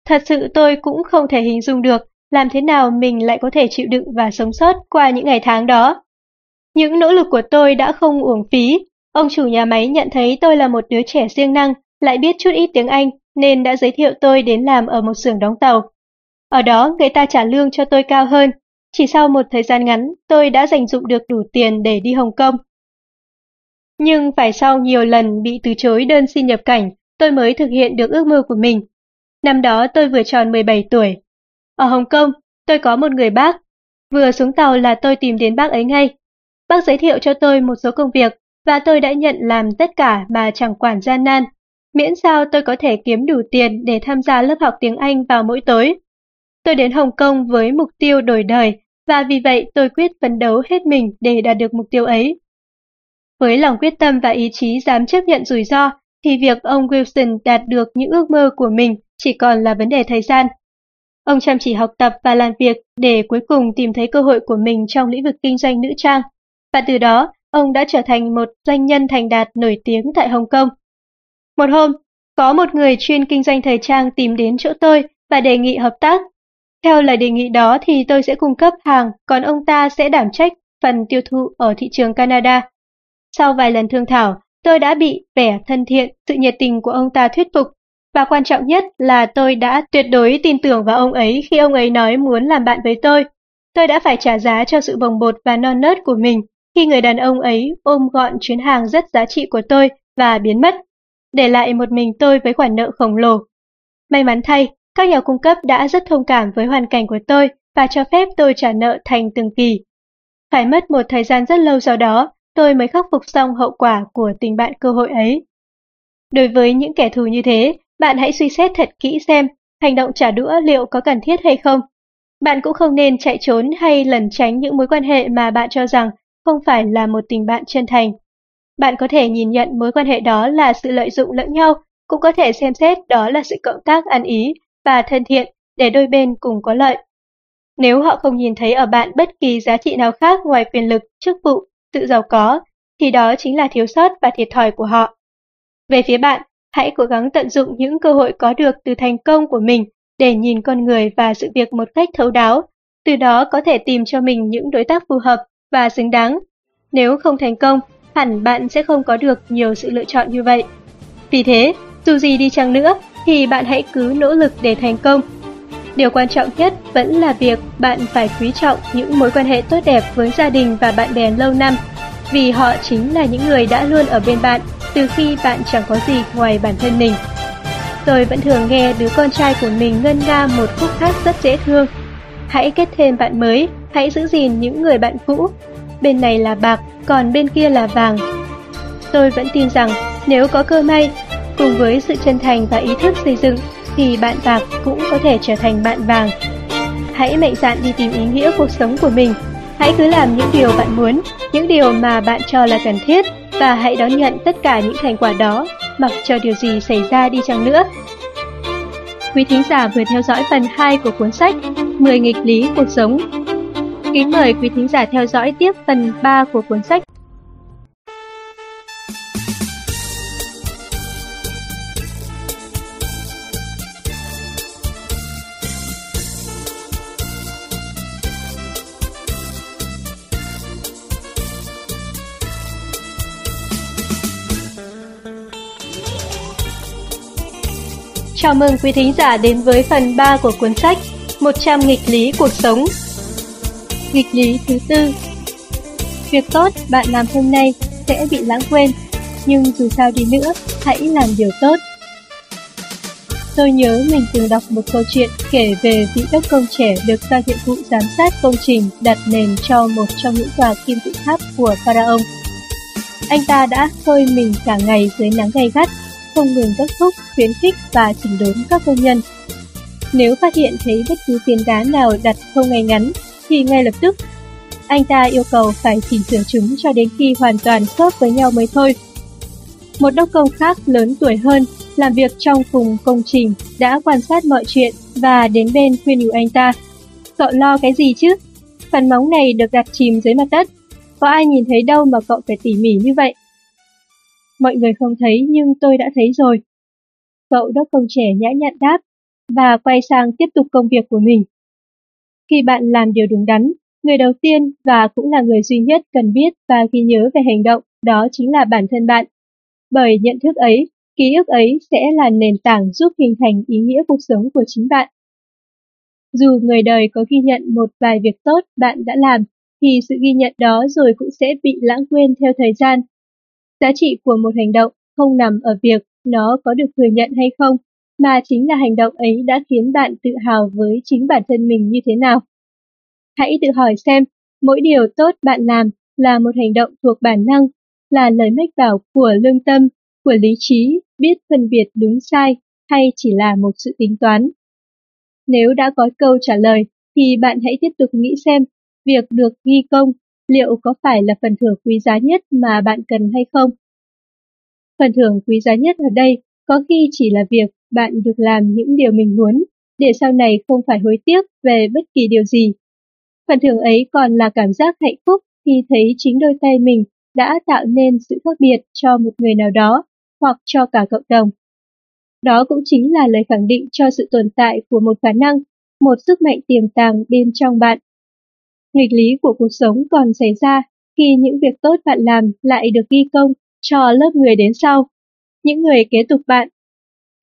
Thật sự tôi cũng không thể hình dung được làm thế nào mình lại có thể chịu đựng và sống sót qua những ngày tháng đó. Những nỗ lực của tôi đã không uổng phí, ông chủ nhà máy nhận thấy tôi là một đứa trẻ siêng năng, lại biết chút ít tiếng Anh nên đã giới thiệu tôi đến làm ở một xưởng đóng tàu. Ở đó người ta trả lương cho tôi cao hơn, chỉ sau một thời gian ngắn tôi đã dành dụng được đủ tiền để đi Hồng Kông. Nhưng phải sau nhiều lần bị từ chối đơn xin nhập cảnh, tôi mới thực hiện được ước mơ của mình. Năm đó tôi vừa tròn 17 tuổi. Ở Hồng Kông, tôi có một người bác. Vừa xuống tàu là tôi tìm đến bác ấy ngay. Bác giới thiệu cho tôi một số công việc và tôi đã nhận làm tất cả mà chẳng quản gian nan miễn sao tôi có thể kiếm đủ tiền để tham gia lớp học tiếng Anh vào mỗi tối. Tôi đến Hồng Kông với mục tiêu đổi đời, và vì vậy tôi quyết phấn đấu hết mình để đạt được mục tiêu ấy. Với lòng quyết tâm và ý chí dám chấp nhận rủi ro, thì việc ông Wilson đạt được những ước mơ của mình chỉ còn là vấn đề thời gian. Ông chăm chỉ học tập và làm việc để cuối cùng tìm thấy cơ hội của mình trong lĩnh vực kinh doanh nữ trang, và từ đó ông đã trở thành một doanh nhân thành đạt nổi tiếng tại Hồng Kông. Một hôm, có một người chuyên kinh doanh thời trang tìm đến chỗ tôi và đề nghị hợp tác. Theo lời đề nghị đó thì tôi sẽ cung cấp hàng, còn ông ta sẽ đảm trách phần tiêu thụ ở thị trường Canada. Sau vài lần thương thảo, tôi đã bị vẻ thân thiện, sự nhiệt tình của ông ta thuyết phục. Và quan trọng nhất là tôi đã tuyệt đối tin tưởng vào ông ấy khi ông ấy nói muốn làm bạn với tôi. Tôi đã phải trả giá cho sự bồng bột và non nớt của mình khi người đàn ông ấy ôm gọn chuyến hàng rất giá trị của tôi và biến mất để lại một mình tôi với khoản nợ khổng lồ. May mắn thay, các nhà cung cấp đã rất thông cảm với hoàn cảnh của tôi và cho phép tôi trả nợ thành từng kỳ. Phải mất một thời gian rất lâu sau đó, tôi mới khắc phục xong hậu quả của tình bạn cơ hội ấy. Đối với những kẻ thù như thế, bạn hãy suy xét thật kỹ xem hành động trả đũa liệu có cần thiết hay không. Bạn cũng không nên chạy trốn hay lẩn tránh những mối quan hệ mà bạn cho rằng không phải là một tình bạn chân thành. Bạn có thể nhìn nhận mối quan hệ đó là sự lợi dụng lẫn nhau, cũng có thể xem xét đó là sự cộng tác ăn ý và thân thiện để đôi bên cùng có lợi. Nếu họ không nhìn thấy ở bạn bất kỳ giá trị nào khác ngoài quyền lực, chức vụ, tự giàu có, thì đó chính là thiếu sót và thiệt thòi của họ. Về phía bạn, hãy cố gắng tận dụng những cơ hội có được từ thành công của mình để nhìn con người và sự việc một cách thấu đáo, từ đó có thể tìm cho mình những đối tác phù hợp và xứng đáng. Nếu không thành công, hẳn bạn sẽ không có được nhiều sự lựa chọn như vậy. Vì thế, dù gì đi chăng nữa thì bạn hãy cứ nỗ lực để thành công. Điều quan trọng nhất vẫn là việc bạn phải quý trọng những mối quan hệ tốt đẹp với gia đình và bạn bè lâu năm, vì họ chính là những người đã luôn ở bên bạn từ khi bạn chẳng có gì ngoài bản thân mình. Tôi vẫn thường nghe đứa con trai của mình ngân nga một khúc hát rất dễ thương. Hãy kết thêm bạn mới, hãy giữ gìn những người bạn cũ. Bên này là bạc, còn bên kia là vàng. Tôi vẫn tin rằng nếu có cơ may, cùng với sự chân thành và ý thức xây dựng, thì bạn bạc cũng có thể trở thành bạn vàng. Hãy mạnh dạn đi tìm ý nghĩa cuộc sống của mình. Hãy cứ làm những điều bạn muốn, những điều mà bạn cho là cần thiết và hãy đón nhận tất cả những thành quả đó, mặc cho điều gì xảy ra đi chăng nữa. Quý thính giả vừa theo dõi phần 2 của cuốn sách 10 nghịch lý cuộc sống Kính mời quý thính giả theo dõi tiếp phần 3 của cuốn sách. Chào mừng quý thính giả đến với phần 3 của cuốn sách 100 nghịch lý cuộc sống Nghịch lý thứ tư Việc tốt bạn làm hôm nay sẽ bị lãng quên, nhưng dù sao đi nữa, hãy làm điều tốt. Tôi nhớ mình từng đọc một câu chuyện kể về vị đốc công trẻ được ra nhiệm vụ giám sát công trình đặt nền cho một trong những tòa kim tự tháp của Pharaon. Anh ta đã phơi mình cả ngày dưới nắng gay gắt, không ngừng đốc thúc, khuyến khích và chỉnh đốn các công nhân. Nếu phát hiện thấy bất cứ phiến đá nào đặt không ngay ngắn thì ngay lập tức anh ta yêu cầu phải chỉnh sửa chúng cho đến khi hoàn toàn khớp với nhau mới thôi. Một đốc công khác lớn tuổi hơn làm việc trong cùng công trình, đã quan sát mọi chuyện và đến bên khuyên nhủ anh ta. Cậu lo cái gì chứ? Phần móng này được đặt chìm dưới mặt đất. Có ai nhìn thấy đâu mà cậu phải tỉ mỉ như vậy? Mọi người không thấy nhưng tôi đã thấy rồi. Cậu đốc công trẻ nhã nhặn đáp và quay sang tiếp tục công việc của mình. Khi bạn làm điều đúng đắn, người đầu tiên và cũng là người duy nhất cần biết và ghi nhớ về hành động đó chính là bản thân bạn. Bởi nhận thức ấy, ký ức ấy sẽ là nền tảng giúp hình thành ý nghĩa cuộc sống của chính bạn. Dù người đời có ghi nhận một vài việc tốt bạn đã làm, thì sự ghi nhận đó rồi cũng sẽ bị lãng quên theo thời gian. Giá trị của một hành động không nằm ở việc nó có được thừa nhận hay không, mà chính là hành động ấy đã khiến bạn tự hào với chính bản thân mình như thế nào. Hãy tự hỏi xem, mỗi điều tốt bạn làm là một hành động thuộc bản năng, là lời mách bảo của lương tâm, của lý trí, biết phân biệt đúng sai, hay chỉ là một sự tính toán. Nếu đã có câu trả lời, thì bạn hãy tiếp tục nghĩ xem, việc được ghi công liệu có phải là phần thưởng quý giá nhất mà bạn cần hay không? Phần thưởng quý giá nhất ở đây có khi chỉ là việc bạn được làm những điều mình muốn, để sau này không phải hối tiếc về bất kỳ điều gì. Phần thưởng ấy còn là cảm giác hạnh phúc khi thấy chính đôi tay mình đã tạo nên sự khác biệt cho một người nào đó hoặc cho cả cộng đồng. Đó cũng chính là lời khẳng định cho sự tồn tại của một khả năng, một sức mạnh tiềm tàng bên trong bạn. Nghịch lý của cuộc sống còn xảy ra khi những việc tốt bạn làm lại được ghi công cho lớp người đến sau, những người kế tục bạn.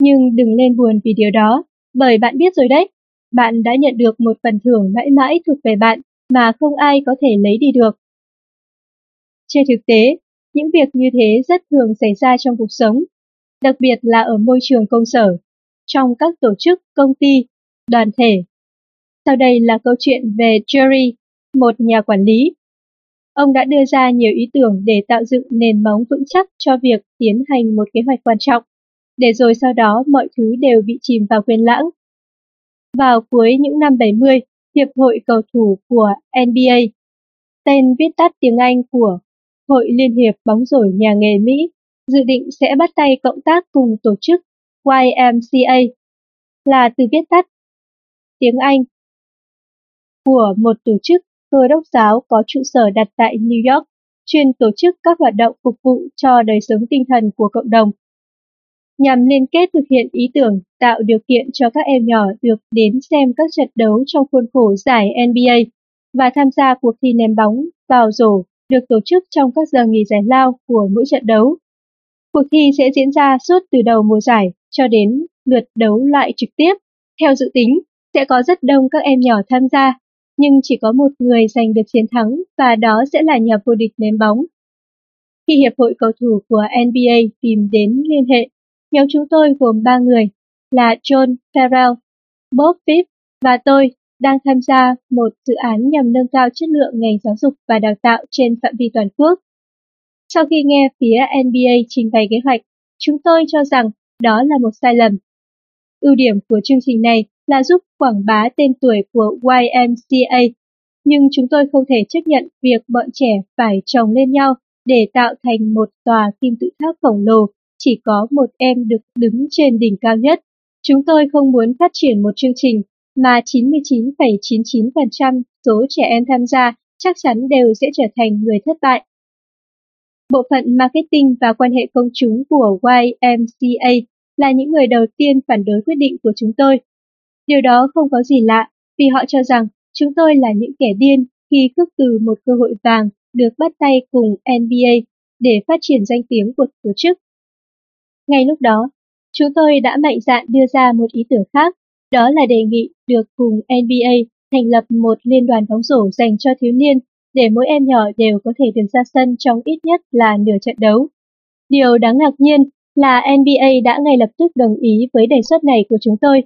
Nhưng đừng lên buồn vì điều đó, bởi bạn biết rồi đấy, bạn đã nhận được một phần thưởng mãi mãi thuộc về bạn mà không ai có thể lấy đi được. Trên thực tế, những việc như thế rất thường xảy ra trong cuộc sống, đặc biệt là ở môi trường công sở, trong các tổ chức, công ty, đoàn thể. Sau đây là câu chuyện về Jerry, một nhà quản lý. Ông đã đưa ra nhiều ý tưởng để tạo dựng nền móng vững chắc cho việc tiến hành một kế hoạch quan trọng, để rồi sau đó mọi thứ đều bị chìm vào quên lãng. Vào cuối những năm 70, Hiệp hội cầu thủ của NBA, tên viết tắt tiếng Anh của Hội Liên hiệp bóng rổ nhà nghề Mỹ dự định sẽ bắt tay cộng tác cùng tổ chức YMCA là từ viết tắt tiếng Anh của một tổ chức cơ đốc giáo có trụ sở đặt tại New York, chuyên tổ chức các hoạt động phục vụ cho đời sống tinh thần của cộng đồng. Nhằm liên kết thực hiện ý tưởng tạo điều kiện cho các em nhỏ được đến xem các trận đấu trong khuôn khổ giải NBA và tham gia cuộc thi ném bóng vào rổ được tổ chức trong các giờ nghỉ giải lao của mỗi trận đấu. Cuộc thi sẽ diễn ra suốt từ đầu mùa giải cho đến lượt đấu lại trực tiếp. Theo dự tính, sẽ có rất đông các em nhỏ tham gia, nhưng chỉ có một người giành được chiến thắng và đó sẽ là nhà vô địch ném bóng. Khi Hiệp hội cầu thủ của NBA tìm đến liên hệ, nhóm chúng tôi gồm 3 người là John Farrell, Bob Phipp và tôi đang tham gia một dự án nhằm nâng cao chất lượng ngành giáo dục và đào tạo trên phạm vi toàn quốc. Sau khi nghe phía NBA trình bày kế hoạch, chúng tôi cho rằng đó là một sai lầm. Ưu điểm của chương trình này là giúp quảng bá tên tuổi của YMCA, nhưng chúng tôi không thể chấp nhận việc bọn trẻ phải chồng lên nhau để tạo thành một tòa kim tự tháp khổng lồ, chỉ có một em được đứng trên đỉnh cao nhất. Chúng tôi không muốn phát triển một chương trình mà 99,99% số trẻ em tham gia chắc chắn đều sẽ trở thành người thất bại. Bộ phận marketing và quan hệ công chúng của YMCA là những người đầu tiên phản đối quyết định của chúng tôi. Điều đó không có gì lạ vì họ cho rằng chúng tôi là những kẻ điên khi cướp từ một cơ hội vàng được bắt tay cùng NBA để phát triển danh tiếng của tổ chức. Ngay lúc đó, chúng tôi đã mạnh dạn đưa ra một ý tưởng khác đó là đề nghị được cùng NBA thành lập một liên đoàn bóng rổ dành cho thiếu niên để mỗi em nhỏ đều có thể được ra sân trong ít nhất là nửa trận đấu. Điều đáng ngạc nhiên là NBA đã ngay lập tức đồng ý với đề xuất này của chúng tôi.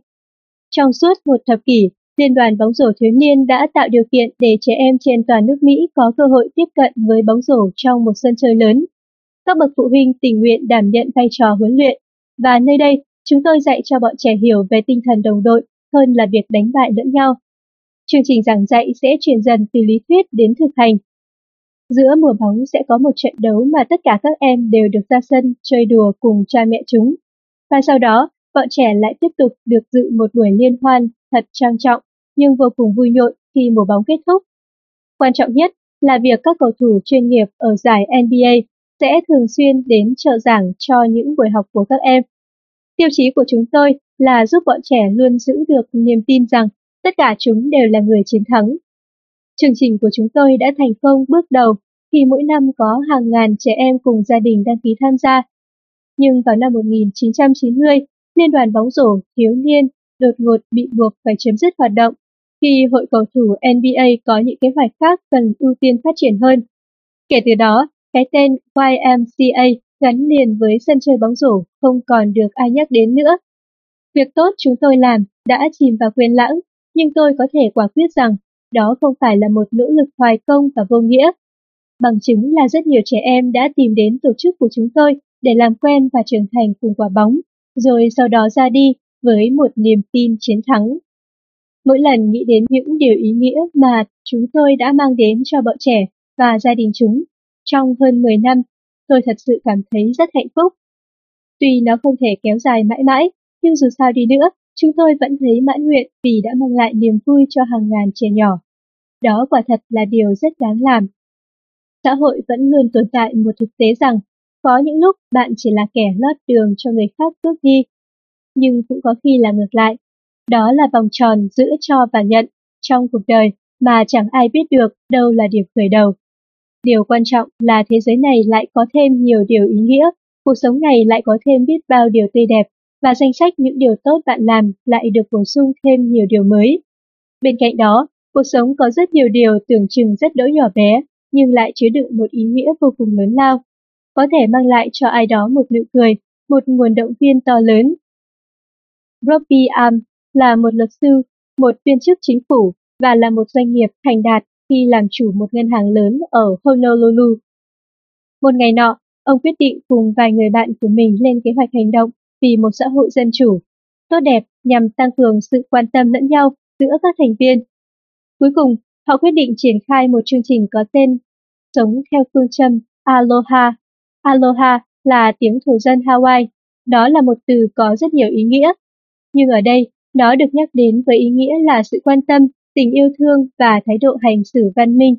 Trong suốt một thập kỷ, Liên đoàn bóng rổ thiếu niên đã tạo điều kiện để trẻ em trên toàn nước Mỹ có cơ hội tiếp cận với bóng rổ trong một sân chơi lớn. Các bậc phụ huynh tình nguyện đảm nhận vai trò huấn luyện, và nơi đây Chúng tôi dạy cho bọn trẻ hiểu về tinh thần đồng đội hơn là việc đánh bại lẫn nhau. Chương trình giảng dạy sẽ chuyển dần từ lý thuyết đến thực hành. Giữa mùa bóng sẽ có một trận đấu mà tất cả các em đều được ra sân chơi đùa cùng cha mẹ chúng. Và sau đó, bọn trẻ lại tiếp tục được dự một buổi liên hoan thật trang trọng nhưng vô cùng vui nhộn khi mùa bóng kết thúc. Quan trọng nhất là việc các cầu thủ chuyên nghiệp ở giải NBA sẽ thường xuyên đến trợ giảng cho những buổi học của các em. Tiêu chí của chúng tôi là giúp bọn trẻ luôn giữ được niềm tin rằng tất cả chúng đều là người chiến thắng. Chương trình của chúng tôi đã thành công bước đầu khi mỗi năm có hàng ngàn trẻ em cùng gia đình đăng ký tham gia. Nhưng vào năm 1990, Liên đoàn bóng rổ thiếu niên đột ngột bị buộc phải chấm dứt hoạt động khi hội cầu thủ NBA có những kế hoạch khác cần ưu tiên phát triển hơn. Kể từ đó, cái tên YMCA gắn liền với sân chơi bóng rổ không còn được ai nhắc đến nữa. Việc tốt chúng tôi làm đã chìm vào quên lãng, nhưng tôi có thể quả quyết rằng đó không phải là một nỗ lực hoài công và vô nghĩa. Bằng chứng là rất nhiều trẻ em đã tìm đến tổ chức của chúng tôi để làm quen và trưởng thành cùng quả bóng, rồi sau đó ra đi với một niềm tin chiến thắng. Mỗi lần nghĩ đến những điều ý nghĩa mà chúng tôi đã mang đến cho bọn trẻ và gia đình chúng trong hơn 10 năm, tôi thật sự cảm thấy rất hạnh phúc. Tuy nó không thể kéo dài mãi mãi, nhưng dù sao đi nữa, chúng tôi vẫn thấy mãn nguyện vì đã mang lại niềm vui cho hàng ngàn trẻ nhỏ. Đó quả thật là điều rất đáng làm. Xã hội vẫn luôn tồn tại một thực tế rằng có những lúc bạn chỉ là kẻ lót đường cho người khác bước đi, nhưng cũng có khi là ngược lại. Đó là vòng tròn giữa cho và nhận trong cuộc đời mà chẳng ai biết được đâu là điểm khởi đầu. Điều quan trọng là thế giới này lại có thêm nhiều điều ý nghĩa, cuộc sống này lại có thêm biết bao điều tươi đẹp, và danh sách những điều tốt bạn làm lại được bổ sung thêm nhiều điều mới. Bên cạnh đó, cuộc sống có rất nhiều điều tưởng chừng rất đỗi nhỏ bé, nhưng lại chứa đựng một ý nghĩa vô cùng lớn lao. Có thể mang lại cho ai đó một nụ cười, một nguồn động viên to lớn. Robbie Am là một luật sư, một viên chức chính phủ và là một doanh nghiệp thành đạt khi làm chủ một ngân hàng lớn ở Honolulu. Một ngày nọ, ông quyết định cùng vài người bạn của mình lên kế hoạch hành động vì một xã hội dân chủ, tốt đẹp nhằm tăng cường sự quan tâm lẫn nhau giữa các thành viên. Cuối cùng, họ quyết định triển khai một chương trình có tên Sống theo phương châm Aloha. Aloha là tiếng thổ dân Hawaii. Đó là một từ có rất nhiều ý nghĩa. Nhưng ở đây, nó được nhắc đến với ý nghĩa là sự quan tâm, tình yêu thương và thái độ hành xử văn minh.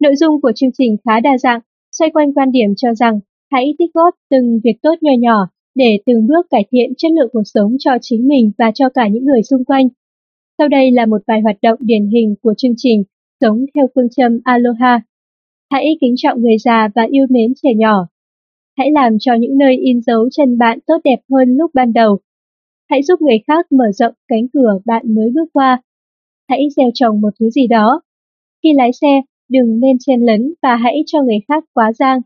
Nội dung của chương trình khá đa dạng, xoay quanh quan điểm cho rằng hãy tích góp từng việc tốt nhỏ nhỏ để từng bước cải thiện chất lượng cuộc sống cho chính mình và cho cả những người xung quanh. Sau đây là một vài hoạt động điển hình của chương trình Sống theo phương châm Aloha. Hãy kính trọng người già và yêu mến trẻ nhỏ. Hãy làm cho những nơi in dấu chân bạn tốt đẹp hơn lúc ban đầu. Hãy giúp người khác mở rộng cánh cửa bạn mới bước qua. Hãy gieo trồng một thứ gì đó. Khi lái xe, đừng nên chen lấn và hãy cho người khác quá giang.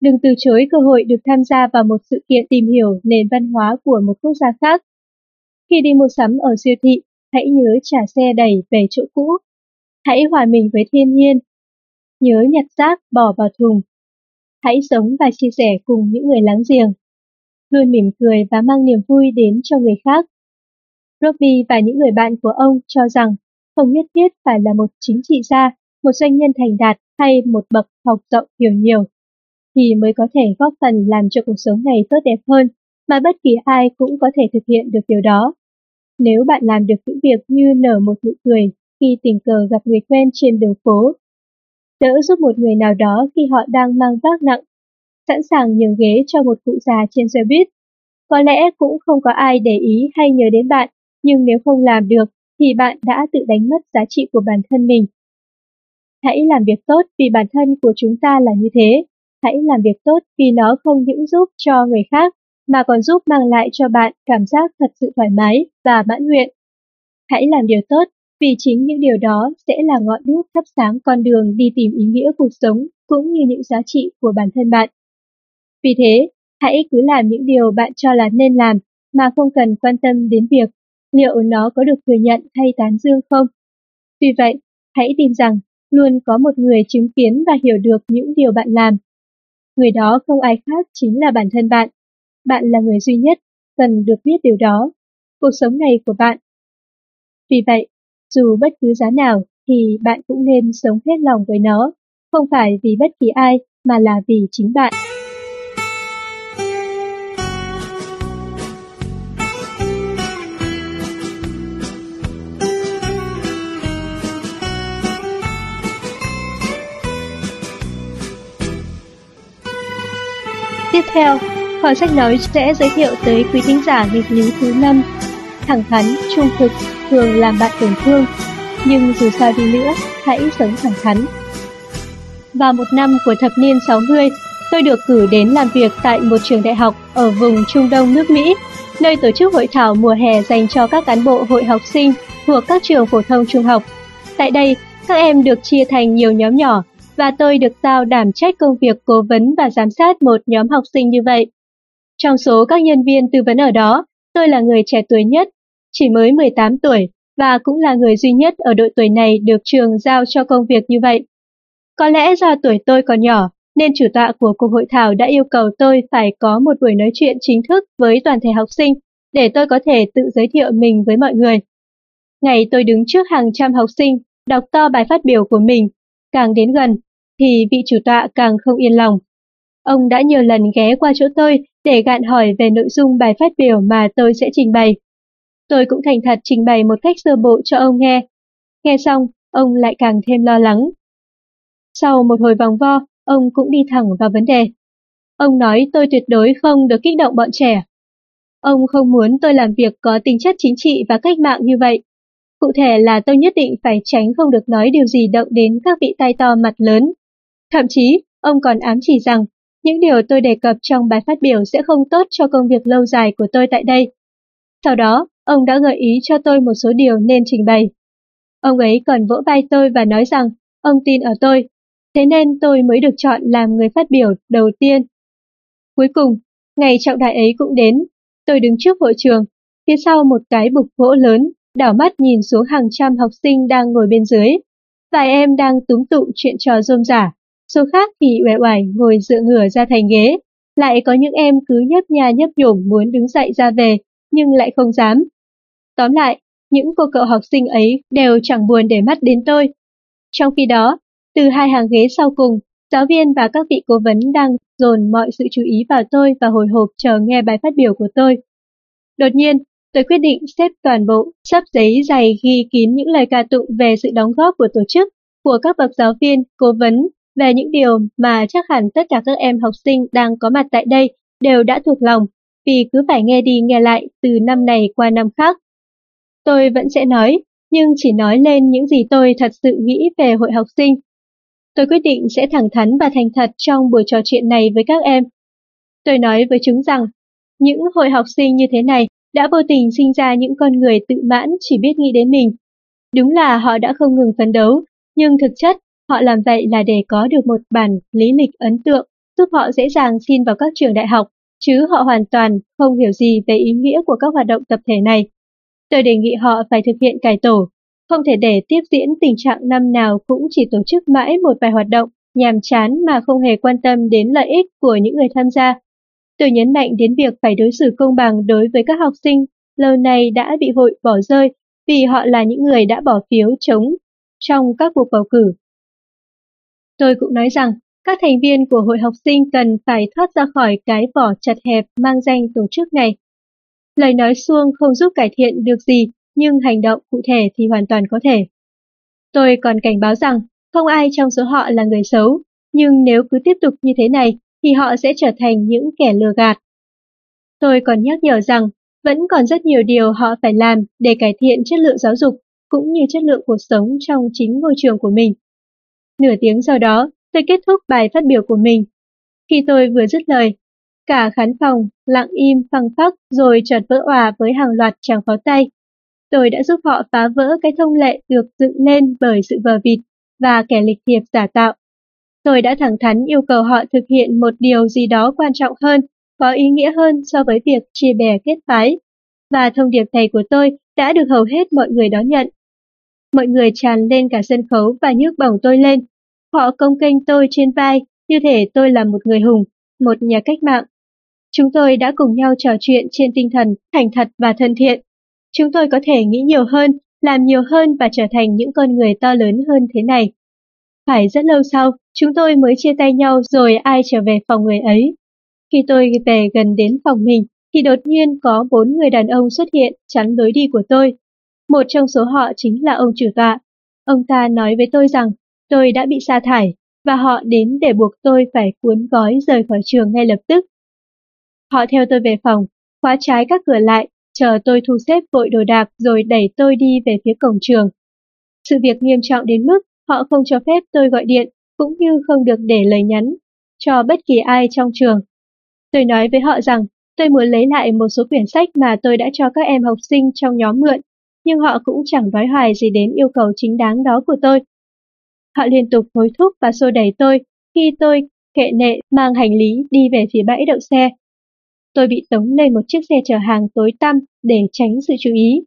Đừng từ chối cơ hội được tham gia vào một sự kiện tìm hiểu nền văn hóa của một quốc gia khác. Khi đi mua sắm ở siêu thị, hãy nhớ trả xe đẩy về chỗ cũ. Hãy hòa mình với thiên nhiên. Nhớ nhặt rác bỏ vào thùng. Hãy sống và chia sẻ cùng những người láng giềng. Luôn mỉm cười và mang niềm vui đến cho người khác. Robbie và những người bạn của ông cho rằng không nhất thiết phải là một chính trị gia, một doanh nhân thành đạt hay một bậc học rộng hiểu nhiều thì mới có thể góp phần làm cho cuộc sống này tốt đẹp hơn, mà bất kỳ ai cũng có thể thực hiện được điều đó. Nếu bạn làm được những việc như nở một nụ cười khi tình cờ gặp người quen trên đường phố, đỡ giúp một người nào đó khi họ đang mang vác nặng, sẵn sàng nhường ghế cho một cụ già trên xe buýt, có lẽ cũng không có ai để ý hay nhớ đến bạn, nhưng nếu không làm được thì bạn đã tự đánh mất giá trị của bản thân mình. Hãy làm việc tốt vì bản thân của chúng ta là như thế. Hãy làm việc tốt vì nó không những giúp cho người khác, mà còn giúp mang lại cho bạn cảm giác thật sự thoải mái và mãn nguyện. Hãy làm điều tốt vì chính những điều đó sẽ là ngọn đuốc thắp sáng con đường đi tìm ý nghĩa cuộc sống cũng như những giá trị của bản thân bạn. Vì thế, hãy cứ làm những điều bạn cho là nên làm mà không cần quan tâm đến việc liệu nó có được thừa nhận hay tán dương không. Tuy vậy, hãy tin rằng luôn có một người chứng kiến và hiểu được những điều bạn làm Người đó không ai khác chính là bản thân bạn. Bạn là người duy nhất, cần được biết điều đó. Cuộc sống này của bạn. Vì vậy, dù bất cứ giá nào thì bạn cũng nên sống hết lòng với nó, không phải vì bất kỳ ai mà là vì chính bạn. Tiếp theo, kho sách nói sẽ giới thiệu tới quý thính giả nghịch lý thứ năm thẳng thắn, trung thực, thường làm bạn tổn thương. Nhưng dù sao đi nữa, hãy sống thẳng thắn. Vào một năm của thập niên 60, tôi được cử đến làm việc tại một trường đại học ở vùng Trung Đông nước Mỹ, nơi tổ chức hội thảo mùa hè dành cho các cán bộ hội học sinh thuộc các trường phổ thông trung học. Tại đây, các em được chia thành nhiều nhóm nhỏ và tôi được giao đảm trách công việc cố vấn và giám sát một nhóm học sinh như vậy. Trong số các nhân viên tư vấn ở đó, tôi là người trẻ tuổi nhất, chỉ mới 18 tuổi và cũng là người duy nhất ở độ tuổi này được trường giao cho công việc như vậy. Có lẽ do tuổi tôi còn nhỏ, nên chủ tọa của cuộc hội thảo đã yêu cầu tôi phải có một buổi nói chuyện chính thức với toàn thể học sinh để tôi có thể tự giới thiệu mình với mọi người. Ngày tôi đứng trước hàng trăm học sinh, đọc to bài phát biểu của mình, càng đến gần, thì vị chủ tọa càng không yên lòng. Ông đã nhiều lần ghé qua chỗ tôi để gạn hỏi về nội dung bài phát biểu mà tôi sẽ trình bày. Tôi cũng thành thật trình bày một cách sơ bộ cho ông nghe. Nghe xong, ông lại càng thêm lo lắng. Sau một hồi vòng vo, ông cũng đi thẳng vào vấn đề. Ông nói tôi tuyệt đối không được kích động bọn trẻ. Ông không muốn tôi làm việc có tính chất chính trị và cách mạng như vậy. Cụ thể là tôi nhất định phải tránh không được nói điều gì động đến các vị tay to mặt lớn. Thậm chí, ông còn ám chỉ rằng những điều tôi đề cập trong bài phát biểu sẽ không tốt cho công việc lâu dài của tôi tại đây. Sau đó, ông đã gợi ý cho tôi một số điều nên trình bày. Ông ấy còn vỗ vai tôi và nói rằng ông tin ở tôi, thế nên tôi mới được chọn làm người phát biểu đầu tiên. Cuối cùng, ngày trọng đại ấy cũng đến, tôi đứng trước hội trường, phía sau một cái bục gỗ lớn, đảo mắt nhìn xuống hàng trăm học sinh đang ngồi bên dưới. Vài em đang túm tụng chuyện trò rôm giả, số khác thì uể oải ngồi dựa ngửa ra thành ghế, lại có những em cứ nhấp nha nhấp nhổm muốn đứng dậy ra về, nhưng lại không dám. Tóm lại, những cô cậu học sinh ấy đều chẳng buồn để mắt đến tôi. Trong khi đó, từ hai hàng ghế sau cùng, giáo viên và các vị cố vấn đang dồn mọi sự chú ý vào tôi và hồi hộp chờ nghe bài phát biểu của tôi. Đột nhiên, tôi quyết định xếp toàn bộ sắp giấy dày ghi kín những lời ca tụng về sự đóng góp của tổ chức, của các bậc giáo viên, cố vấn, về những điều mà chắc hẳn tất cả các em học sinh đang có mặt tại đây đều đã thuộc lòng, vì cứ phải nghe đi nghe lại từ năm này qua năm khác. Tôi vẫn sẽ nói, nhưng chỉ nói lên những gì tôi thật sự nghĩ về hội học sinh. Tôi quyết định sẽ thẳng thắn và thành thật trong buổi trò chuyện này với các em. Tôi nói với chúng rằng, những hội học sinh như thế này đã vô tình sinh ra những con người tự mãn chỉ biết nghĩ đến mình. Đúng là họ đã không ngừng phấn đấu, nhưng thực chất họ làm vậy là để có được một bản lý lịch ấn tượng giúp họ dễ dàng xin vào các trường đại học, chứ họ hoàn toàn không hiểu gì về ý nghĩa của các hoạt động tập thể này. Tôi đề nghị họ phải thực hiện cải tổ, không thể để tiếp diễn tình trạng năm nào cũng chỉ tổ chức mãi một vài hoạt động nhàm chán mà không hề quan tâm đến lợi ích của những người tham gia. Tôi nhấn mạnh đến việc phải đối xử công bằng đối với các học sinh lâu nay đã bị hội bỏ rơi vì họ là những người đã bỏ phiếu chống trong các cuộc bầu cử. Tôi cũng nói rằng các thành viên của hội học sinh cần phải thoát ra khỏi cái vỏ chặt hẹp mang danh tổ chức này. Lời nói suông không giúp cải thiện được gì, nhưng hành động cụ thể thì hoàn toàn có thể. Tôi còn cảnh báo rằng không ai trong số họ là người xấu, nhưng nếu cứ tiếp tục như thế này thì họ sẽ trở thành những kẻ lừa gạt. Tôi còn nhắc nhở rằng vẫn còn rất nhiều điều họ phải làm để cải thiện chất lượng giáo dục cũng như chất lượng cuộc sống trong chính ngôi trường của mình. Nửa tiếng sau đó, tôi kết thúc bài phát biểu của mình. Khi tôi vừa dứt lời, cả khán phòng lặng im phăng phắc rồi chợt vỡ òa với hàng loạt tràng pháo tay. Tôi đã giúp họ phá vỡ cái thông lệ được dựng lên bởi sự vờ vịt và kẻ lịch thiệp giả tạo. Tôi đã thẳng thắn yêu cầu họ thực hiện một điều gì đó quan trọng hơn, có ý nghĩa hơn so với việc chia bè kết phái. Và thông điệp thầy của tôi đã được hầu hết mọi người đón nhận. Mọi người tràn lên cả sân khấu và nhấc bổng tôi lên. Họ công kênh tôi trên vai như thể tôi là một người hùng, một nhà cách mạng. Chúng tôi đã cùng nhau trò chuyện trên tinh thần thành thật và thân thiện. Chúng tôi có thể nghĩ nhiều hơn, làm nhiều hơn và trở thành những con người to lớn hơn thế này. Phải rất lâu sau, chúng tôi mới chia tay nhau rồi ai trở về phòng người ấy. Khi tôi về gần đến phòng mình, thì đột nhiên có bốn người đàn ông xuất hiện chắn lối đi của tôi. Một trong số họ chính là ông chủ tọa. Ông ta nói với tôi rằng tôi đã bị sa thải và họ đến để buộc tôi phải cuốn gói rời khỏi trường ngay lập tức Họ theo tôi về phòng, khóa trái các cửa lại, chờ tôi thu xếp vội đồ đạc rồi đẩy tôi đi về phía cổng trường. Sự việc nghiêm trọng đến mức họ không cho phép tôi gọi điện, cũng như không được để lời nhắn cho bất kỳ ai trong trường. Tôi nói với họ rằng tôi muốn lấy lại một số quyển sách mà tôi đã cho các em học sinh trong nhóm mượn, nhưng họ cũng chẳng nói hoài gì đến yêu cầu chính đáng đó của tôi. Họ liên tục hối thúc và xô đẩy tôi khi tôi kệ nệ mang hành lý đi về phía bãi đậu xe. Tôi bị tống lên một chiếc xe chở hàng tối tăm để tránh sự chú ý.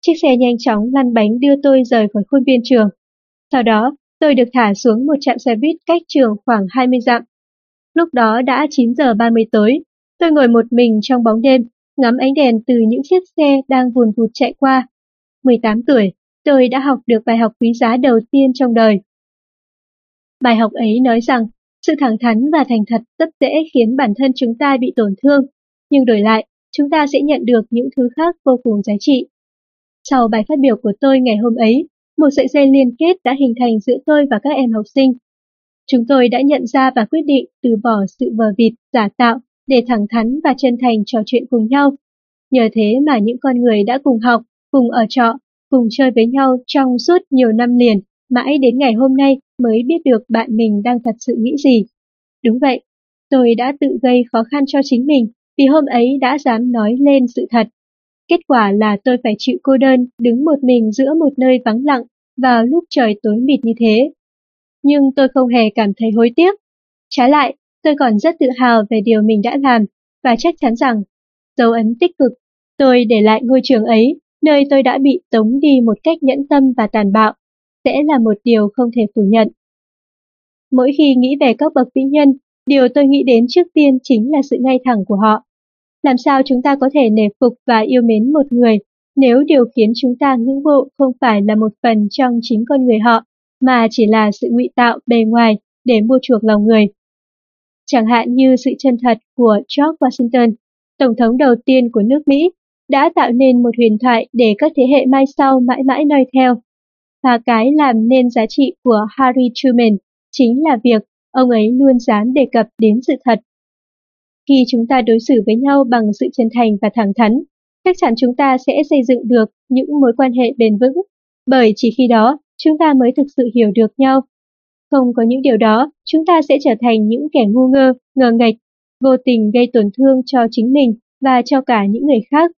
Chiếc xe nhanh chóng lăn bánh đưa tôi rời khỏi khuôn viên trường. Sau đó, tôi được thả xuống một trạm xe buýt cách trường khoảng 20 dặm. Lúc đó đã 9 giờ 30 tối, tôi ngồi một mình trong bóng đêm, ngắm ánh đèn từ những chiếc xe đang vùn vụt chạy qua. 18 tuổi, tôi đã học được bài học quý giá đầu tiên trong đời. Bài học ấy nói rằng sự thẳng thắn và thành thật rất dễ khiến bản thân chúng ta bị tổn thương, nhưng đổi lại, chúng ta sẽ nhận được những thứ khác vô cùng giá trị. Sau bài phát biểu của tôi ngày hôm ấy, một sợi dây liên kết đã hình thành giữa tôi và các em học sinh. Chúng tôi đã nhận ra và quyết định từ bỏ sự vờ vịt, giả tạo để thẳng thắn và chân thành trò chuyện cùng nhau. Nhờ thế mà những con người đã cùng học, cùng ở trọ, cùng chơi với nhau trong suốt nhiều năm liền, mãi đến ngày hôm nay mới biết được bạn mình đang thật sự nghĩ gì. Đúng vậy, tôi đã tự gây khó khăn cho chính mình vì hôm ấy đã dám nói lên sự thật. Kết quả là tôi phải chịu cô đơn, đứng một mình giữa một nơi vắng lặng vào lúc trời tối mịt như thế. Nhưng tôi không hề cảm thấy hối tiếc. Trái lại, tôi còn rất tự hào về điều mình đã làm và chắc chắn rằng dấu ấn tích cực, tôi để lại ngôi trường ấy, nơi tôi đã bị tống đi một cách nhẫn tâm và tàn bạo, sẽ là một điều không thể phủ nhận. Mỗi khi nghĩ về các bậc vĩ nhân, điều tôi nghĩ đến trước tiên chính là sự ngay thẳng của họ. Làm sao chúng ta có thể nể phục và yêu mến một người nếu điều khiến chúng ta ngưỡng mộ không phải là một phần trong chính con người họ, mà chỉ là sự ngụy tạo bề ngoài để mua chuộc lòng người. Chẳng hạn như sự chân thật của George Washington, Tổng thống đầu tiên của nước Mỹ, đã tạo nên một huyền thoại để các thế hệ mai sau mãi mãi noi theo. Và cái làm nên giá trị của Harry Truman chính là việc ông ấy luôn dám đề cập đến sự thật. Khi chúng ta đối xử với nhau bằng sự chân thành và thẳng thắn, chắc chắn chúng ta sẽ xây dựng được những mối quan hệ bền vững, bởi chỉ khi đó chúng ta mới thực sự hiểu được nhau. Không có những điều đó, chúng ta sẽ trở thành những kẻ ngu ngơ, ngờ nghệch, vô tình gây tổn thương cho chính mình và cho cả những người khác.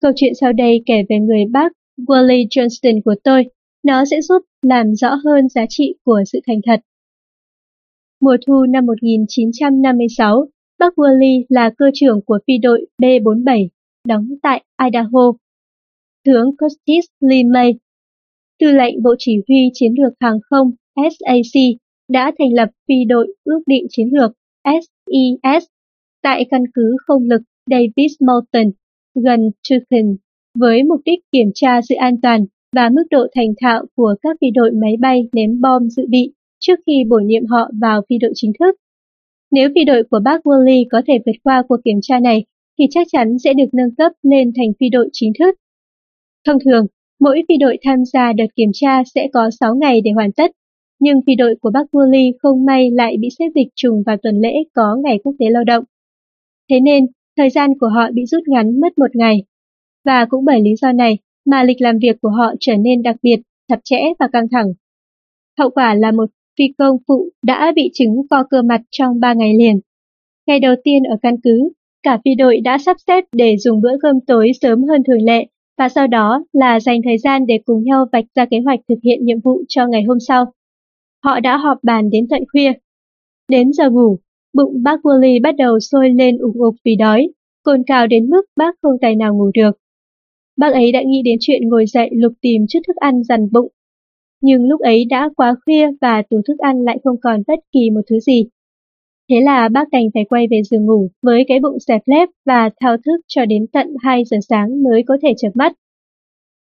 Câu chuyện sau đây kể về người bác Willie Johnston của tôi, nó sẽ giúp làm rõ hơn giá trị của sự thành thật. Mùa thu năm 1956, bác Willie là cơ trưởng của phi đội B-47, đóng tại Idaho. Tướng Curtis Lee May, tư lệnh Bộ Chỉ huy Chiến lược Hàng không SAC, đã thành lập phi đội ước định chiến lược SES tại căn cứ không lực Davis Mountain gần Tucson với mục đích kiểm tra sự an toàn và mức độ thành thạo của các phi đội máy bay ném bom dự bị trước khi bổ nhiệm họ vào phi đội chính thức. Nếu phi đội của bác Woolley có thể vượt qua cuộc kiểm tra này, thì chắc chắn sẽ được nâng cấp lên thành phi đội chính thức. Thông thường, mỗi phi đội tham gia đợt kiểm tra sẽ có 6 ngày để hoàn tất, nhưng phi đội của bác Woolley không may lại bị xếp dịch trùng vào tuần lễ có ngày quốc tế lao động. Thế nên, thời gian của họ bị rút ngắn mất một ngày. Và cũng bởi lý do này mà lịch làm việc của họ trở nên đặc biệt, chặt chẽ và căng thẳng. Hậu quả là một phi công phụ đã bị chứng co cơ mặt trong 3 ngày liền. Ngày đầu tiên ở căn cứ, cả phi đội đã sắp xếp để dùng bữa cơm tối sớm hơn thường lệ và sau đó là dành thời gian để cùng nhau vạch ra kế hoạch thực hiện nhiệm vụ cho ngày hôm sau. Họ đã họp bàn đến tận khuya. Đến giờ ngủ, bụng bác Wally bắt đầu sôi lên ủng ục vì đói, cồn cào đến mức bác không tài nào ngủ được. Bác ấy đã nghĩ đến chuyện ngồi dậy lục tìm chút thức ăn dằn bụng. Nhưng lúc ấy đã quá khuya và tủ thức ăn lại không còn bất kỳ một thứ gì. Thế là bác đành phải quay về giường ngủ với cái bụng xẹp lép và thao thức cho đến tận 2 giờ sáng mới có thể chợp mắt.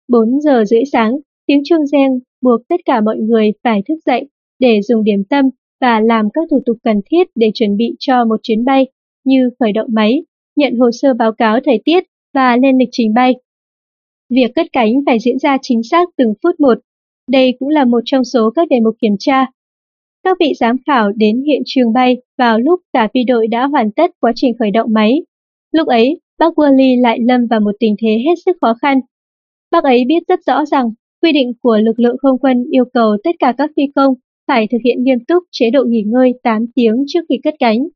4 giờ rưỡi sáng, tiếng chuông reng buộc tất cả mọi người phải thức dậy để dùng điểm tâm và làm các thủ tục cần thiết để chuẩn bị cho một chuyến bay như khởi động máy, nhận hồ sơ báo cáo thời tiết và lên lịch trình bay. Việc cất cánh phải diễn ra chính xác từng phút một. Đây cũng là một trong số các đề mục kiểm tra. các vị giám khảo đến hiện trường bay vào lúc cả phi đội đã hoàn tất quá trình khởi động máy. Lúc ấy, bác Wally lại lâm vào một tình thế hết sức khó khăn. Bác ấy biết rất rõ rằng quy định của lực lượng không quân yêu cầu tất cả các phi công phải thực hiện nghiêm túc chế độ nghỉ ngơi 8 tiếng trước khi cất cánh.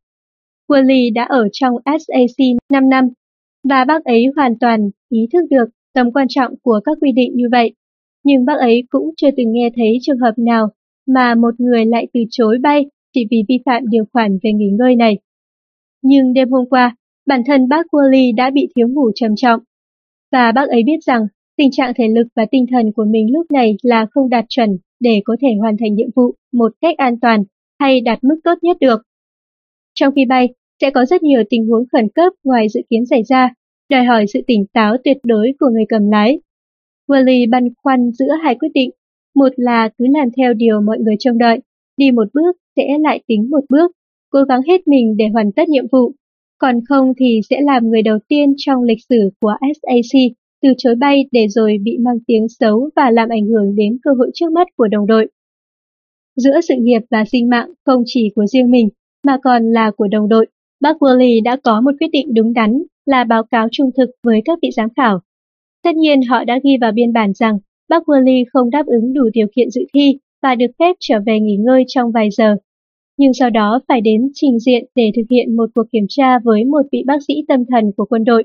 Wally đã ở trong SAC 5 năm và bác ấy hoàn toàn ý thức được tầm quan trọng của các quy định như vậy. Nhưng bác ấy cũng chưa từng nghe thấy trường hợp nào mà một người lại từ chối bay chỉ vì vi phạm điều khoản về nghỉ ngơi này. Nhưng đêm hôm qua, bản thân bác Wally đã bị thiếu ngủ trầm trọng. Và bác ấy biết rằng tình trạng thể lực và tinh thần của mình lúc này là không đạt chuẩn để có thể hoàn thành nhiệm vụ một cách an toàn hay đạt mức tốt nhất được. Trong khi bay, sẽ có rất nhiều tình huống khẩn cấp ngoài dự kiến xảy ra, đòi hỏi sự tỉnh táo tuyệt đối của người cầm lái. Wally băn khoăn giữa hai quyết định, một là cứ làm theo điều mọi người trông đợi, đi một bước sẽ lại tính một bước, cố gắng hết mình để hoàn tất nhiệm vụ, còn không thì sẽ làm người đầu tiên trong lịch sử của SAC từ chối bay để rồi bị mang tiếng xấu và làm ảnh hưởng đến cơ hội trước mắt của đồng đội. Giữa sự nghiệp và sinh mạng không chỉ của riêng mình mà còn là của đồng đội, bác Woolley đã có một quyết định đúng đắn là báo cáo trung thực với các vị giám khảo. Tất nhiên họ đã ghi vào biên bản rằng bác Woolley không đáp ứng đủ điều kiện dự thi và được phép trở về nghỉ ngơi trong vài giờ. Nhưng sau đó phải đến trình diện để thực hiện một cuộc kiểm tra với một vị bác sĩ tâm thần của quân đội.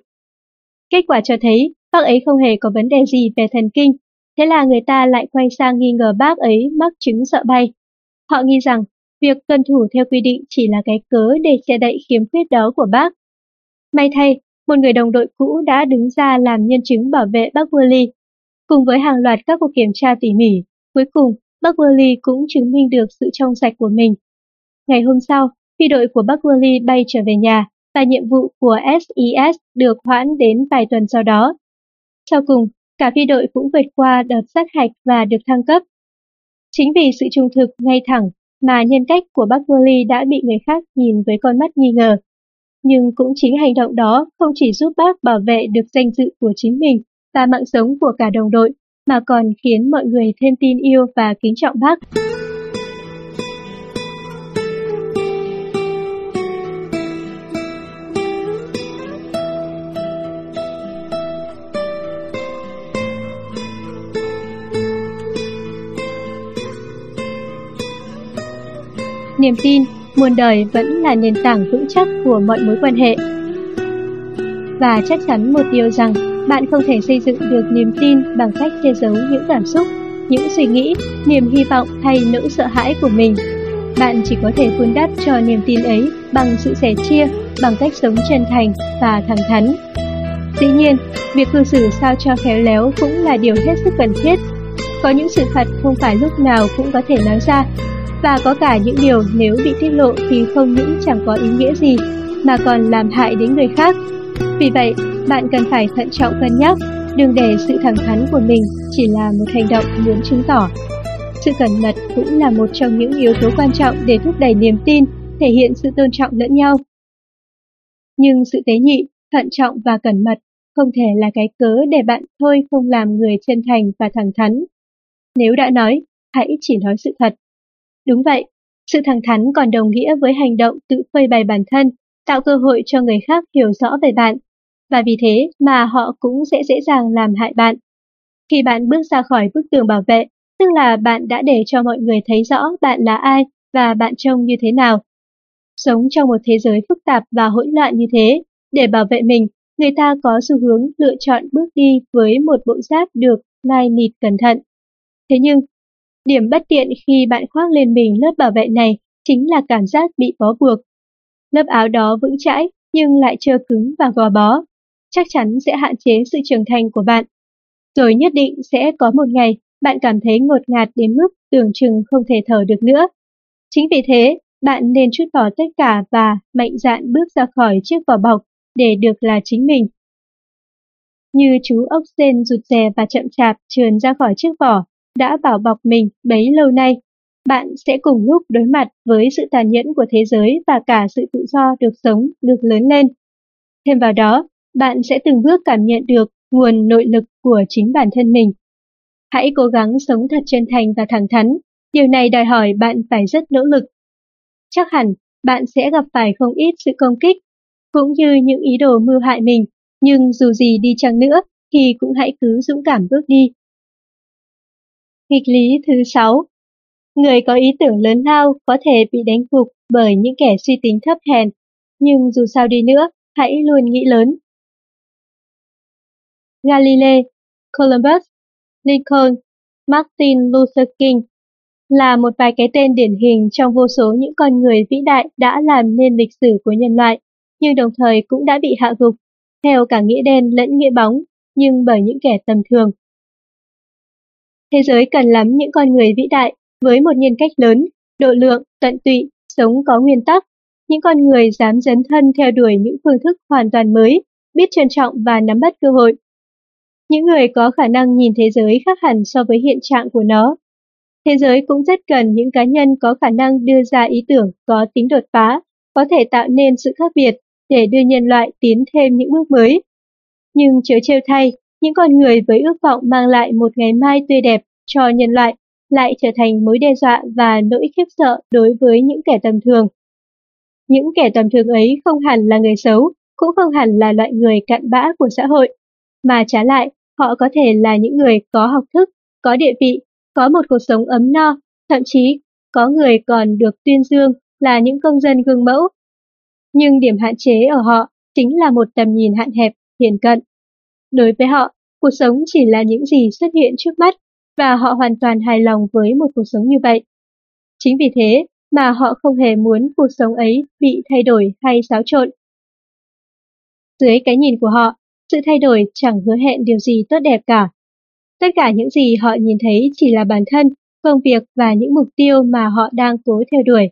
Kết quả cho thấy bác ấy không hề có vấn đề gì về thần kinh, thế là người ta lại quay sang nghi ngờ bác ấy mắc chứng sợ bay. Họ nghi rằng việc tuân thủ theo quy định chỉ là cái cớ để che đậy khiếm khuyết đó của bác. May thay, một người đồng đội cũ đã đứng ra làm nhân chứng bảo vệ bác Willy. Cùng với hàng loạt các cuộc kiểm tra tỉ mỉ, cuối cùng bác Willy cũng chứng minh được sự trong sạch của mình. Ngày hôm sau, phi đội của bác Willy bay trở về nhà và nhiệm vụ của SES được hoãn đến vài tuần sau đó. Sau cùng, cả phi đội cũng vượt qua đợt sát hạch và được thăng cấp. Chính vì sự trung thực ngay thẳng mà nhân cách của bác Woolley đã bị người khác nhìn với con mắt nghi ngờ. Nhưng cũng chính hành động đó không chỉ giúp bác bảo vệ được danh dự của chính mình và mạng sống của cả đồng đội, mà còn khiến mọi người thêm tin yêu và kính trọng bác. Niềm tin, muôn đời vẫn là nền tảng vững chắc của mọi mối quan hệ. Và chắc chắn một điều rằng, bạn không thể xây dựng được niềm tin bằng cách che giấu những cảm xúc, những suy nghĩ, niềm hy vọng hay nỗi sợ hãi của mình. Bạn chỉ có thể vun đắp cho niềm tin ấy bằng sự sẻ chia, bằng cách sống chân thành và thẳng thắn. Dĩ nhiên, việc cư xử sao cho khéo léo cũng là điều hết sức cần thiết. Có những sự thật không phải lúc nào cũng có thể nói ra, và có cả những điều nếu bị tiết lộ thì không những chẳng có ý nghĩa gì mà còn làm hại đến người khác. Vì vậy, bạn cần phải thận trọng cân nhắc, đừng để sự thẳng thắn của mình chỉ là một hành động muốn chứng tỏ. Sự cẩn mật cũng là một trong những yếu tố quan trọng để thúc đẩy niềm tin, thể hiện sự tôn trọng lẫn nhau. Nhưng sự tế nhị, thận trọng và cẩn mật không thể là cái cớ để bạn thôi không làm người chân thành và thẳng thắn. Nếu đã nói, hãy chỉ nói sự thật. Đúng vậy, sự thẳng thắn còn đồng nghĩa với hành động tự phơi bày bản thân, tạo cơ hội cho người khác hiểu rõ về bạn, và vì thế mà họ cũng sẽ dễ dàng làm hại bạn. Khi bạn bước ra khỏi bức tường bảo vệ, tức là bạn đã để cho mọi người thấy rõ bạn là ai và bạn trông như thế nào. Sống trong một thế giới phức tạp và hỗn loạn như thế, để bảo vệ mình, người ta có xu hướng lựa chọn bước đi với một bộ giáp được lai nịt cẩn thận. Thế nhưng, Điểm bất tiện khi bạn khoác lên mình lớp bảo vệ này chính là cảm giác bị bó buộc. Lớp áo đó vững chãi nhưng lại chưa cứng và gò bó, chắc chắn sẽ hạn chế sự trưởng thành của bạn. Rồi nhất định sẽ có một ngày bạn cảm thấy ngột ngạt đến mức tưởng chừng không thể thở được nữa. Chính vì thế, bạn nên chút bỏ tất cả và mạnh dạn bước ra khỏi chiếc vỏ bọc để được là chính mình. Như chú ốc sen rụt rè và chậm chạp trườn ra khỏi chiếc vỏ, đã bảo bọc mình bấy lâu nay, bạn sẽ cùng lúc đối mặt với sự tàn nhẫn của thế giới và cả sự tự do được sống, được lớn lên. Thêm vào đó, bạn sẽ từng bước cảm nhận được nguồn nội lực của chính bản thân mình. Hãy cố gắng sống thật chân thành và thẳng thắn, Điều này đòi hỏi bạn phải rất nỗ lực. Chắc hẳn bạn sẽ gặp phải không ít sự công kích, cũng như những ý đồ mưu hại mình, nhưng dù gì đi chăng nữa thì cũng hãy cứ dũng cảm bước đi. Nghịch lý thứ 6 Người có ý tưởng lớn lao có thể bị đánh gục bởi những kẻ suy tính thấp hèn, nhưng dù sao đi nữa, hãy luôn nghĩ lớn. Galilei, Columbus, Lincoln, Martin Luther King là một vài cái tên điển hình trong vô số những con người vĩ đại đã làm nên lịch sử của nhân loại, nhưng đồng thời cũng đã bị hạ gục, theo cả nghĩa đen lẫn nghĩa bóng, nhưng bởi những kẻ tầm thường. Thế giới cần lắm những con người vĩ đại với một nhân cách lớn, độ lượng, tận tụy, sống có nguyên tắc, những con người dám dấn thân theo đuổi những phương thức hoàn toàn mới, biết trân trọng và nắm bắt cơ hội. Những người có khả năng nhìn thế giới khác hẳn so với hiện trạng của nó. Thế giới cũng rất cần những cá nhân có khả năng đưa ra ý tưởng có tính đột phá, có thể tạo nên sự khác biệt để đưa nhân loại tiến thêm những bước mới. Nhưng chớ trêu thay, những con người với ước vọng mang lại một ngày mai tươi đẹp cho nhân loại lại trở thành mối đe dọa và nỗi khiếp sợ đối với những kẻ tầm thường. Những kẻ tầm thường ấy không hẳn là người xấu, cũng không hẳn là loại người cặn bã của xã hội, mà trái lại, họ có thể là những người có học thức, có địa vị, có một cuộc sống ấm no, thậm chí có người còn được tuyên dương là những công dân gương mẫu. Nhưng điểm hạn chế ở họ chính là một tầm nhìn hạn hẹp, hiền cận. Đối với họ, cuộc sống chỉ là những gì xuất hiện trước mắt và họ hoàn toàn hài lòng với một cuộc sống như vậy. Chính vì thế mà họ không hề muốn cuộc sống ấy bị thay đổi hay xáo trộn. Dưới cái nhìn của họ, sự thay đổi chẳng hứa hẹn điều gì tốt đẹp cả. Tất cả những gì họ nhìn thấy chỉ là bản thân, công việc và những mục tiêu mà họ đang cố theo đuổi.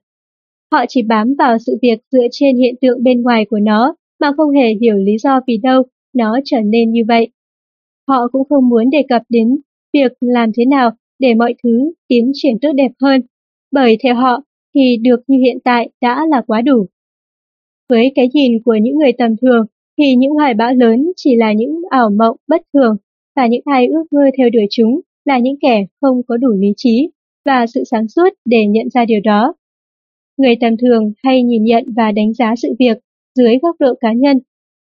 Họ chỉ bám vào sự việc dựa trên hiện tượng bên ngoài của nó mà không hề hiểu lý do vì đâu nó trở nên như vậy. Họ cũng không muốn đề cập đến việc làm thế nào để mọi thứ tiến triển tốt đẹp hơn, bởi theo họ thì được như hiện tại đã là quá đủ. Với cái nhìn của những người tầm thường thì những hoài bão lớn chỉ là những ảo mộng bất thường và những ai ước mơ theo đuổi chúng là những kẻ không có đủ lý trí và sự sáng suốt để nhận ra điều đó. Người tầm thường hay nhìn nhận và đánh giá sự việc dưới góc độ cá nhân.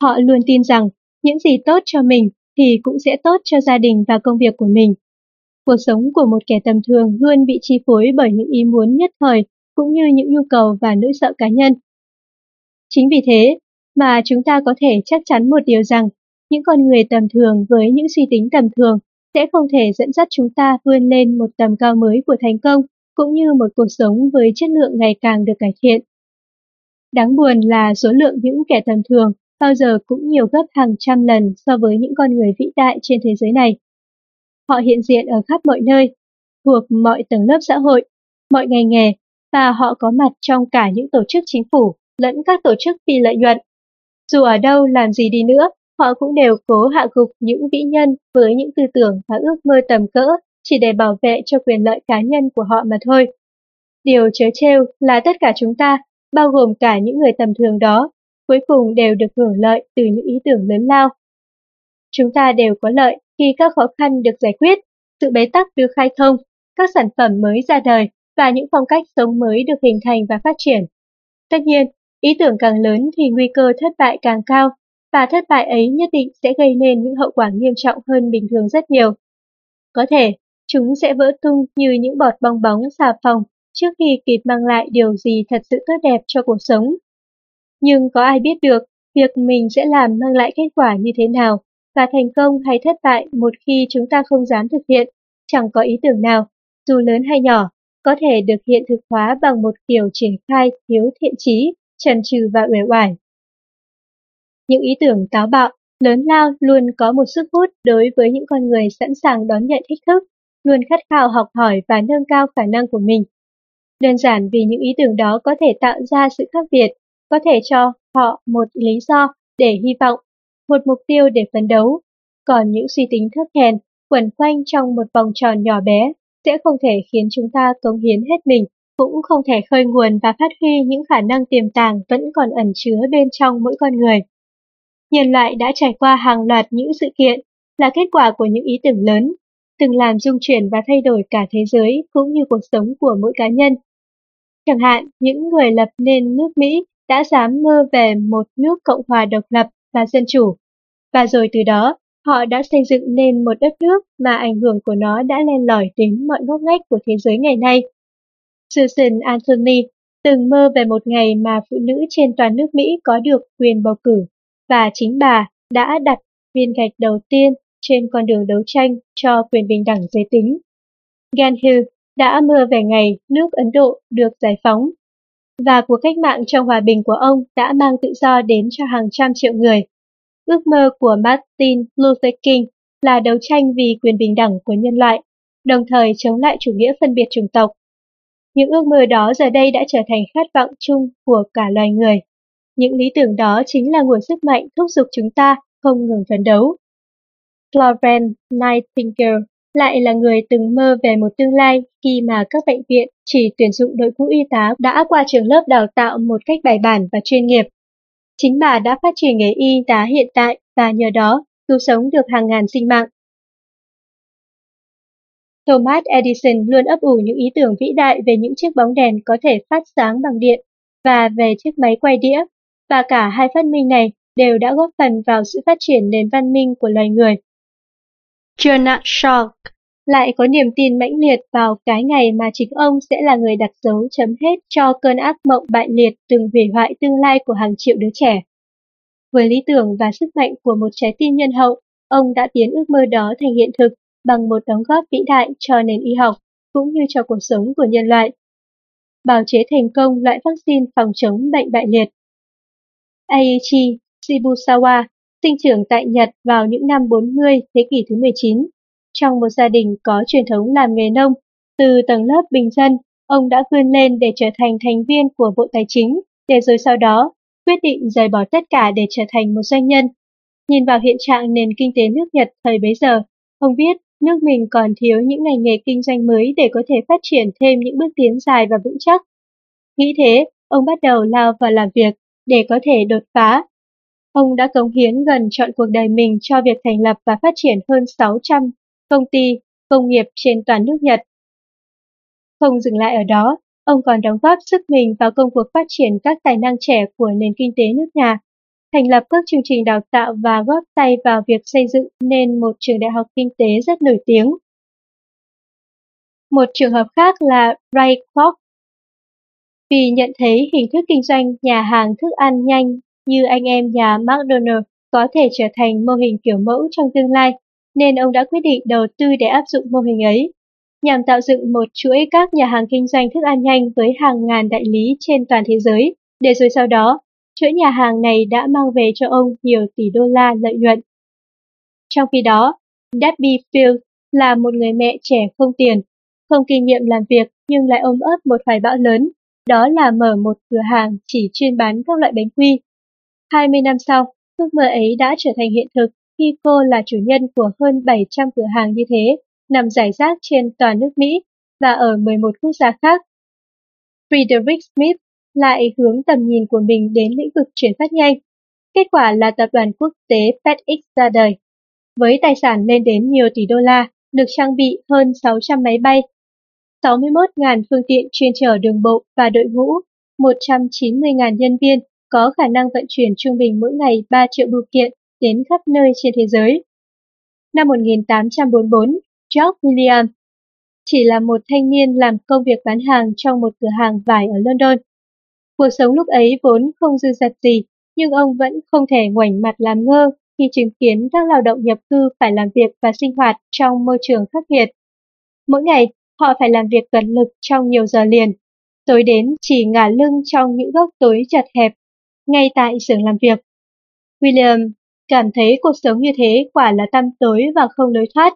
Họ luôn tin rằng những gì tốt cho mình thì cũng sẽ tốt cho gia đình và công việc của mình. Cuộc sống của một kẻ tầm thường luôn bị chi phối bởi những ý muốn nhất thời cũng như những nhu cầu và nỗi sợ cá nhân. Chính vì thế mà chúng ta có thể chắc chắn một điều rằng những con người tầm thường với những suy tính tầm thường sẽ không thể dẫn dắt chúng ta vươn lên một tầm cao mới của thành công cũng như một cuộc sống với chất lượng ngày càng được cải thiện. Đáng buồn là số lượng những kẻ tầm thường bao giờ cũng nhiều gấp hàng trăm lần so với những con người vĩ đại trên thế giới này. Họ hiện diện ở khắp mọi nơi, thuộc mọi tầng lớp xã hội, mọi ngành nghề, và họ có mặt trong cả những tổ chức chính phủ lẫn các tổ chức phi lợi nhuận. Dù ở đâu làm gì đi nữa, họ cũng đều cố hạ gục những vĩ nhân với những tư tưởng và ước mơ tầm cỡ chỉ để bảo vệ cho quyền lợi cá nhân của họ mà thôi. Điều chớ trêu là tất cả chúng ta, bao gồm cả những người tầm thường đó, cuối cùng đều được hưởng lợi từ những ý tưởng lớn lao. Chúng ta đều có lợi khi các khó khăn được giải quyết, sự bế tắc được khai thông, các sản phẩm mới ra đời và những phong cách sống mới được hình thành và phát triển. Tất nhiên, ý tưởng càng lớn thì nguy cơ thất bại càng cao, và thất bại ấy nhất định sẽ gây nên những hậu quả nghiêm trọng hơn bình thường rất nhiều. Có thể, chúng sẽ vỡ tung như những bọt bong bóng xà phòng trước khi kịp mang lại điều gì thật sự tốt đẹp cho cuộc sống. Nhưng có ai biết được việc mình sẽ làm mang lại kết quả như thế nào và thành công hay thất bại một khi chúng ta không dám thực hiện, chẳng có ý tưởng nào, dù lớn hay nhỏ, có thể được hiện thực hóa bằng một kiểu triển khai thiếu thiện trí, trần trừ và uể oải. Những ý tưởng táo bạo, lớn lao luôn có một sức hút đối với những con người sẵn sàng đón nhận thách thức, luôn khát khao học hỏi và nâng cao khả năng của mình. Đơn giản vì những ý tưởng đó có thể tạo ra sự khác biệt, có thể cho họ một lý do để hy vọng, một mục tiêu để phấn đấu. Còn những suy tính thấp hèn, quẩn quanh trong một vòng tròn nhỏ bé, sẽ không thể khiến chúng ta cống hiến hết mình, cũng không thể khơi nguồn và phát huy những khả năng tiềm tàng vẫn còn ẩn chứa bên trong mỗi con người. Nhân loại đã trải qua hàng loạt những sự kiện là kết quả của những ý tưởng lớn. từng làm dung chuyển và thay đổi cả thế giới cũng như cuộc sống của mỗi cá nhân. Chẳng hạn, những người lập nên nước Mỹ đã dám mơ về một nước Cộng hòa độc lập và dân chủ, và rồi từ đó họ đã xây dựng nên một đất nước mà ảnh hưởng của nó đã len lỏi đến mọi ngóc ngách của thế giới ngày nay. Susan Anthony từng mơ về một ngày mà phụ nữ trên toàn nước Mỹ có được quyền bầu cử, và chính bà đã đặt viên gạch đầu tiên trên con đường đấu tranh cho quyền bình đẳng giới tính. Gan Hill đã mơ về ngày nước Ấn Độ được giải phóng, và cuộc cách mạng trong hòa bình của ông đã mang tự do đến cho hàng trăm triệu người. Ước mơ của Martin Luther King là đấu tranh vì quyền bình đẳng của nhân loại, đồng thời chống lại chủ nghĩa phân biệt chủng tộc. Những ước mơ đó giờ đây đã trở thành khát vọng chung của cả loài người. Những lý tưởng đó chính là nguồn sức mạnh thúc giục chúng ta không ngừng phấn đấu. Florence Nightingale lại là người từng mơ về một tương lai khi mà các bệnh viện chỉ tuyển dụng đội ngũ y tá đã qua trường lớp đào tạo một cách bài bản và chuyên nghiệp. Chính bà đã phát triển nghề y tá hiện tại và nhờ đó cứu sống được hàng ngàn sinh mạng. Thomas Edison luôn ấp ủ những ý tưởng vĩ đại về những chiếc bóng đèn có thể phát sáng bằng điện và về chiếc máy quay đĩa, và cả hai phát minh này đều đã góp phần vào sự phát triển nền văn minh của loài người. Jonah Shark lại có niềm tin mãnh liệt vào cái ngày mà chính ông sẽ là người đặt dấu chấm hết cho cơn ác mộng bại liệt từng hủy hoại tương lai của hàng triệu đứa trẻ. Với lý tưởng và sức mạnh của một trái tim nhân hậu, ông đã biến ước mơ đó thành hiện thực bằng một đóng góp vĩ đại cho nền y học cũng như cho cuộc sống của nhân loại. Bào chế thành công loại vaccine phòng chống bệnh bại liệt. Aichi Shibusawa sinh trưởng tại Nhật vào những năm 40 thế kỷ thứ 19. Trong một gia đình có truyền thống làm nghề nông, từ tầng lớp bình dân, ông đã vươn lên để trở thành thành viên của Bộ Tài chính, để rồi sau đó quyết định rời bỏ tất cả để trở thành một doanh nhân. Nhìn vào hiện trạng nền kinh tế nước Nhật thời bấy giờ, ông biết nước mình còn thiếu những ngành nghề kinh doanh mới để có thể phát triển thêm những bước tiến dài và vững chắc. Nghĩ thế, ông bắt đầu lao vào làm việc để có thể đột phá Ông đã cống hiến gần trọn cuộc đời mình cho việc thành lập và phát triển hơn 600 công ty, công nghiệp trên toàn nước Nhật. Không dừng lại ở đó, ông còn đóng góp sức mình vào công cuộc phát triển các tài năng trẻ của nền kinh tế nước nhà, thành lập các chương trình đào tạo và góp tay vào việc xây dựng nên một trường đại học kinh tế rất nổi tiếng. Một trường hợp khác là Ray Kroc. Vì nhận thấy hình thức kinh doanh nhà hàng thức ăn nhanh như anh em nhà McDonald có thể trở thành mô hình kiểu mẫu trong tương lai, nên ông đã quyết định đầu tư để áp dụng mô hình ấy, nhằm tạo dựng một chuỗi các nhà hàng kinh doanh thức ăn nhanh với hàng ngàn đại lý trên toàn thế giới, để rồi sau đó, chuỗi nhà hàng này đã mang về cho ông nhiều tỷ đô la lợi nhuận. Trong khi đó, Debbie Field là một người mẹ trẻ không tiền, không kinh nghiệm làm việc nhưng lại ôm ấp một hoài bão lớn, đó là mở một cửa hàng chỉ chuyên bán các loại bánh quy. 20 năm sau, ước mơ ấy đã trở thành hiện thực khi cô là chủ nhân của hơn 700 cửa hàng như thế, nằm rải rác trên toàn nước Mỹ và ở 11 quốc gia khác. Frederick Smith lại hướng tầm nhìn của mình đến lĩnh vực chuyển phát nhanh. Kết quả là tập đoàn quốc tế FedEx ra đời. Với tài sản lên đến nhiều tỷ đô la, được trang bị hơn 600 máy bay, 61.000 phương tiện chuyên chở đường bộ và đội ngũ, 190.000 nhân viên có khả năng vận chuyển trung bình mỗi ngày 3 triệu bưu kiện đến khắp nơi trên thế giới. Năm 1844, George William chỉ là một thanh niên làm công việc bán hàng trong một cửa hàng vải ở London. Cuộc sống lúc ấy vốn không dư dật gì, nhưng ông vẫn không thể ngoảnh mặt làm ngơ khi chứng kiến các lao động nhập cư phải làm việc và sinh hoạt trong môi trường khắc nghiệt. Mỗi ngày, họ phải làm việc cẩn lực trong nhiều giờ liền, tối đến chỉ ngả lưng trong những góc tối chật hẹp ngay tại xưởng làm việc. William cảm thấy cuộc sống như thế quả là tăm tối và không lối thoát.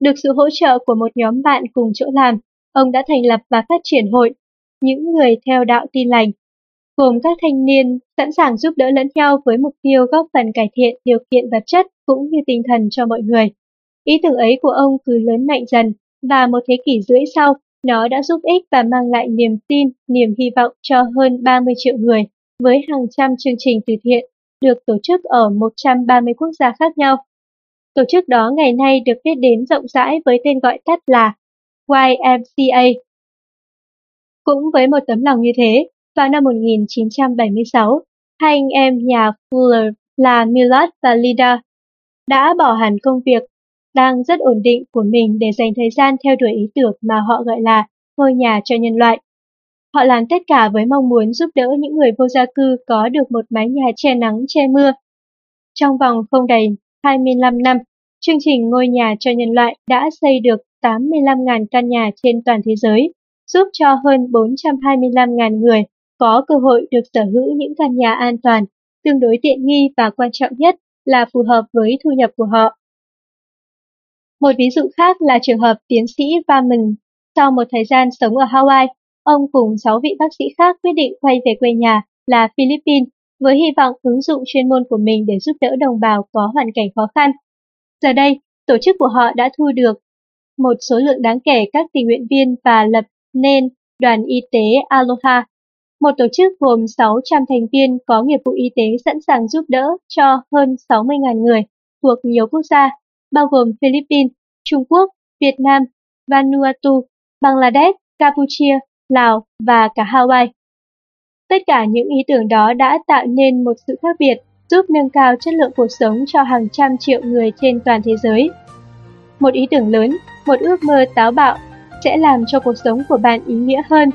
Được sự hỗ trợ của một nhóm bạn cùng chỗ làm, ông đã thành lập và phát triển hội, những người theo đạo tin lành, gồm các thanh niên sẵn sàng giúp đỡ lẫn nhau với mục tiêu góp phần cải thiện điều kiện vật chất cũng như tinh thần cho mọi người. Ý tưởng ấy của ông cứ lớn mạnh dần, và một thế kỷ rưỡi sau, nó đã giúp ích và mang lại niềm tin, niềm hy vọng cho hơn 30 triệu người với hàng trăm chương trình từ thiện được tổ chức ở 130 quốc gia khác nhau. Tổ chức đó ngày nay được biết đến rộng rãi với tên gọi tắt là YMCA. Cũng với một tấm lòng như thế, vào năm 1976, hai anh em nhà Fuller là Millard và Lida đã bỏ hẳn công việc đang rất ổn định của mình để dành thời gian theo đuổi ý tưởng mà họ gọi là ngôi nhà cho nhân loại. Họ làm tất cả với mong muốn giúp đỡ những người vô gia cư có được một mái nhà che nắng che mưa. Trong vòng không đầy 25 năm, chương trình Ngôi nhà cho nhân loại đã xây được 85.000 căn nhà trên toàn thế giới, giúp cho hơn 425.000 người có cơ hội được sở hữu những căn nhà an toàn, tương đối tiện nghi và quan trọng nhất là phù hợp với thu nhập của họ. Một ví dụ khác là trường hợp tiến sĩ Varman. Sau một thời gian sống ở Hawaii, ông cùng 6 vị bác sĩ khác quyết định quay về quê nhà là Philippines với hy vọng ứng dụng chuyên môn của mình để giúp đỡ đồng bào có hoàn cảnh khó khăn. Giờ đây, tổ chức của họ đã thu được một số lượng đáng kể các tình nguyện viên và lập nên đoàn y tế Aloha, một tổ chức gồm 600 thành viên có nghiệp vụ y tế sẵn sàng giúp đỡ cho hơn 60.000 người thuộc nhiều quốc gia, bao gồm Philippines, Trung Quốc, Việt Nam, Vanuatu, Bangladesh, Campuchia, Lào và cả Hawaii. Tất cả những ý tưởng đó đã tạo nên một sự khác biệt, giúp nâng cao chất lượng cuộc sống cho hàng trăm triệu người trên toàn thế giới. Một ý tưởng lớn, một ước mơ táo bạo sẽ làm cho cuộc sống của bạn ý nghĩa hơn.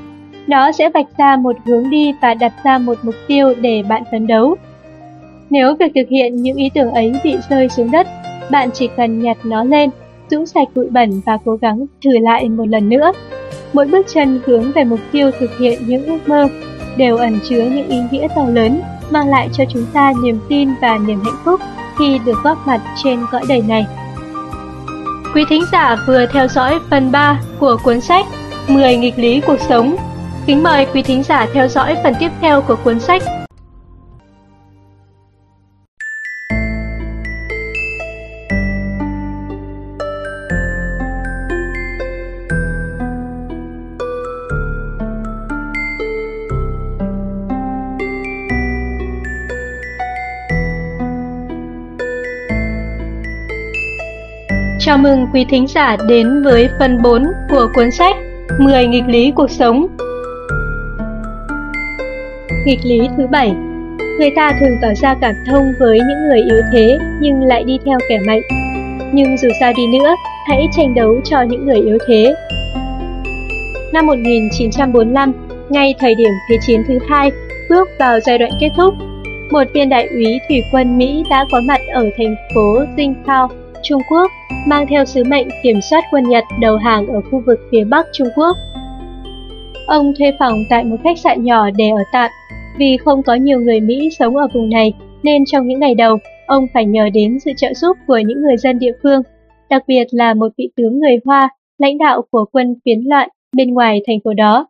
Nó sẽ vạch ra một hướng đi và đặt ra một mục tiêu để bạn phấn đấu. Nếu việc thực hiện những ý tưởng ấy bị rơi xuống đất, bạn chỉ cần nhặt nó lên, rũ sạch bụi bẩn và cố gắng thử lại một lần nữa. Mỗi bước chân hướng về mục tiêu thực hiện những ước mơ đều ẩn chứa những ý nghĩa to lớn, mang lại cho chúng ta niềm tin và niềm hạnh phúc khi được góp mặt trên cõi đời này. Quý thính giả vừa theo dõi phần 3 của cuốn sách 10 nghịch lý cuộc sống. Kính mời quý thính giả theo dõi phần tiếp theo của cuốn sách mừng quý thính giả đến với phần 4 của cuốn sách 10 nghịch lý cuộc sống. Nghịch lý thứ 7 Người ta thường tỏ ra cảm thông với những người yếu thế nhưng lại đi theo kẻ mạnh. Nhưng dù sao đi nữa, hãy tranh đấu cho những người yếu thế. Năm 1945, ngay thời điểm Thế chiến thứ hai bước vào giai đoạn kết thúc, một viên đại úy thủy quân Mỹ đã có mặt ở thành phố Dinh Thao. Trung Quốc mang theo sứ mệnh kiểm soát quân Nhật đầu hàng ở khu vực phía Bắc Trung Quốc. Ông thuê phòng tại một khách sạn nhỏ để ở tạm, vì không có nhiều người Mỹ sống ở vùng này nên trong những ngày đầu, ông phải nhờ đến sự trợ giúp của những người dân địa phương, đặc biệt là một vị tướng người Hoa, lãnh đạo của quân phiến loạn bên ngoài thành phố đó.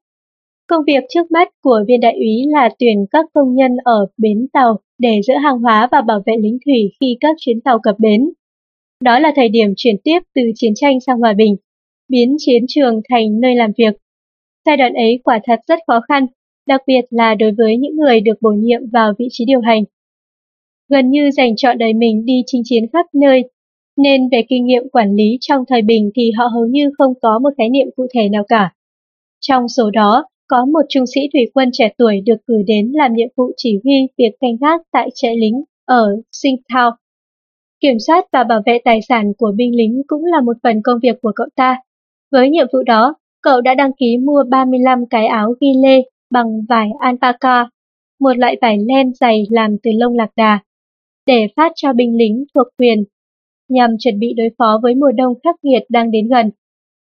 Công việc trước mắt của viên đại úy là tuyển các công nhân ở bến tàu để giữ hàng hóa và bảo vệ lính thủy khi các chuyến tàu cập bến. Đó là thời điểm chuyển tiếp từ chiến tranh sang hòa bình, biến chiến trường thành nơi làm việc. Giai đoạn ấy quả thật rất khó khăn, đặc biệt là đối với những người được bổ nhiệm vào vị trí điều hành. Gần như dành trọn đời mình đi chinh chiến khắp nơi, nên về kinh nghiệm quản lý trong thời bình thì họ hầu như không có một khái niệm cụ thể nào cả. Trong số đó, có một trung sĩ thủy quân trẻ tuổi được cử đến làm nhiệm vụ chỉ huy việc canh gác tại trại lính ở Singtown Kiểm soát và bảo vệ tài sản của binh lính cũng là một phần công việc của cậu ta. Với nhiệm vụ đó, cậu đã đăng ký mua 35 cái áo ghi lê bằng vải alpaca, một loại vải len dày làm từ lông lạc đà, để phát cho binh lính thuộc quyền, nhằm chuẩn bị đối phó với mùa đông khắc nghiệt đang đến gần.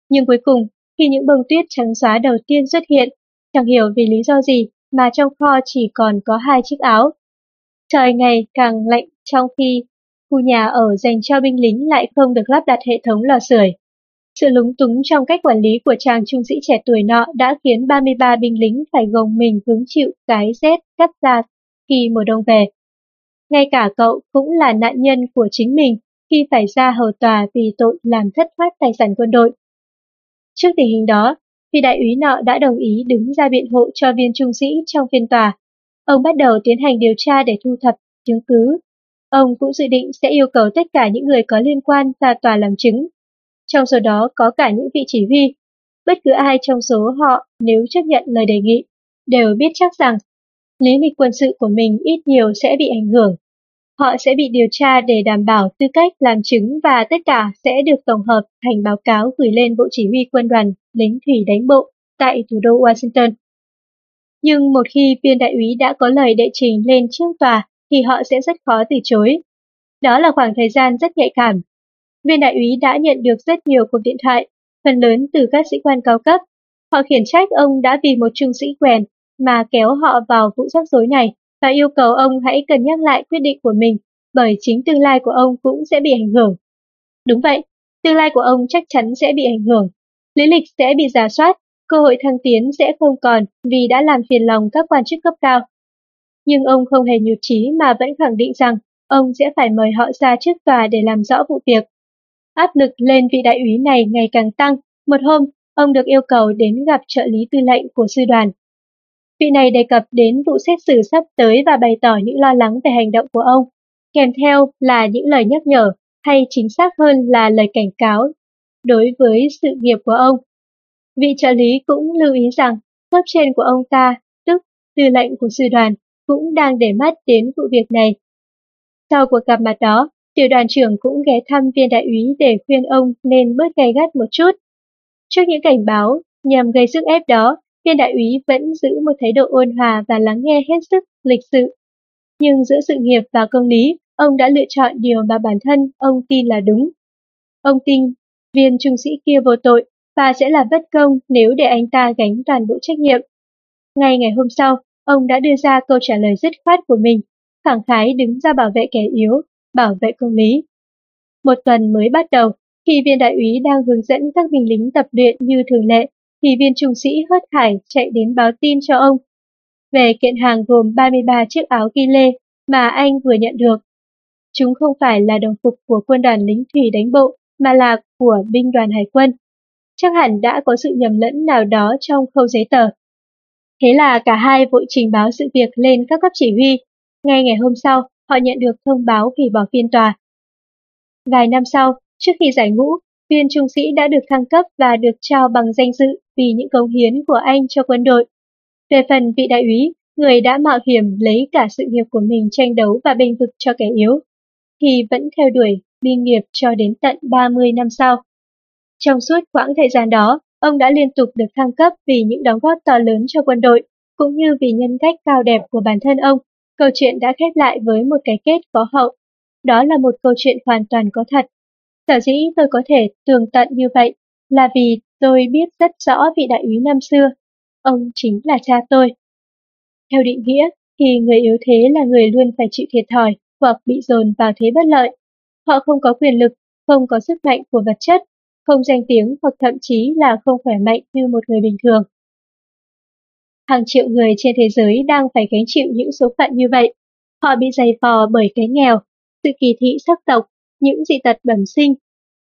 Nhưng cuối cùng, khi những bông tuyết trắng xóa đầu tiên xuất hiện, chẳng hiểu vì lý do gì mà trong kho chỉ còn có hai chiếc áo. Trời ngày càng lạnh trong khi khu nhà ở dành cho binh lính lại không được lắp đặt hệ thống lò sưởi. Sự lúng túng trong cách quản lý của chàng trung sĩ trẻ tuổi nọ đã khiến 33 binh lính phải gồng mình hứng chịu cái rét cắt da khi mùa đông về. Ngay cả cậu cũng là nạn nhân của chính mình khi phải ra hầu tòa vì tội làm thất thoát tài sản quân đội. Trước tình hình đó, vị đại úy nọ đã đồng ý đứng ra biện hộ cho viên trung sĩ trong phiên tòa. Ông bắt đầu tiến hành điều tra để thu thập chứng cứ ông cũng dự định sẽ yêu cầu tất cả những người có liên quan ra tòa làm chứng. Trong số đó có cả những vị chỉ huy. Bất cứ ai trong số họ nếu chấp nhận lời đề nghị, đều biết chắc rằng lý lịch quân sự của mình ít nhiều sẽ bị ảnh hưởng. Họ sẽ bị điều tra để đảm bảo tư cách làm chứng và tất cả sẽ được tổng hợp thành báo cáo gửi lên Bộ Chỉ huy Quân đoàn lính thủy đánh bộ tại thủ đô Washington. Nhưng một khi viên đại úy đã có lời đệ trình lên trước tòa thì họ sẽ rất khó từ chối. Đó là khoảng thời gian rất nhạy cảm. Viên đại úy đã nhận được rất nhiều cuộc điện thoại, phần lớn từ các sĩ quan cao cấp. Họ khiển trách ông đã vì một trung sĩ quèn mà kéo họ vào vụ rắc rối này và yêu cầu ông hãy cân nhắc lại quyết định của mình bởi chính tương lai của ông cũng sẽ bị ảnh hưởng. Đúng vậy, tương lai của ông chắc chắn sẽ bị ảnh hưởng. Lý lịch sẽ bị giả soát, cơ hội thăng tiến sẽ không còn vì đã làm phiền lòng các quan chức cấp cao. Nhưng ông không hề nhụt chí mà vẫn khẳng định rằng ông sẽ phải mời họ ra trước tòa để làm rõ vụ việc. Áp lực lên vị đại úy này ngày càng tăng. Một hôm, ông được yêu cầu đến gặp trợ lý tư lệnh của sư đoàn. Vị này đề cập đến vụ xét xử sắp tới và bày tỏ những lo lắng về hành động của ông, kèm theo là những lời nhắc nhở, hay chính xác hơn là lời cảnh cáo đối với sự nghiệp của ông. Vị trợ lý cũng lưu ý rằng cấp trên của ông ta, tức tư lệnh của sư đoàn, cũng đang để mắt đến vụ việc này. Sau cuộc gặp mặt đó, tiểu đoàn trưởng cũng ghé thăm viên đại úy để khuyên ông nên bớt gay gắt một chút. Trước những cảnh báo nhằm gây sức ép đó, viên đại úy vẫn giữ một thái độ ôn hòa và lắng nghe hết sức lịch sự. Nhưng giữa sự nghiệp và công lý, ông đã lựa chọn điều mà bản thân ông tin là đúng. Ông tin viên trung sĩ kia vô tội và sẽ là bất công nếu để anh ta gánh toàn bộ trách nhiệm. Ngay ngày hôm sau, ông đã đưa ra câu trả lời dứt khoát của mình, khẳng khái đứng ra bảo vệ kẻ yếu, bảo vệ công lý. Một tuần mới bắt đầu, khi viên đại úy đang hướng dẫn các binh lính tập luyện như thường lệ, thì viên trung sĩ hớt hải chạy đến báo tin cho ông về kiện hàng gồm 33 chiếc áo ghi lê mà anh vừa nhận được. Chúng không phải là đồng phục của quân đoàn lính thủy đánh bộ, mà là của binh đoàn hải quân. Chắc hẳn đã có sự nhầm lẫn nào đó trong khâu giấy tờ. Thế là cả hai vội trình báo sự việc lên các cấp chỉ huy. Ngay ngày hôm sau, họ nhận được thông báo hủy bỏ phiên tòa. Vài năm sau, trước khi giải ngũ, viên trung sĩ đã được thăng cấp và được trao bằng danh dự vì những cống hiến của anh cho quân đội. Về phần vị đại úy, người đã mạo hiểm lấy cả sự nghiệp của mình tranh đấu và bênh vực cho kẻ yếu, thì vẫn theo đuổi biên nghiệp cho đến tận 30 năm sau. Trong suốt quãng thời gian đó, ông đã liên tục được thăng cấp vì những đóng góp to lớn cho quân đội, cũng như vì nhân cách cao đẹp của bản thân ông. Câu chuyện đã khép lại với một cái kết có hậu. Đó là một câu chuyện hoàn toàn có thật. Sở dĩ tôi có thể tường tận như vậy là vì tôi biết rất rõ vị đại úy năm xưa. Ông chính là cha tôi. Theo định nghĩa, thì người yếu thế là người luôn phải chịu thiệt thòi hoặc bị dồn vào thế bất lợi. Họ không có quyền lực, không có sức mạnh của vật chất, không danh tiếng hoặc thậm chí là không khỏe mạnh như một người bình thường. Hàng triệu người trên thế giới đang phải gánh chịu những số phận như vậy. Họ bị dày vò bởi cái nghèo, sự kỳ thị sắc tộc, những dị tật bẩm sinh.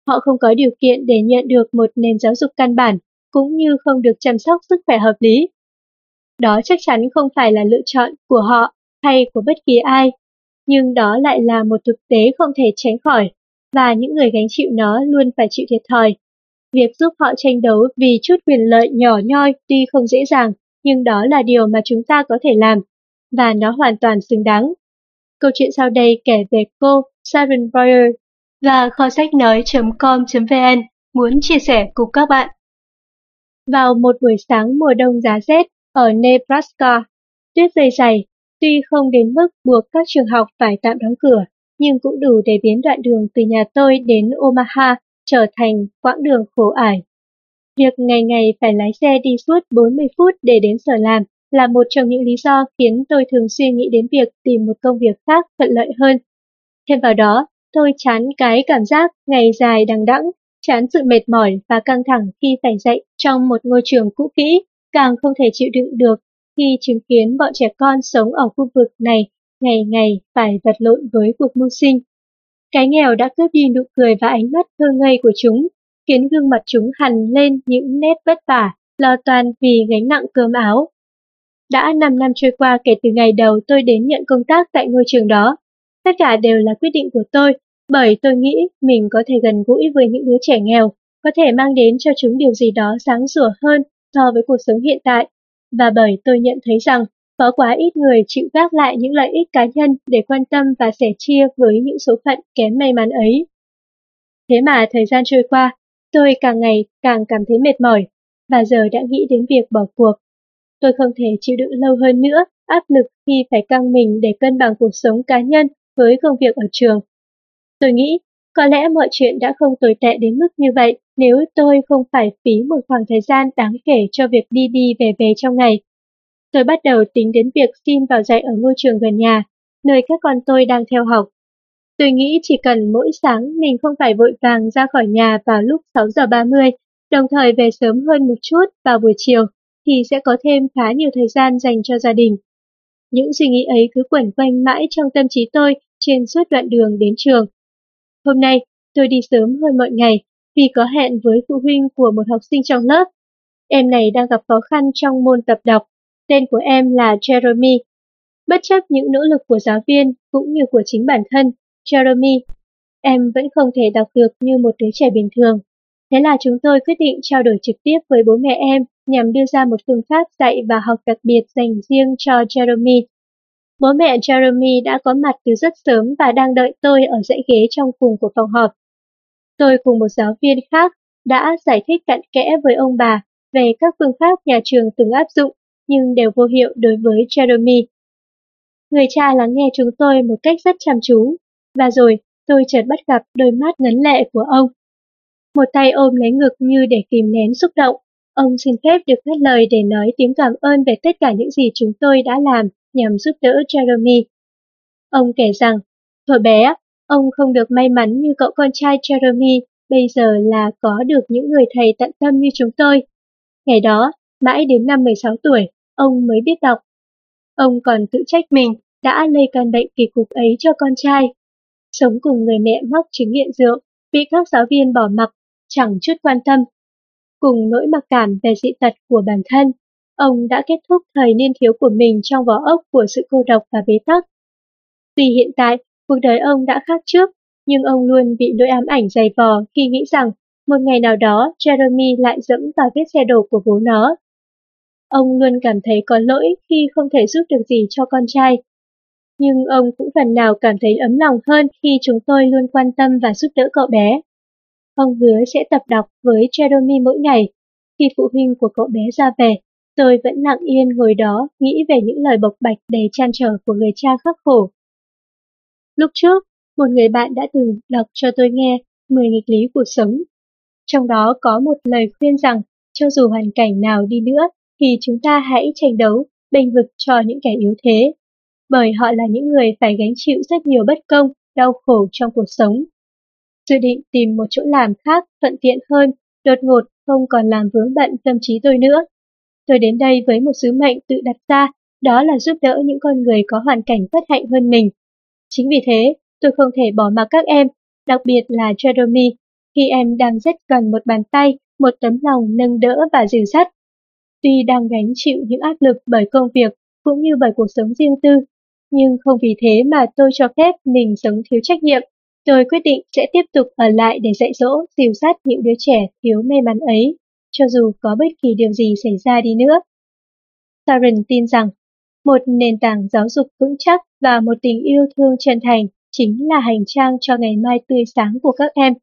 Họ không có điều kiện để nhận được một nền giáo dục căn bản, cũng như không được chăm sóc sức khỏe hợp lý. Đó chắc chắn không phải là lựa chọn của họ hay của bất kỳ ai, nhưng đó lại là một thực tế không thể tránh khỏi, và những người gánh chịu nó luôn phải chịu thiệt thòi. Việc giúp họ tranh đấu vì chút quyền lợi nhỏ nhoi tuy không dễ dàng, nhưng đó là điều mà chúng ta có thể làm, và nó hoàn toàn xứng đáng. Câu chuyện sau đây kể về cô Sharon Boyer và kho sách nói.com.vn muốn chia sẻ cùng các bạn. Vào một buổi sáng mùa đông giá rét ở Nebraska, tuyết rơi dày, tuy không đến mức buộc các trường học phải tạm đóng cửa, nhưng cũng đủ để biến đoạn đường từ nhà tôi đến Omaha trở thành quãng đường khổ ải. Việc ngày ngày phải lái xe đi suốt 40 phút để đến sở làm là một trong những lý do khiến tôi thường xuyên nghĩ đến việc tìm một công việc khác thuận lợi hơn. Thêm vào đó, tôi chán cái cảm giác ngày dài đằng đẵng, chán sự mệt mỏi và căng thẳng khi phải dạy trong một ngôi trường cũ kỹ, càng không thể chịu đựng được khi chứng kiến bọn trẻ con sống ở khu vực này ngày ngày phải vật lộn với cuộc mưu sinh. Cái nghèo đã cướp đi nụ cười và ánh mắt thơ ngây của chúng, khiến gương mặt chúng hằn lên những nét vất vả, lo toan vì gánh nặng cơm áo. Đã 5 năm trôi qua kể từ ngày đầu tôi đến nhận công tác tại ngôi trường đó. Tất cả đều là quyết định của tôi, bởi tôi nghĩ mình có thể gần gũi với những đứa trẻ nghèo, có thể mang đến cho chúng điều gì đó sáng sủa hơn so với cuộc sống hiện tại. Và bởi tôi nhận thấy rằng có quá ít người chịu gác lại những lợi ích cá nhân để quan tâm và sẻ chia với những số phận kém may mắn ấy. Thế mà thời gian trôi qua, tôi càng ngày càng cảm thấy mệt mỏi, và giờ đã nghĩ đến việc bỏ cuộc. Tôi không thể chịu đựng lâu hơn nữa áp lực khi phải căng mình để cân bằng cuộc sống cá nhân với công việc ở trường. Tôi nghĩ có lẽ mọi chuyện đã không tồi tệ đến mức như vậy nếu tôi không phải phí một khoảng thời gian đáng kể cho việc đi đi về về trong ngày. Tôi bắt đầu tính đến việc xin vào dạy ở ngôi trường gần nhà, nơi các con tôi đang theo học. Tôi nghĩ chỉ cần mỗi sáng mình không phải vội vàng ra khỏi nhà vào lúc 6 giờ 30, đồng thời về sớm hơn một chút vào buổi chiều, thì sẽ có thêm khá nhiều thời gian dành cho gia đình. Những suy nghĩ ấy cứ quẩn quanh mãi trong tâm trí tôi trên suốt đoạn đường đến trường. Hôm nay, tôi đi sớm hơn mọi ngày vì có hẹn với phụ huynh của một học sinh trong lớp. Em này đang gặp khó khăn trong môn tập đọc. Tên của em là Jeremy. Bất chấp những nỗ lực của giáo viên cũng như của chính bản thân, Jeremy, em vẫn không thể đọc được như một đứa trẻ bình thường. Thế là chúng tôi quyết định trao đổi trực tiếp với bố mẹ em nhằm đưa ra một phương pháp dạy và học đặc biệt dành riêng cho Jeremy. Bố mẹ Jeremy đã có mặt từ rất sớm và đang đợi tôi ở dãy ghế trong cùng của phòng họp. Tôi cùng một giáo viên khác đã giải thích cặn kẽ với ông bà về các phương pháp nhà trường từng áp dụng nhưng đều vô hiệu đối với Jeremy. Người cha lắng nghe chúng tôi một cách rất chăm chú, và rồi tôi chợt bắt gặp đôi mắt ngấn lệ của ông. Một tay ôm lấy ngực như để kìm nén xúc động, ông xin phép được ngắt lời để nói tiếng cảm ơn về tất cả những gì chúng tôi đã làm nhằm giúp đỡ Jeremy. Ông kể rằng, thuở bé, ông không được may mắn như cậu con trai Jeremy bây giờ là có được những người thầy tận tâm như chúng tôi. Ngày đó, mãi đến năm 16 tuổi, ông mới biết đọc. Ông còn tự trách mình đã lây căn bệnh kỳ cục ấy cho con trai. Sống cùng người mẹ mắc chứng nghiện rượu, bị các giáo viên bỏ mặc, chẳng chút quan tâm. Cùng nỗi mặc cảm về dị tật của bản thân, ông đã kết thúc thời niên thiếu của mình trong vỏ ốc của sự cô độc và bế tắc. Tuy hiện tại, cuộc đời ông đã khác trước, nhưng ông luôn bị nỗi ám ảnh dày vò khi nghĩ rằng một ngày nào đó Jeremy lại dẫm vào vết xe đổ của bố nó. Ông luôn cảm thấy có lỗi khi không thể giúp được gì cho con trai. Nhưng ông cũng phần nào cảm thấy ấm lòng hơn khi chúng tôi luôn quan tâm và giúp đỡ cậu bé. Ông hứa sẽ tập đọc với Jeremy mỗi ngày. Khi phụ huynh của cậu bé ra về, tôi vẫn lặng yên ngồi đó nghĩ về những lời bộc bạch đầy trăn trở của người cha khắc khổ. Lúc trước, một người bạn đã từng đọc cho tôi nghe 10 nghịch lý cuộc sống. Trong đó có một lời khuyên rằng, cho dù hoàn cảnh nào đi nữa, thì chúng ta hãy tranh đấu, bênh vực cho những kẻ yếu thế. Bởi họ là những người phải gánh chịu rất nhiều bất công, đau khổ trong cuộc sống. Dự định tìm một chỗ làm khác thuận tiện hơn, đột ngột không còn làm vướng bận tâm trí tôi nữa. Tôi đến đây với một sứ mệnh tự đặt ra, đó là giúp đỡ những con người có hoàn cảnh bất hạnh hơn mình. Chính vì thế, tôi không thể bỏ mặc các em, đặc biệt là Jeremy, khi em đang rất cần một bàn tay, một tấm lòng nâng đỡ và dìu dắt. Tuy đang gánh chịu những áp lực bởi công việc cũng như bởi cuộc sống riêng tư, nhưng không vì thế mà tôi cho phép mình sống thiếu trách nhiệm. Tôi quyết định sẽ tiếp tục ở lại để dạy dỗ, dìu dắt những đứa trẻ thiếu may mắn ấy, cho dù có bất kỳ điều gì xảy ra đi nữa. Saren tin rằng, một nền tảng giáo dục vững chắc và một tình yêu thương chân thành chính là hành trang cho ngày mai tươi sáng của các em.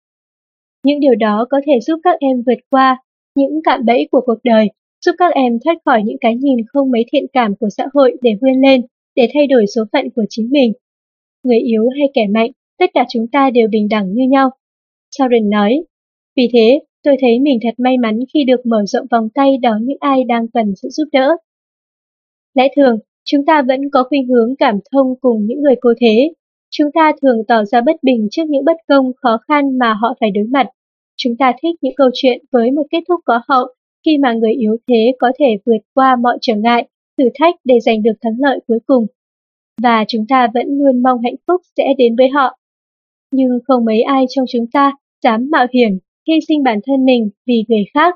Những điều đó có thể giúp các em vượt qua những cạm bẫy của cuộc đời, giúp các em thoát khỏi những cái nhìn không mấy thiện cảm của xã hội để vươn lên, để thay đổi số phận của chính mình. Người yếu hay kẻ mạnh, tất cả chúng ta đều bình đẳng như nhau. Sharon nói, vì thế tôi thấy mình thật may mắn khi được mở rộng vòng tay đón những ai đang cần sự giúp đỡ. Lẽ thường, chúng ta vẫn có khuynh hướng cảm thông cùng những người cô thế, Chúng ta thường tỏ ra bất bình trước những bất công khó khăn mà họ phải đối mặt. Chúng ta thích những câu chuyện với một kết thúc có hậu khi mà người yếu thế có thể vượt qua mọi trở ngại, thử thách để giành được thắng lợi cuối cùng. Và chúng ta vẫn luôn mong hạnh phúc sẽ đến với họ. Nhưng không mấy ai trong chúng ta dám mạo hiểm, hy sinh bản thân mình vì người khác.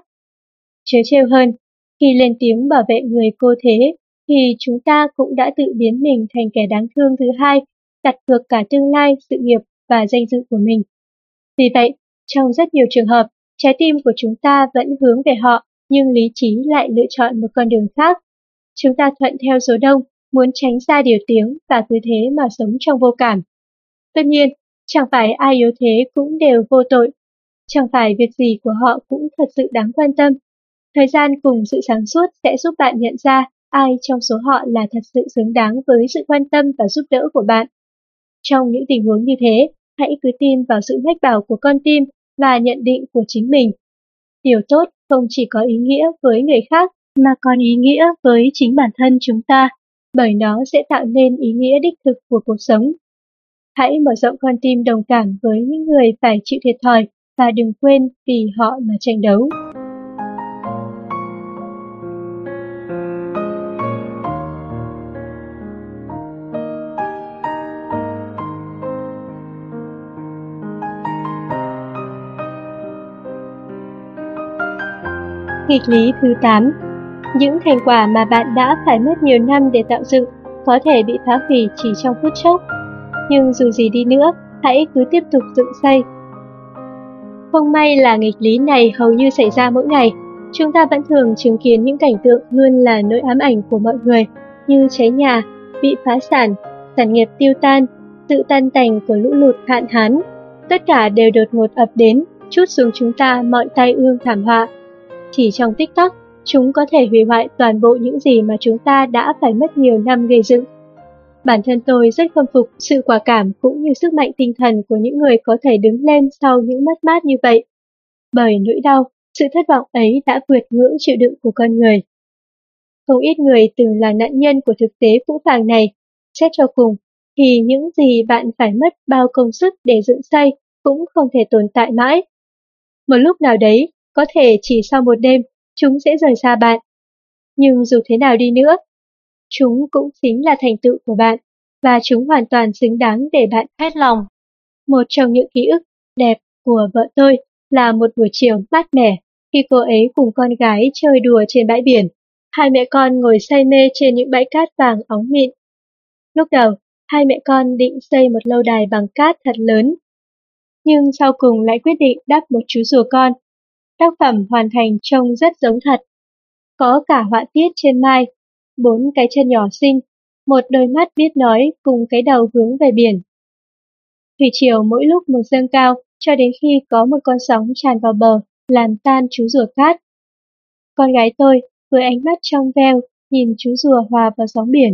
Chớ trêu hơn, khi lên tiếng bảo vệ người cô thế, thì chúng ta cũng đã tự biến mình thành kẻ đáng thương thứ hai đặt cược cả tương lai, sự nghiệp và danh dự của mình. Vì vậy, trong rất nhiều trường hợp, trái tim của chúng ta vẫn hướng về họ, nhưng lý trí lại lựa chọn một con đường khác. Chúng ta thuận theo số đông, muốn tránh xa điều tiếng và cứ thế mà sống trong vô cảm. Tất nhiên, chẳng phải ai yếu thế cũng đều vô tội. Chẳng phải việc gì của họ cũng thật sự đáng quan tâm. Thời gian cùng sự sáng suốt sẽ giúp bạn nhận ra ai trong số họ là thật sự xứng đáng với sự quan tâm và giúp đỡ của bạn. Trong những tình huống như thế, hãy cứ tin vào sự mách bảo của con tim và nhận định của chính mình. Điều tốt không chỉ có ý nghĩa với người khác mà còn ý nghĩa với chính bản thân chúng ta, bởi nó sẽ tạo nên ý nghĩa đích thực của cuộc sống. Hãy mở rộng con tim đồng cảm với những người phải chịu thiệt thòi và đừng quên vì họ mà tranh đấu. Nghịch lý thứ 8 Những thành quả mà bạn đã phải mất nhiều năm để tạo dựng có thể bị phá hủy chỉ trong phút chốc. Nhưng dù gì đi nữa, hãy cứ tiếp tục dựng xây. Không may là nghịch lý này hầu như xảy ra mỗi ngày. Chúng ta vẫn thường chứng kiến những cảnh tượng luôn là nỗi ám ảnh của mọi người, như cháy nhà, bị phá sản, sản nghiệp tiêu tan, sự tan tành của lũ lụt hạn hán. Tất cả đều đột ngột ập đến, chút xuống chúng ta mọi tai ương thảm họa chỉ trong tích tắc, chúng có thể hủy hoại toàn bộ những gì mà chúng ta đã phải mất nhiều năm gây dựng. Bản thân tôi rất khâm phục sự quả cảm cũng như sức mạnh tinh thần của những người có thể đứng lên sau những mất mát như vậy. Bởi nỗi đau, sự thất vọng ấy đã vượt ngưỡng chịu đựng của con người. Không ít người từng là nạn nhân của thực tế phũ phàng này. Xét cho cùng, thì những gì bạn phải mất bao công sức để dựng xây cũng không thể tồn tại mãi. Một lúc nào đấy, có thể chỉ sau một đêm, chúng sẽ rời xa bạn. Nhưng dù thế nào đi nữa, chúng cũng chính là thành tựu của bạn, và chúng hoàn toàn xứng đáng để bạn hết lòng. Một trong những ký ức đẹp của vợ tôi là một buổi chiều mát mẻ khi cô ấy cùng con gái chơi đùa trên bãi biển. Hai mẹ con ngồi say mê trên những bãi cát vàng óng mịn. Lúc đầu, hai mẹ con định xây một lâu đài bằng cát thật lớn. Nhưng sau cùng lại quyết định đắp một chú rùa con Tác phẩm hoàn thành trông rất giống thật. Có cả họa tiết trên mai, bốn cái chân nhỏ xinh, một đôi mắt biết nói cùng cái đầu hướng về biển. Thủy triều mỗi lúc một dâng cao cho đến khi có một con sóng tràn vào bờ, làm tan chú rùa cát. Con gái tôi với ánh mắt trong veo nhìn chú rùa hòa vào sóng biển.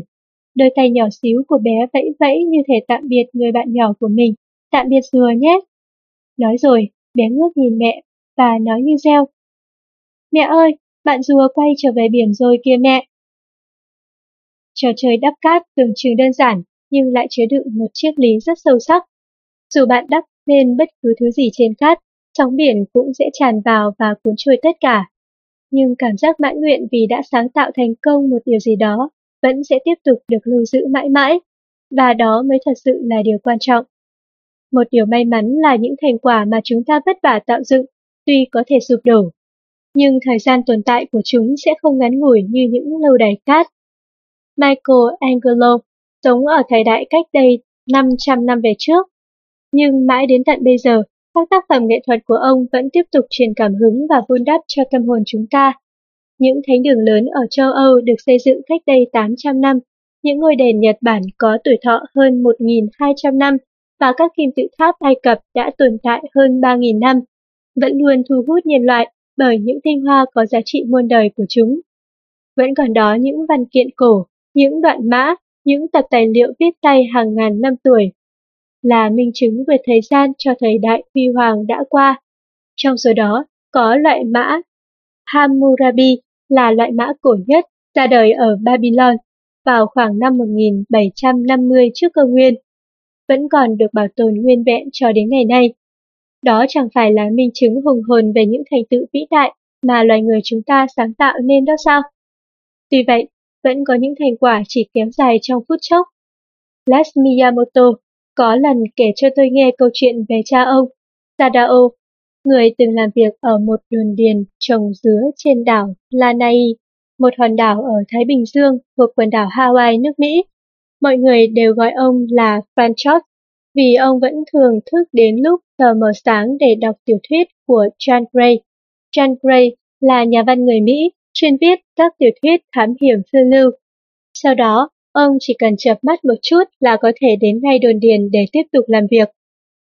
Đôi tay nhỏ xíu của bé vẫy vẫy như thể tạm biệt người bạn nhỏ của mình. Tạm biệt rùa nhé. Nói rồi, bé ngước nhìn mẹ và nói như reo. Mẹ ơi, bạn rùa quay trở về biển rồi kìa mẹ. Trò chơi đắp cát tưởng chừng đơn giản nhưng lại chứa đựng một triết lý rất sâu sắc. Dù bạn đắp lên bất cứ thứ gì trên cát, sóng biển cũng sẽ tràn vào và cuốn trôi tất cả. Nhưng cảm giác mãn nguyện vì đã sáng tạo thành công một điều gì đó vẫn sẽ tiếp tục được lưu giữ mãi mãi, và đó mới thật sự là điều quan trọng. Một điều may mắn là những thành quả mà chúng ta vất vả tạo dựng tuy có thể sụp đổ, nhưng thời gian tồn tại của chúng sẽ không ngắn ngủi như những lâu đài cát. Michael Angelo sống ở thời đại cách đây 500 năm về trước, nhưng mãi đến tận bây giờ, các tác phẩm nghệ thuật của ông vẫn tiếp tục truyền cảm hứng và vun đắp cho tâm hồn chúng ta. Những thánh đường lớn ở châu Âu được xây dựng cách đây 800 năm, những ngôi đền Nhật Bản có tuổi thọ hơn 1.200 năm và các kim tự tháp Ai Cập đã tồn tại hơn 3.000 năm vẫn luôn thu hút nhân loại bởi những tinh hoa có giá trị muôn đời của chúng. Vẫn còn đó những văn kiện cổ, những đoạn mã, những tập tài liệu viết tay hàng ngàn năm tuổi, là minh chứng về thời gian cho thời đại huy hoàng đã qua. Trong số đó có loại mã Hammurabi là loại mã cổ nhất ra đời ở Babylon vào khoảng năm 1750 trước công nguyên, vẫn còn được bảo tồn nguyên vẹn cho đến ngày nay. Đó chẳng phải là minh chứng hùng hồn về những thành tựu vĩ đại mà loài người chúng ta sáng tạo nên đó sao? Tuy vậy, vẫn có những thành quả chỉ kéo dài trong phút chốc. Les Miyamoto có lần kể cho tôi nghe câu chuyện về cha ông, Sadao, người từng làm việc ở một đồn điền trồng dứa trên đảo Lanai, một hòn đảo ở Thái Bình Dương thuộc quần đảo Hawaii nước Mỹ. Mọi người đều gọi ông là Franchot vì ông vẫn thường thức đến lúc tờ mờ sáng để đọc tiểu thuyết của John Gray. John Gray là nhà văn người Mỹ, chuyên viết các tiểu thuyết thám hiểm phiêu lưu. Sau đó, ông chỉ cần chợp mắt một chút là có thể đến ngay đồn điền để tiếp tục làm việc.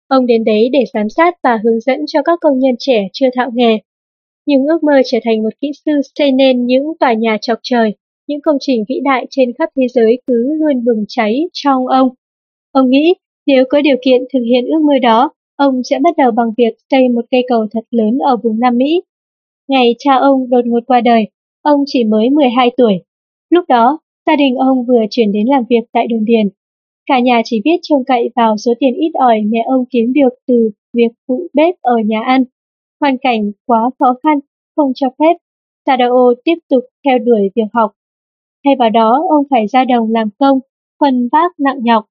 Ông đến đấy để giám sát và hướng dẫn cho các công nhân trẻ chưa thạo nghề. Nhưng ước mơ trở thành một kỹ sư xây nên những tòa nhà chọc trời, những công trình vĩ đại trên khắp thế giới cứ luôn bừng cháy trong ông. Ông nghĩ nếu có điều kiện thực hiện ước mơ đó, ông sẽ bắt đầu bằng việc xây một cây cầu thật lớn ở vùng Nam Mỹ. Ngày cha ông đột ngột qua đời, ông chỉ mới 12 tuổi. Lúc đó, gia đình ông vừa chuyển đến làm việc tại đồn điền. Cả nhà chỉ biết trông cậy vào số tiền ít ỏi mẹ ông kiếm được từ việc phụ bếp ở nhà ăn. Hoàn cảnh quá khó khăn, không cho phép. Sadao tiếp tục theo đuổi việc học. Thay vào đó, ông phải ra đồng làm công, phân vác nặng nhọc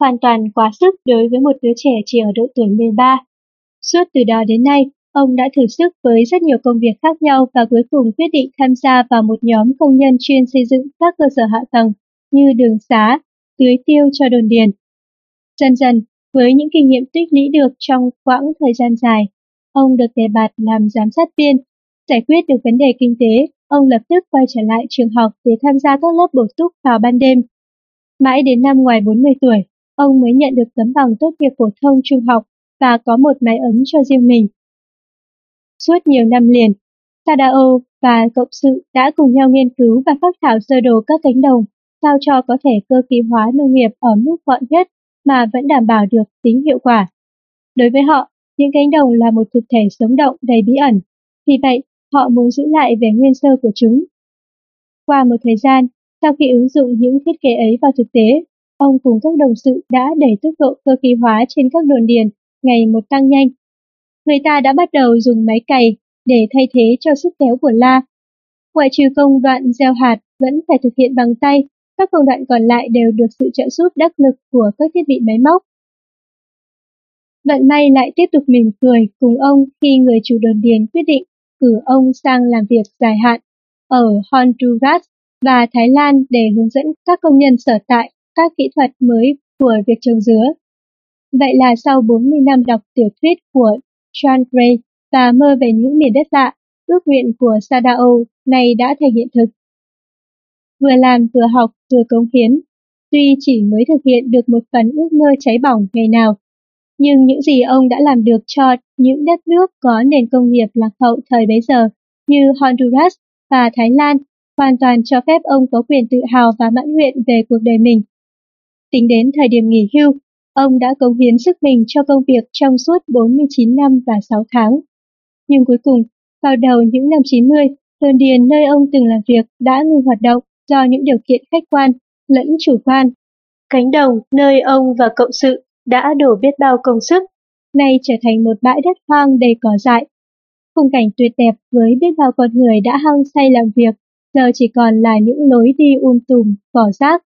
hoàn toàn quá sức đối với một đứa trẻ chỉ ở độ tuổi 13. Suốt từ đó đến nay, ông đã thử sức với rất nhiều công việc khác nhau và cuối cùng quyết định tham gia vào một nhóm công nhân chuyên xây dựng các cơ sở hạ tầng như đường xá, tưới tiêu cho đồn điền. Dần dần, với những kinh nghiệm tích lũy được trong quãng thời gian dài, ông được đề bạt làm giám sát viên. Giải quyết được vấn đề kinh tế, ông lập tức quay trở lại trường học để tham gia các lớp bổ túc vào ban đêm. Mãi đến năm ngoài 40 tuổi, ông mới nhận được tấm bằng tốt nghiệp phổ thông trung học và có một máy ấm cho riêng mình. Suốt nhiều năm liền, Sadao và cộng sự đã cùng nhau nghiên cứu và phát thảo sơ đồ các cánh đồng sao cho có thể cơ khí hóa nông nghiệp ở mức gọn nhất mà vẫn đảm bảo được tính hiệu quả. Đối với họ, những cánh đồng là một thực thể sống động đầy bí ẩn, vì vậy họ muốn giữ lại vẻ nguyên sơ của chúng. Qua một thời gian, sau khi ứng dụng những thiết kế ấy vào thực tế, Ông cùng các đồng sự đã đẩy tốc độ cơ khí hóa trên các đồn điền ngày một tăng nhanh. Người ta đã bắt đầu dùng máy cày để thay thế cho sức kéo của la. Ngoại trừ công đoạn gieo hạt vẫn phải thực hiện bằng tay, các công đoạn còn lại đều được sự trợ giúp đắc lực của các thiết bị máy móc. Vận may lại tiếp tục mỉm cười cùng ông khi người chủ đồn điền quyết định cử ông sang làm việc dài hạn ở Honduras và Thái Lan để hướng dẫn các công nhân sở tại các kỹ thuật mới của việc trồng dứa. Vậy là sau 40 năm đọc tiểu thuyết của John Gray và mơ về những miền đất lạ, ước nguyện của Sadao này đã thành hiện thực. Vừa làm vừa học vừa cống hiến, tuy chỉ mới thực hiện được một phần ước mơ cháy bỏng ngày nào, nhưng những gì ông đã làm được cho những đất nước có nền công nghiệp lạc hậu thời bấy giờ như Honduras và Thái Lan hoàn toàn cho phép ông có quyền tự hào và mãn nguyện về cuộc đời mình. Tính đến thời điểm nghỉ hưu, ông đã cống hiến sức mình cho công việc trong suốt 49 năm và 6 tháng. Nhưng cuối cùng, vào đầu những năm 90, đồn điền nơi ông từng làm việc đã ngừng hoạt động do những điều kiện khách quan lẫn chủ quan. Cánh đồng nơi ông và cộng sự đã đổ biết bao công sức, nay trở thành một bãi đất hoang đầy cỏ dại. Khung cảnh tuyệt đẹp với biết bao con người đã hăng say làm việc, giờ chỉ còn là những lối đi um tùm, cỏ rác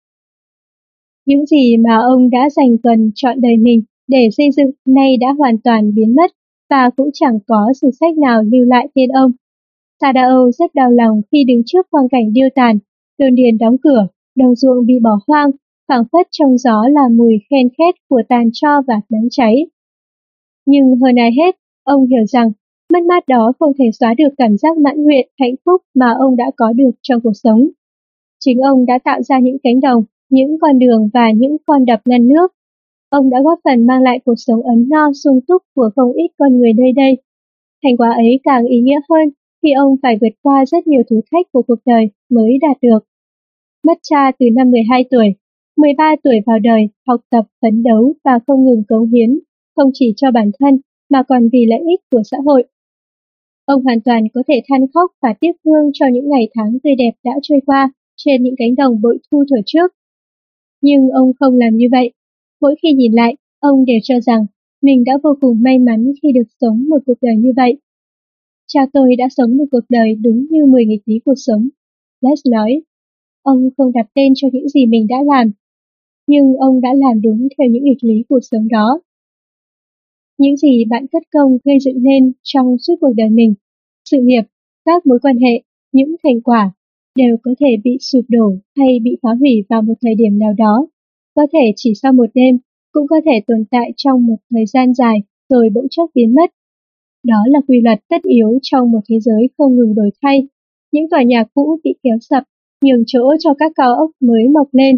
những gì mà ông đã dành gần trọn đời mình để xây dựng nay đã hoàn toàn biến mất và cũng chẳng có sử sách nào lưu lại tên ông. Sadao rất đau lòng khi đứng trước quang cảnh điêu tàn, đồn điền đóng cửa, đồng ruộng bị bỏ hoang, phảng phất trong gió là mùi khen khét của tàn cho và nắng cháy. Nhưng hơn ai hết, ông hiểu rằng mất mát đó không thể xóa được cảm giác mãn nguyện, hạnh phúc mà ông đã có được trong cuộc sống. Chính ông đã tạo ra những cánh đồng, những con đường và những con đập ngăn nước. Ông đã góp phần mang lại cuộc sống ấm no sung túc của không ít con người nơi đây. Thành quả ấy càng ý nghĩa hơn khi ông phải vượt qua rất nhiều thử thách của cuộc đời mới đạt được. Mất cha từ năm 12 tuổi, 13 tuổi vào đời, học tập, phấn đấu và không ngừng cống hiến, không chỉ cho bản thân mà còn vì lợi ích của xã hội. Ông hoàn toàn có thể than khóc và tiếc thương cho những ngày tháng tươi đẹp đã trôi qua trên những cánh đồng bội thu thuở trước. Nhưng ông không làm như vậy. Mỗi khi nhìn lại, ông đều cho rằng mình đã vô cùng may mắn khi được sống một cuộc đời như vậy. Cha tôi đã sống một cuộc đời đúng như 10 nghịch lý cuộc sống. Les nói, ông không đặt tên cho những gì mình đã làm, nhưng ông đã làm đúng theo những nghịch lý cuộc sống đó. Những gì bạn cất công gây dựng nên trong suốt cuộc đời mình, sự nghiệp, các mối quan hệ, những thành quả đều có thể bị sụp đổ hay bị phá hủy vào một thời điểm nào đó có thể chỉ sau một đêm, cũng có thể tồn tại trong một thời gian dài rồi bỗng chốc biến mất. Đó là quy luật tất yếu trong một thế giới không ngừng đổi thay. Những tòa nhà cũ bị kéo sập, nhường chỗ cho các cao ốc mới mọc lên.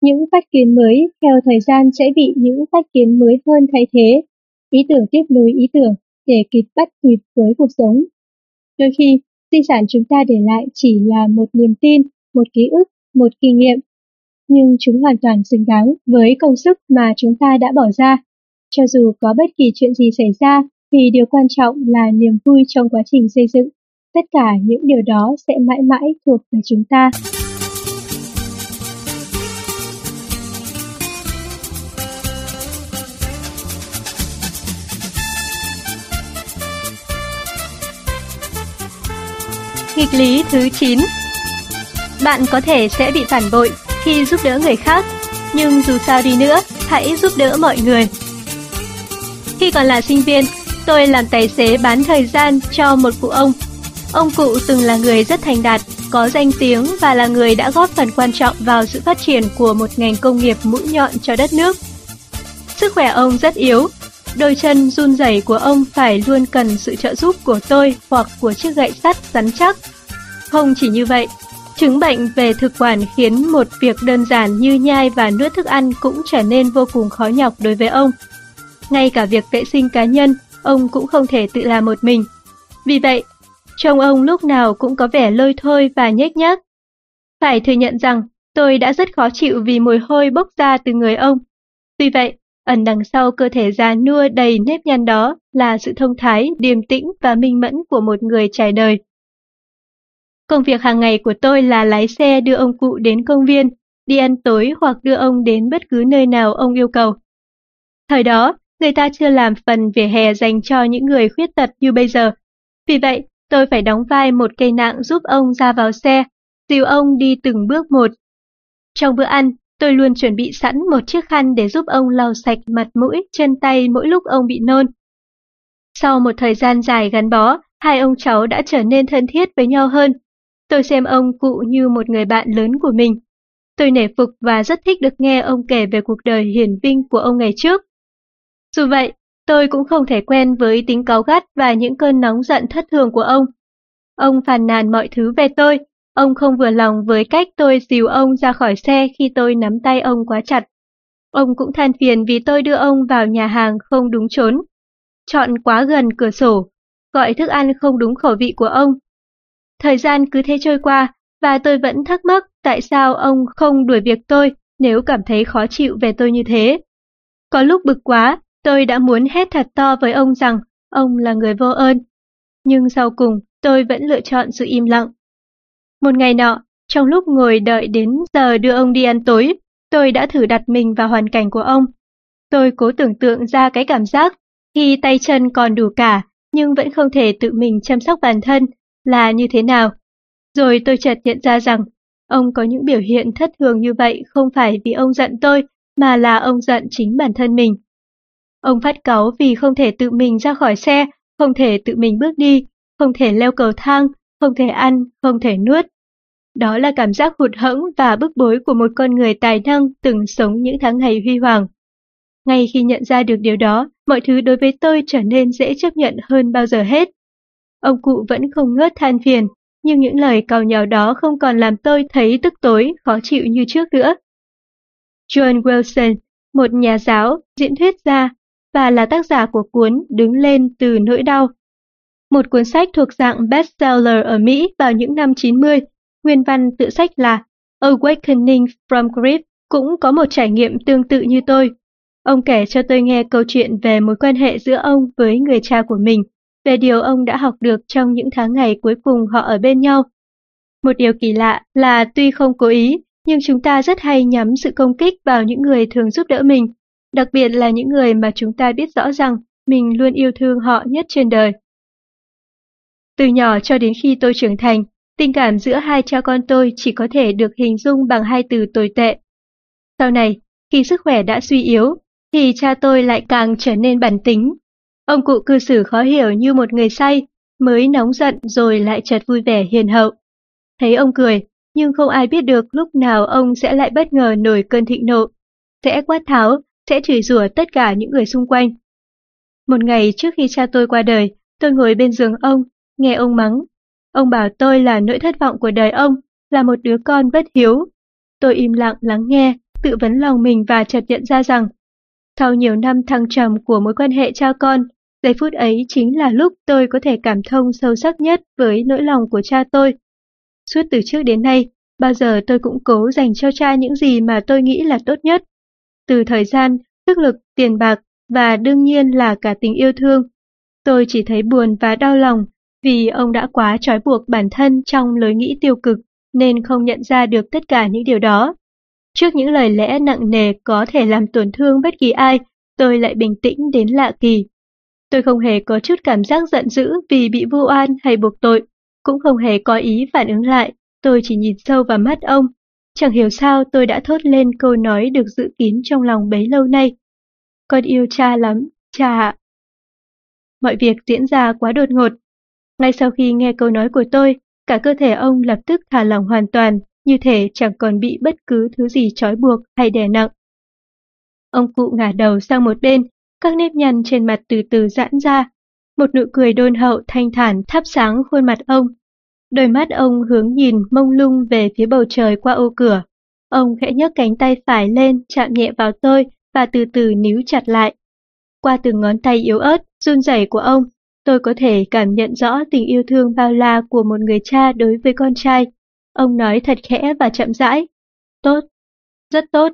Những phát kiến mới theo thời gian sẽ bị những phát kiến mới hơn thay thế. Ý tưởng tiếp nối ý tưởng để kịp bắt kịp với cuộc sống. Đôi khi, di sản chúng ta để lại chỉ là một niềm tin, một ký ức, một kinh nghiệm. Nhưng chúng hoàn toàn xứng đáng với công sức mà chúng ta đã bỏ ra. Cho dù có bất kỳ chuyện gì xảy ra, thì điều quan trọng là niềm vui trong quá trình xây dựng. Tất cả những điều đó sẽ mãi mãi thuộc về chúng ta. Nghịch lý thứ 9 Bạn có thể sẽ bị phản bội khi giúp đỡ người khác, nhưng dù sao đi nữa, hãy giúp đỡ mọi người. Khi còn là sinh viên, tôi làm tài xế bán thời gian cho một cụ ông. Ông cụ từng là người rất thành đạt, có danh tiếng và là người đã góp phần quan trọng vào sự phát triển của một ngành công nghiệp mũi nhọn cho đất nước. Sức khỏe ông rất yếu, đôi chân run rẩy của ông phải luôn cần sự trợ giúp của tôi hoặc của chiếc gậy sắt rắn chắc. Không chỉ như vậy, chứng bệnh về thực quản khiến một việc đơn giản như nhai và nuốt thức ăn cũng trở nên vô cùng khó nhọc đối với ông. Ngay cả việc vệ sinh cá nhân, ông cũng không thể tự làm một mình. Vì vậy, trông ông lúc nào cũng có vẻ lôi thôi và nhếch nhác. Phải thừa nhận rằng, tôi đã rất khó chịu vì mùi hôi bốc ra từ người ông. Tuy vậy, ẩn đằng sau cơ thể già nua đầy nếp nhăn đó là sự thông thái, điềm tĩnh và minh mẫn của một người trải đời. Công việc hàng ngày của tôi là lái xe đưa ông cụ đến công viên, đi ăn tối hoặc đưa ông đến bất cứ nơi nào ông yêu cầu. Thời đó, người ta chưa làm phần vỉa hè dành cho những người khuyết tật như bây giờ. Vì vậy, tôi phải đóng vai một cây nạng giúp ông ra vào xe, dìu ông đi từng bước một. Trong bữa ăn, tôi luôn chuẩn bị sẵn một chiếc khăn để giúp ông lau sạch mặt mũi, chân tay mỗi lúc ông bị nôn. Sau một thời gian dài gắn bó, hai ông cháu đã trở nên thân thiết với nhau hơn. Tôi xem ông cụ như một người bạn lớn của mình. Tôi nể phục và rất thích được nghe ông kể về cuộc đời hiển vinh của ông ngày trước. Dù vậy, tôi cũng không thể quen với tính cáu gắt và những cơn nóng giận thất thường của ông. Ông phàn nàn mọi thứ về tôi, ông không vừa lòng với cách tôi dìu ông ra khỏi xe khi tôi nắm tay ông quá chặt. Ông cũng than phiền vì tôi đưa ông vào nhà hàng không đúng chốn, chọn quá gần cửa sổ, gọi thức ăn không đúng khẩu vị của ông. Thời gian cứ thế trôi qua, và tôi vẫn thắc mắc tại sao ông không đuổi việc tôi nếu cảm thấy khó chịu về tôi như thế. Có lúc bực quá, Tôi đã muốn hét thật to với ông rằng ông là người vô ơn. Nhưng sau cùng, tôi vẫn lựa chọn sự im lặng. Một ngày nọ, trong lúc ngồi đợi đến giờ đưa ông đi ăn tối, tôi đã thử đặt mình vào hoàn cảnh của ông. Tôi cố tưởng tượng ra cái cảm giác khi tay chân còn đủ cả nhưng vẫn không thể tự mình chăm sóc bản thân là như thế nào. Rồi tôi chợt nhận ra rằng ông có những biểu hiện thất thường như vậy không phải vì ông giận tôi mà là ông giận chính bản thân mình. Ông phát cáu vì không thể tự mình ra khỏi xe, không thể tự mình bước đi, không thể leo cầu thang, không thể ăn, không thể nuốt. Đó là cảm giác hụt hẫng và bức bối của một con người tài năng từng sống những tháng ngày huy hoàng. Ngay khi nhận ra được điều đó, mọi thứ đối với tôi trở nên dễ chấp nhận hơn bao giờ hết. Ông cụ vẫn không ngớt than phiền, nhưng những lời cào nhào đó không còn làm tôi thấy tức tối, khó chịu như trước nữa. John Wilson, một nhà giáo, diễn thuyết gia, và là tác giả của cuốn Đứng lên từ nỗi đau. Một cuốn sách thuộc dạng bestseller ở Mỹ vào những năm 90, nguyên văn tự sách là Awakening from Grief cũng có một trải nghiệm tương tự như tôi. Ông kể cho tôi nghe câu chuyện về mối quan hệ giữa ông với người cha của mình, về điều ông đã học được trong những tháng ngày cuối cùng họ ở bên nhau. Một điều kỳ lạ là tuy không cố ý, nhưng chúng ta rất hay nhắm sự công kích vào những người thường giúp đỡ mình đặc biệt là những người mà chúng ta biết rõ rằng mình luôn yêu thương họ nhất trên đời. Từ nhỏ cho đến khi tôi trưởng thành, tình cảm giữa hai cha con tôi chỉ có thể được hình dung bằng hai từ tồi tệ. Sau này, khi sức khỏe đã suy yếu, thì cha tôi lại càng trở nên bản tính. Ông cụ cư xử khó hiểu như một người say, mới nóng giận rồi lại chợt vui vẻ hiền hậu. Thấy ông cười, nhưng không ai biết được lúc nào ông sẽ lại bất ngờ nổi cơn thịnh nộ. sẽ quát tháo, sẽ chửi rủa tất cả những người xung quanh. Một ngày trước khi cha tôi qua đời, tôi ngồi bên giường ông, nghe ông mắng. Ông bảo tôi là nỗi thất vọng của đời ông, là một đứa con bất hiếu. Tôi im lặng lắng nghe, tự vấn lòng mình và chợt nhận ra rằng, sau nhiều năm thăng trầm của mối quan hệ cha con, giây phút ấy chính là lúc tôi có thể cảm thông sâu sắc nhất với nỗi lòng của cha tôi. Suốt từ trước đến nay, bao giờ tôi cũng cố dành cho cha những gì mà tôi nghĩ là tốt nhất. Từ thời gian, sức lực, tiền bạc và đương nhiên là cả tình yêu thương. Tôi chỉ thấy buồn và đau lòng vì ông đã quá trói buộc bản thân trong lối nghĩ tiêu cực nên không nhận ra được tất cả những điều đó. Trước những lời lẽ nặng nề có thể làm tổn thương bất kỳ ai, tôi lại bình tĩnh đến lạ kỳ. Tôi không hề có chút cảm giác giận dữ vì bị vu oan hay buộc tội, cũng không hề có ý phản ứng lại, tôi chỉ nhìn sâu vào mắt ông. Chẳng hiểu sao tôi đã thốt lên câu nói được giữ kín trong lòng bấy lâu nay. Con yêu cha lắm, cha ạ. Mọi việc diễn ra quá đột ngột. Ngay sau khi nghe câu nói của tôi, cả cơ thể ông lập tức thả lỏng hoàn toàn, như thể chẳng còn bị bất cứ thứ gì trói buộc hay đè nặng. Ông cụ ngả đầu sang một bên, các nếp nhăn trên mặt từ từ giãn ra. Một nụ cười đôn hậu thanh thản thắp sáng khuôn mặt ông. Đôi mắt ông hướng nhìn mông lung về phía bầu trời qua ô cửa. Ông khẽ nhấc cánh tay phải lên chạm nhẹ vào tôi và từ từ níu chặt lại. Qua từng ngón tay yếu ớt, run rẩy của ông, tôi có thể cảm nhận rõ tình yêu thương bao la của một người cha đối với con trai. Ông nói thật khẽ và chậm rãi. Tốt, rất tốt.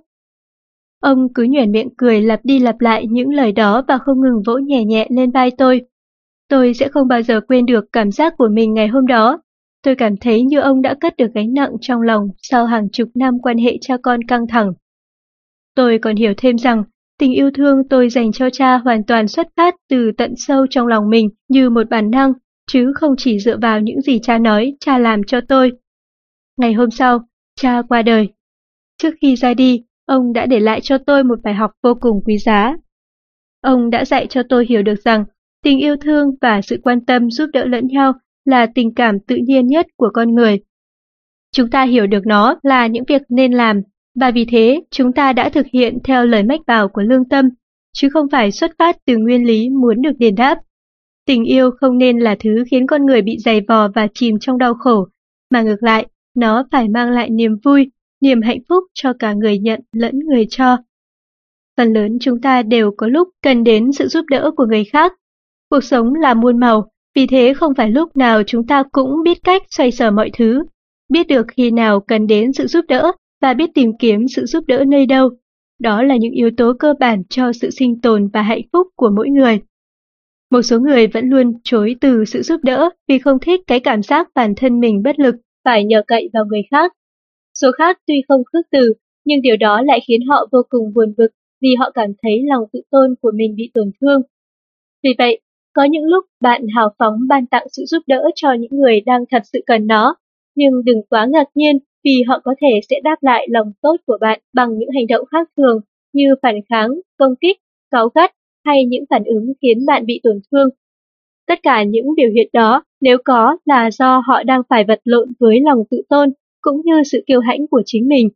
Ông cứ nhoẻn miệng cười lặp đi lặp lại những lời đó và không ngừng vỗ nhẹ nhẹ lên vai tôi. Tôi sẽ không bao giờ quên được cảm giác của mình ngày hôm đó. Tôi cảm thấy như ông đã cất được gánh nặng trong lòng sau hàng chục năm quan hệ cha con căng thẳng. Tôi còn hiểu thêm rằng tình yêu thương tôi dành cho cha hoàn toàn xuất phát từ tận sâu trong lòng mình như một bản năng, chứ không chỉ dựa vào những gì cha nói, cha làm cho tôi. Ngày hôm sau, cha qua đời. Trước khi ra đi, ông đã để lại cho tôi một bài học vô cùng quý giá. Ông đã dạy cho tôi hiểu được rằng tình yêu thương và sự quan tâm giúp đỡ lẫn nhau là tình cảm tự nhiên nhất của con người. Chúng ta hiểu được nó là những việc nên làm, và vì thế chúng ta đã thực hiện theo lời mách bảo của lương tâm, chứ không phải xuất phát từ nguyên lý muốn được đền đáp. Tình yêu không nên là thứ khiến con người bị dày vò và chìm trong đau khổ, mà ngược lại, nó phải mang lại niềm vui, niềm hạnh phúc cho cả người nhận lẫn người cho. Phần lớn chúng ta đều có lúc cần đến sự giúp đỡ của người khác. Cuộc sống là muôn màu, vì thế không phải lúc nào chúng ta cũng biết cách xoay sở mọi thứ, biết được khi nào cần đến sự giúp đỡ và biết tìm kiếm sự giúp đỡ nơi đâu. Đó là những yếu tố cơ bản cho sự sinh tồn và hạnh phúc của mỗi người. Một số người vẫn luôn chối từ sự giúp đỡ vì không thích cái cảm giác bản thân mình bất lực, phải nhờ cậy vào người khác. Số khác tuy không khước từ, nhưng điều đó lại khiến họ vô cùng buồn bực vì họ cảm thấy lòng tự tôn của mình bị tổn thương. Vì vậy, có những lúc bạn hào phóng ban tặng sự giúp đỡ cho những người đang thật sự cần nó, nhưng đừng quá ngạc nhiên vì họ có thể sẽ đáp lại lòng tốt của bạn bằng những hành động khác thường như phản kháng, công kích, cáu gắt hay những phản ứng khiến bạn bị tổn thương. Tất cả những biểu hiện đó nếu có là do họ đang phải vật lộn với lòng tự tôn cũng như sự kiêu hãnh của chính mình.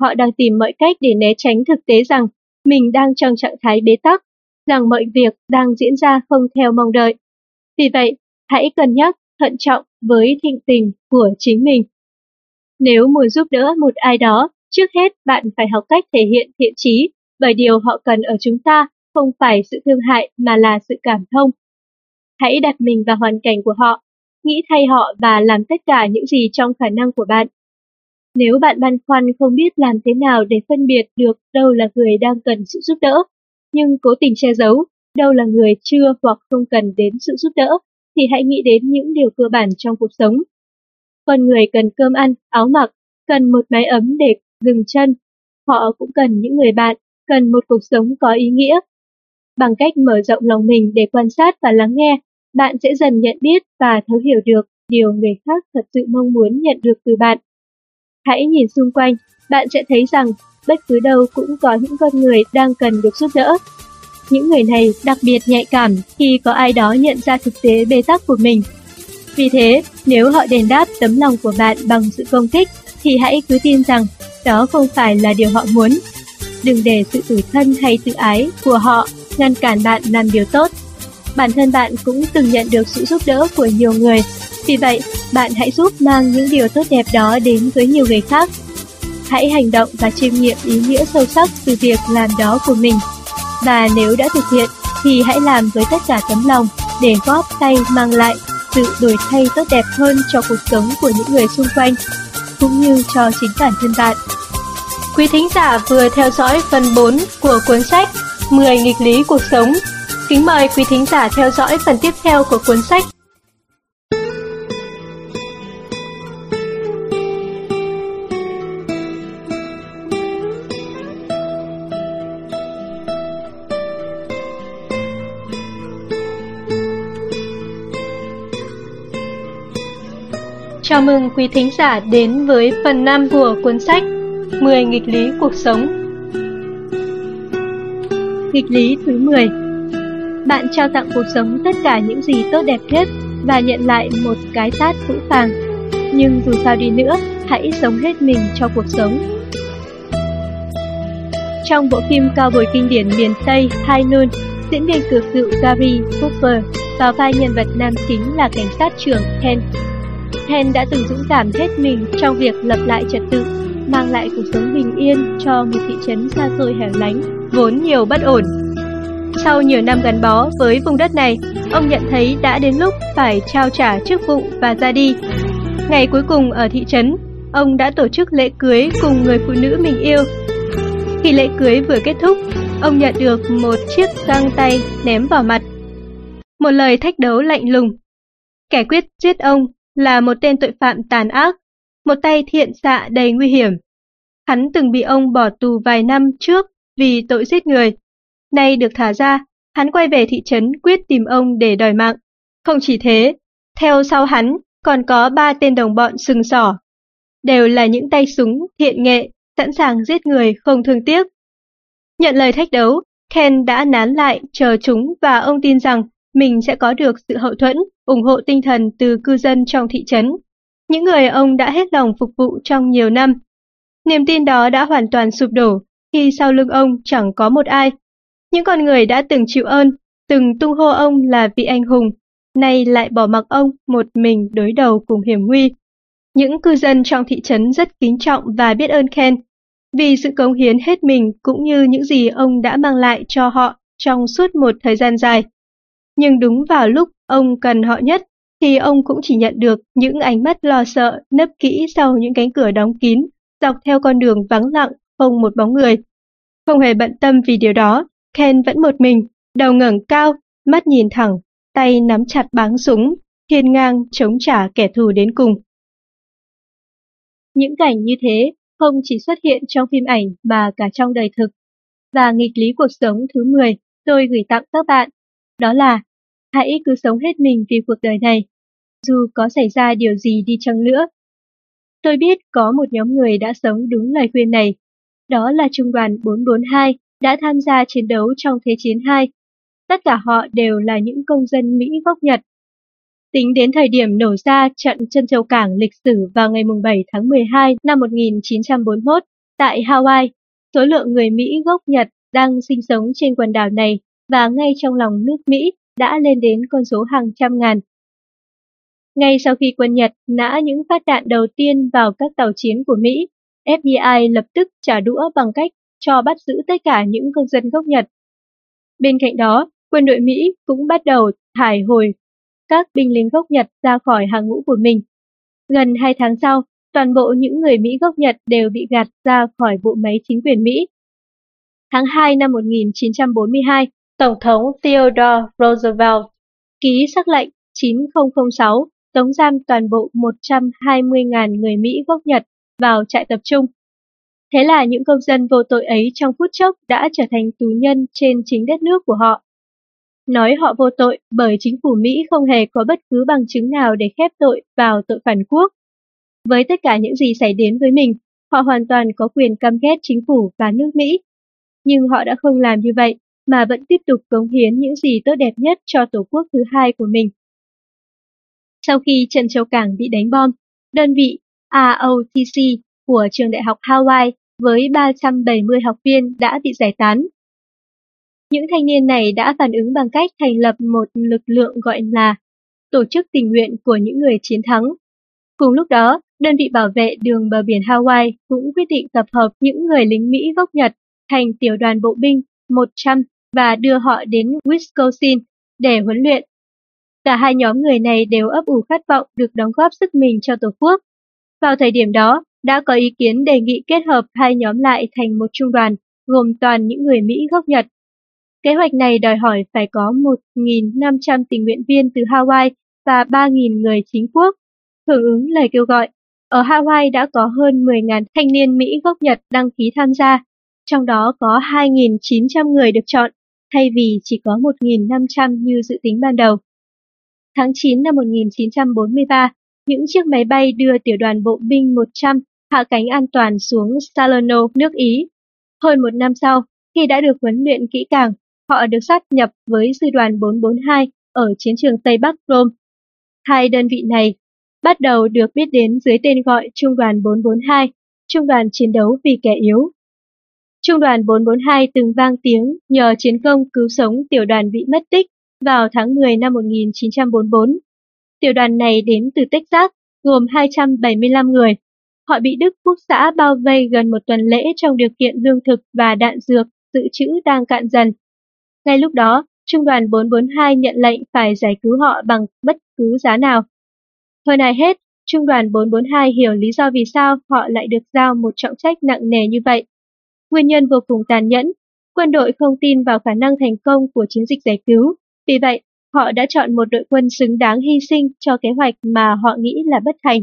Họ đang tìm mọi cách để né tránh thực tế rằng mình đang trong trạng thái bế tắc rằng mọi việc đang diễn ra không theo mong đợi. Vì vậy, hãy cân nhắc, thận trọng với thịnh tình của chính mình. Nếu muốn giúp đỡ một ai đó, trước hết bạn phải học cách thể hiện thiện trí, bởi điều họ cần ở chúng ta không phải sự thương hại mà là sự cảm thông. Hãy đặt mình vào hoàn cảnh của họ, nghĩ thay họ và làm tất cả những gì trong khả năng của bạn. Nếu bạn băn khoăn không biết làm thế nào để phân biệt được đâu là người đang cần sự giúp đỡ, nhưng cố tình che giấu, đâu là người chưa hoặc không cần đến sự giúp đỡ, thì hãy nghĩ đến những điều cơ bản trong cuộc sống. Con người cần cơm ăn, áo mặc, cần một mái ấm để dừng chân. Họ cũng cần những người bạn, cần một cuộc sống có ý nghĩa. Bằng cách mở rộng lòng mình để quan sát và lắng nghe, bạn sẽ dần nhận biết và thấu hiểu được điều người khác thật sự mong muốn nhận được từ bạn. Hãy nhìn xung quanh, bạn sẽ thấy rằng bất cứ đâu cũng có những con người đang cần được giúp đỡ. Những người này đặc biệt nhạy cảm khi có ai đó nhận ra thực tế bế tắc của mình. Vì thế, nếu họ đền đáp tấm lòng của bạn bằng sự công kích, thì hãy cứ tin rằng đó không phải là điều họ muốn. đừng để sự tủi thân hay tự ái của họ ngăn cản bạn làm điều tốt. Bản thân bạn cũng từng nhận được sự giúp đỡ của nhiều người, vì vậy bạn hãy giúp mang những điều tốt đẹp đó đến với nhiều người khác. Hãy hành động và chiêm nghiệm ý nghĩa sâu sắc từ việc làm đó của mình. Và nếu đã thực hiện thì hãy làm với tất cả tấm lòng để góp tay mang lại sự đổi thay tốt đẹp hơn cho cuộc sống của những người xung quanh, cũng như cho chính bản thân bạn. Quý thính giả vừa theo dõi phần 4 của cuốn sách 10 nghịch lý cuộc sống. Kính mời quý thính giả theo dõi phần tiếp theo của cuốn sách Chào mừng quý thính giả đến với phần 5 của cuốn sách 10 nghịch lý cuộc sống. Nghịch lý thứ 10 Bạn trao tặng cuộc sống tất cả những gì tốt đẹp nhất và nhận lại một cái tát vũ phàng. Nhưng dù sao đi nữa, hãy sống hết mình cho cuộc sống. Trong bộ phim cao bồi kinh điển miền Tây hai Noon, diễn viên cực dự Gary Cooper vào vai nhân vật nam chính là cảnh sát trưởng Ken Hen đã từng dũng cảm hết mình trong việc lập lại trật tự, mang lại cuộc sống bình yên cho một thị trấn xa xôi hẻo lánh, vốn nhiều bất ổn. Sau nhiều năm gắn bó với vùng đất này, ông nhận thấy đã đến lúc phải trao trả chức vụ và ra đi. Ngày cuối cùng ở thị trấn, ông đã tổ chức lễ cưới cùng người phụ nữ mình yêu. Khi lễ cưới vừa kết thúc, ông nhận được một chiếc găng tay ném vào mặt. Một lời thách đấu lạnh lùng. Kẻ quyết giết ông là một tên tội phạm tàn ác, một tay thiện xạ đầy nguy hiểm. Hắn từng bị ông bỏ tù vài năm trước vì tội giết người. Nay được thả ra, hắn quay về thị trấn quyết tìm ông để đòi mạng. Không chỉ thế, theo sau hắn còn có ba tên đồng bọn sừng sỏ. Đều là những tay súng thiện nghệ, sẵn sàng giết người không thương tiếc. Nhận lời thách đấu, Ken đã nán lại chờ chúng và ông tin rằng mình sẽ có được sự hậu thuẫn, ủng hộ tinh thần từ cư dân trong thị trấn. Những người ông đã hết lòng phục vụ trong nhiều năm. Niềm tin đó đã hoàn toàn sụp đổ khi sau lưng ông chẳng có một ai. Những con người đã từng chịu ơn, từng tung hô ông là vị anh hùng, nay lại bỏ mặc ông một mình đối đầu cùng hiểm nguy. Những cư dân trong thị trấn rất kính trọng và biết ơn Ken vì sự cống hiến hết mình cũng như những gì ông đã mang lại cho họ trong suốt một thời gian dài nhưng đúng vào lúc ông cần họ nhất, thì ông cũng chỉ nhận được những ánh mắt lo sợ nấp kỹ sau những cánh cửa đóng kín, dọc theo con đường vắng lặng, không một bóng người. Không hề bận tâm vì điều đó, Ken vẫn một mình, đầu ngẩng cao, mắt nhìn thẳng, tay nắm chặt báng súng, hiên ngang chống trả kẻ thù đến cùng. Những cảnh như thế không chỉ xuất hiện trong phim ảnh mà cả trong đời thực. Và nghịch lý cuộc sống thứ 10 tôi gửi tặng các bạn đó là hãy cứ sống hết mình vì cuộc đời này, dù có xảy ra điều gì đi chăng nữa. Tôi biết có một nhóm người đã sống đúng lời khuyên này, đó là Trung đoàn 442 đã tham gia chiến đấu trong Thế chiến 2. Tất cả họ đều là những công dân Mỹ gốc Nhật. Tính đến thời điểm nổ ra trận chân châu cảng lịch sử vào ngày 7 tháng 12 năm 1941 tại Hawaii, số lượng người Mỹ gốc Nhật đang sinh sống trên quần đảo này và ngay trong lòng nước Mỹ đã lên đến con số hàng trăm ngàn. Ngay sau khi quân Nhật nã những phát đạn đầu tiên vào các tàu chiến của Mỹ, FBI lập tức trả đũa bằng cách cho bắt giữ tất cả những công dân gốc Nhật. Bên cạnh đó, quân đội Mỹ cũng bắt đầu thải hồi các binh lính gốc Nhật ra khỏi hàng ngũ của mình. Gần hai tháng sau, toàn bộ những người Mỹ gốc Nhật đều bị gạt ra khỏi bộ máy chính quyền Mỹ. Tháng 2 năm 1942, Tổng thống Theodore Roosevelt ký sắc lệnh 9006 tống giam toàn bộ 120.000 người Mỹ gốc Nhật vào trại tập trung. Thế là những công dân vô tội ấy trong phút chốc đã trở thành tù nhân trên chính đất nước của họ. Nói họ vô tội bởi chính phủ Mỹ không hề có bất cứ bằng chứng nào để khép tội vào tội phản quốc. Với tất cả những gì xảy đến với mình, họ hoàn toàn có quyền căm ghét chính phủ và nước Mỹ. Nhưng họ đã không làm như vậy mà vẫn tiếp tục cống hiến những gì tốt đẹp nhất cho tổ quốc thứ hai của mình. Sau khi Trần Châu Cảng bị đánh bom, đơn vị ROTC của trường đại học Hawaii với 370 học viên đã bị giải tán. Những thanh niên này đã phản ứng bằng cách thành lập một lực lượng gọi là Tổ chức tình nguyện của những người chiến thắng. Cùng lúc đó, đơn vị bảo vệ đường bờ biển Hawaii cũng quyết định tập hợp những người lính Mỹ gốc Nhật thành tiểu đoàn bộ binh 100 và đưa họ đến Wisconsin để huấn luyện. Cả hai nhóm người này đều ấp ủ khát vọng được đóng góp sức mình cho Tổ quốc. Vào thời điểm đó, đã có ý kiến đề nghị kết hợp hai nhóm lại thành một trung đoàn, gồm toàn những người Mỹ gốc Nhật. Kế hoạch này đòi hỏi phải có 1.500 tình nguyện viên từ Hawaii và 3.000 người chính quốc. Hưởng ứng lời kêu gọi, ở Hawaii đã có hơn 10.000 thanh niên Mỹ gốc Nhật đăng ký tham gia, trong đó có 2.900 người được chọn, thay vì chỉ có 1.500 như dự tính ban đầu. Tháng 9 năm 1943, những chiếc máy bay đưa tiểu đoàn bộ binh 100 hạ cánh an toàn xuống Salerno, nước Ý. Hơn một năm sau, khi đã được huấn luyện kỹ càng, họ được sát nhập với sư đoàn 442 ở chiến trường Tây Bắc Rome. Hai đơn vị này bắt đầu được biết đến dưới tên gọi Trung đoàn 442, Trung đoàn chiến đấu vì kẻ yếu. Trung đoàn 442 từng vang tiếng nhờ chiến công cứu sống tiểu đoàn bị mất tích vào tháng 10 năm 1944. Tiểu đoàn này đến từ Texas, gồm 275 người. Họ bị Đức Quốc xã bao vây gần một tuần lễ trong điều kiện lương thực và đạn dược dự trữ đang cạn dần. Ngay lúc đó, Trung đoàn 442 nhận lệnh phải giải cứu họ bằng bất cứ giá nào. Hơn ai hết, Trung đoàn 442 hiểu lý do vì sao họ lại được giao một trọng trách nặng nề như vậy. Nguyên nhân vô cùng tàn nhẫn, quân đội không tin vào khả năng thành công của chiến dịch giải cứu, vì vậy họ đã chọn một đội quân xứng đáng hy sinh cho kế hoạch mà họ nghĩ là bất thành.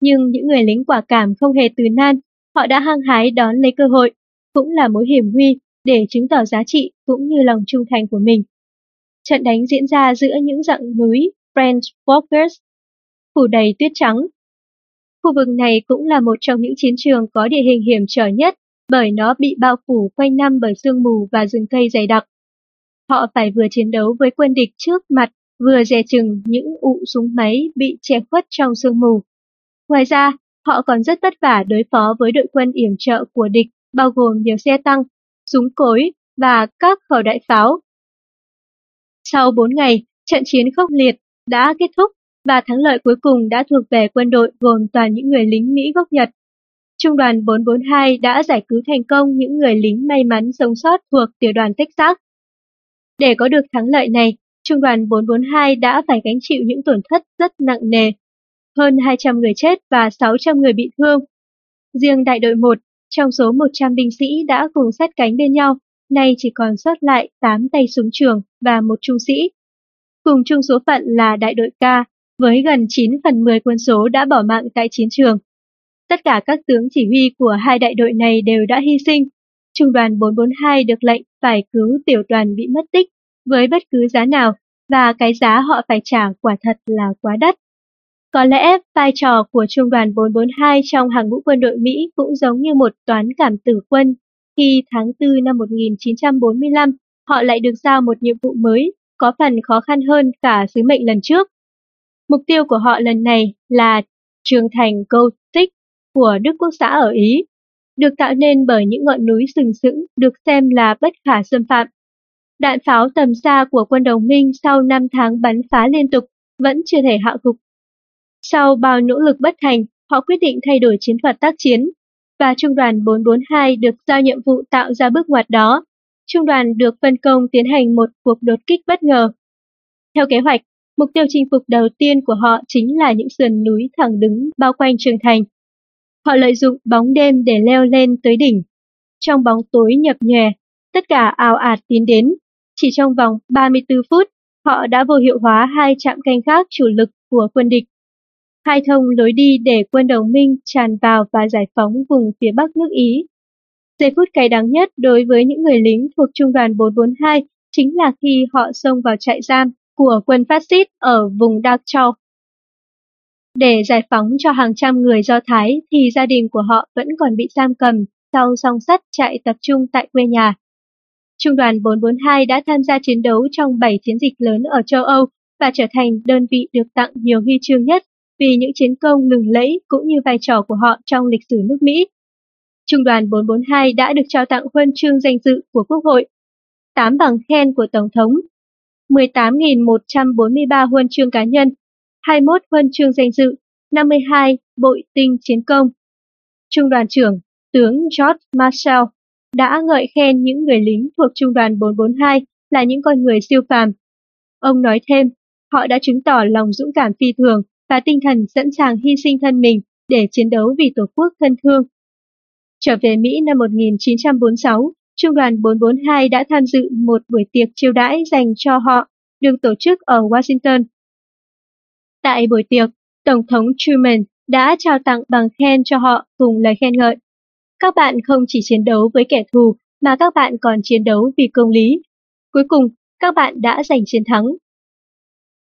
Nhưng những người lính quả cảm không hề từ nan, họ đã hăng hái đón lấy cơ hội, cũng là mối hiểm nguy để chứng tỏ giá trị cũng như lòng trung thành của mình. Trận đánh diễn ra giữa những dặng núi French Walkers, phủ đầy tuyết trắng. Khu vực này cũng là một trong những chiến trường có địa hình hiểm trở nhất bởi nó bị bao phủ quanh năm bởi sương mù và rừng cây dày đặc. Họ phải vừa chiến đấu với quân địch trước mặt, vừa dè chừng những ụ súng máy bị che khuất trong sương mù. Ngoài ra, họ còn rất vất vả đối phó với đội quân yểm trợ của địch, bao gồm nhiều xe tăng, súng cối và các khẩu đại pháo. Sau 4 ngày, trận chiến khốc liệt đã kết thúc và thắng lợi cuối cùng đã thuộc về quân đội gồm toàn những người lính Mỹ gốc Nhật. Trung đoàn 442 đã giải cứu thành công những người lính may mắn sống sót thuộc tiểu đoàn Texas. Để có được thắng lợi này, Trung đoàn 442 đã phải gánh chịu những tổn thất rất nặng nề. Hơn 200 người chết và 600 người bị thương. Riêng đại đội 1, trong số 100 binh sĩ đã cùng sát cánh bên nhau, nay chỉ còn sót lại 8 tay súng trường và một trung sĩ. Cùng chung số phận là đại đội K, với gần 9 phần 10 quân số đã bỏ mạng tại chiến trường. Tất cả các tướng chỉ huy của hai đại đội này đều đã hy sinh. Trung đoàn 442 được lệnh phải cứu tiểu đoàn bị mất tích với bất cứ giá nào và cái giá họ phải trả quả thật là quá đắt. Có lẽ vai trò của Trung đoàn 442 trong hàng ngũ quân đội Mỹ cũng giống như một toán cảm tử quân khi tháng 4 năm 1945 họ lại được giao một nhiệm vụ mới, có phần khó khăn hơn cả sứ mệnh lần trước. Mục tiêu của họ lần này là trường thành Gothic của Đức Quốc xã ở Ý, được tạo nên bởi những ngọn núi sừng sững được xem là bất khả xâm phạm. Đạn pháo tầm xa của quân đồng minh sau 5 tháng bắn phá liên tục vẫn chưa thể hạ gục. Sau bao nỗ lực bất thành, họ quyết định thay đổi chiến thuật tác chiến, và Trung đoàn 442 được giao nhiệm vụ tạo ra bước ngoặt đó. Trung đoàn được phân công tiến hành một cuộc đột kích bất ngờ. Theo kế hoạch, mục tiêu chinh phục đầu tiên của họ chính là những sườn núi thẳng đứng bao quanh trường thành. Họ lợi dụng bóng đêm để leo lên tới đỉnh. Trong bóng tối nhập nhòe, tất cả ào ạt tiến đến. Chỉ trong vòng 34 phút, họ đã vô hiệu hóa hai trạm canh khác chủ lực của quân địch. Hai thông lối đi để quân đồng minh tràn vào và giải phóng vùng phía bắc nước Ý. Giây phút cay đắng nhất đối với những người lính thuộc trung đoàn 442 chính là khi họ xông vào trại giam của quân phát xít ở vùng Dachau. Để giải phóng cho hàng trăm người Do Thái thì gia đình của họ vẫn còn bị giam cầm sau song sắt chạy tập trung tại quê nhà. Trung đoàn 442 đã tham gia chiến đấu trong 7 chiến dịch lớn ở châu Âu và trở thành đơn vị được tặng nhiều huy chương nhất vì những chiến công lừng lẫy cũng như vai trò của họ trong lịch sử nước Mỹ. Trung đoàn 442 đã được trao tặng huân chương danh dự của Quốc hội, 8 bằng khen của Tổng thống, 18.143 huân chương cá nhân, 21 huân chương danh dự, 52 bội tinh chiến công. Trung đoàn trưởng, tướng George Marshall, đã ngợi khen những người lính thuộc Trung đoàn 442 là những con người siêu phàm. Ông nói thêm, họ đã chứng tỏ lòng dũng cảm phi thường và tinh thần sẵn sàng hy sinh thân mình để chiến đấu vì Tổ quốc thân thương. Trở về Mỹ năm 1946, Trung đoàn 442 đã tham dự một buổi tiệc chiêu đãi dành cho họ, được tổ chức ở Washington. Tại buổi tiệc, Tổng thống Truman đã trao tặng bằng khen cho họ cùng lời khen ngợi. Các bạn không chỉ chiến đấu với kẻ thù, mà các bạn còn chiến đấu vì công lý. Cuối cùng, các bạn đã giành chiến thắng.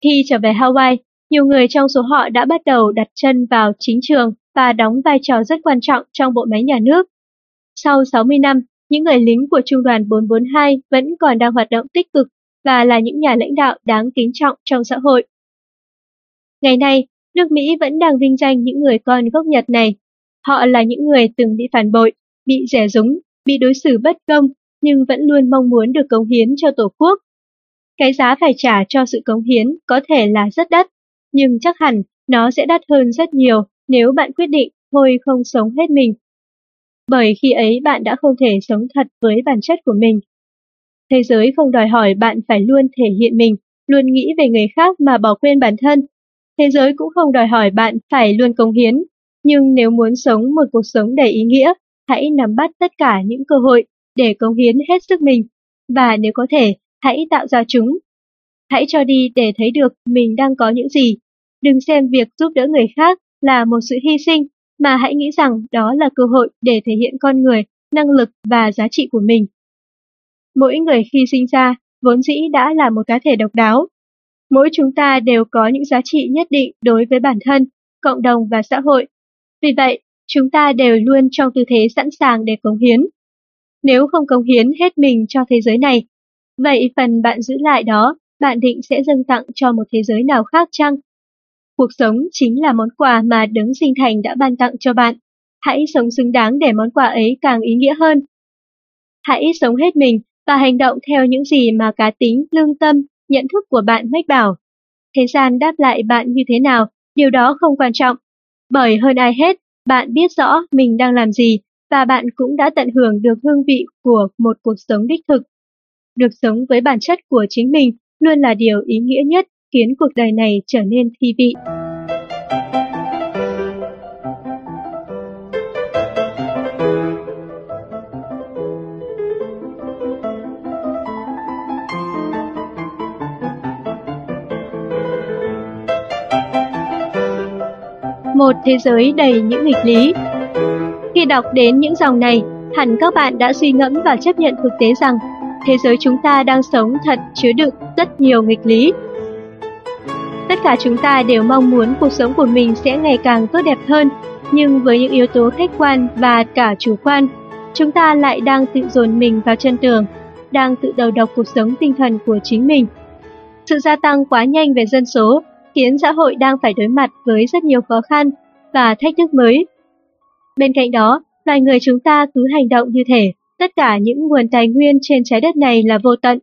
Khi trở về Hawaii, nhiều người trong số họ đã bắt đầu đặt chân vào chính trường và đóng vai trò rất quan trọng trong bộ máy nhà nước. Sau 60 năm, những người lính của Trung đoàn 442 vẫn còn đang hoạt động tích cực và là những nhà lãnh đạo đáng kính trọng trong xã hội. Ngày nay, nước Mỹ vẫn đang vinh danh những người con gốc Nhật này. Họ là những người từng bị phản bội, bị rẻ rúng, bị đối xử bất công, nhưng vẫn luôn mong muốn được cống hiến cho Tổ quốc. Cái giá phải trả cho sự cống hiến có thể là rất đắt, nhưng chắc hẳn nó sẽ đắt hơn rất nhiều nếu bạn quyết định thôi không sống hết mình. Bởi khi ấy bạn đã không thể sống thật với bản chất của mình. Thế giới không đòi hỏi bạn phải luôn thể hiện mình, luôn nghĩ về người khác mà bỏ quên bản thân. Thế giới cũng không đòi hỏi bạn phải luôn cống hiến, nhưng nếu muốn sống một cuộc sống đầy ý nghĩa, hãy nắm bắt tất cả những cơ hội để cống hiến hết sức mình, và nếu có thể, hãy tạo ra chúng. Hãy cho đi để thấy được mình đang có những gì. Đừng xem việc giúp đỡ người khác là một sự hy sinh, mà hãy nghĩ rằng đó là cơ hội để thể hiện con người, năng lực và giá trị của mình. Mỗi người khi sinh ra, vốn dĩ đã là một cá thể độc đáo. Mỗi chúng ta đều có những giá trị nhất định đối với bản thân, cộng đồng và xã hội. Vì vậy, chúng ta đều luôn trong tư thế sẵn sàng để cống hiến. Nếu không cống hiến hết mình cho thế giới này, vậy phần bạn giữ lại đó, bạn định sẽ dâng tặng cho một thế giới nào khác chăng? Cuộc sống chính là món quà mà đấng sinh thành đã ban tặng cho bạn. Hãy sống xứng đáng để món quà ấy càng ý nghĩa hơn. Hãy sống hết mình và hành động theo những gì mà cá tính, lương tâm, nhận thức của bạn mách bảo. Thế gian đáp lại bạn như thế nào, điều đó không quan trọng. Bởi hơn ai hết, bạn biết rõ mình đang làm gì và bạn cũng đã tận hưởng được hương vị của một cuộc sống đích thực. Được sống với bản chất của chính mình luôn là điều ý nghĩa nhất khiến cuộc đời này trở nên thi vị. Một thế giới đầy những nghịch lý Khi đọc đến những dòng này, hẳn các bạn đã suy ngẫm và chấp nhận thực tế rằng thế giới chúng ta đang sống thật chứa đựng rất nhiều nghịch lý Tất cả chúng ta đều mong muốn cuộc sống của mình sẽ ngày càng tốt đẹp hơn, nhưng với những yếu tố khách quan và cả chủ quan, chúng ta lại đang tự dồn mình vào chân tường, đang tự đầu độc cuộc sống tinh thần của chính mình. Sự gia tăng quá nhanh về dân số khiến xã hội đang phải đối mặt với rất nhiều khó khăn và thách thức mới. Bên cạnh đó, loài người chúng ta cứ hành động như thể tất cả những nguồn tài nguyên trên trái đất này là vô tận.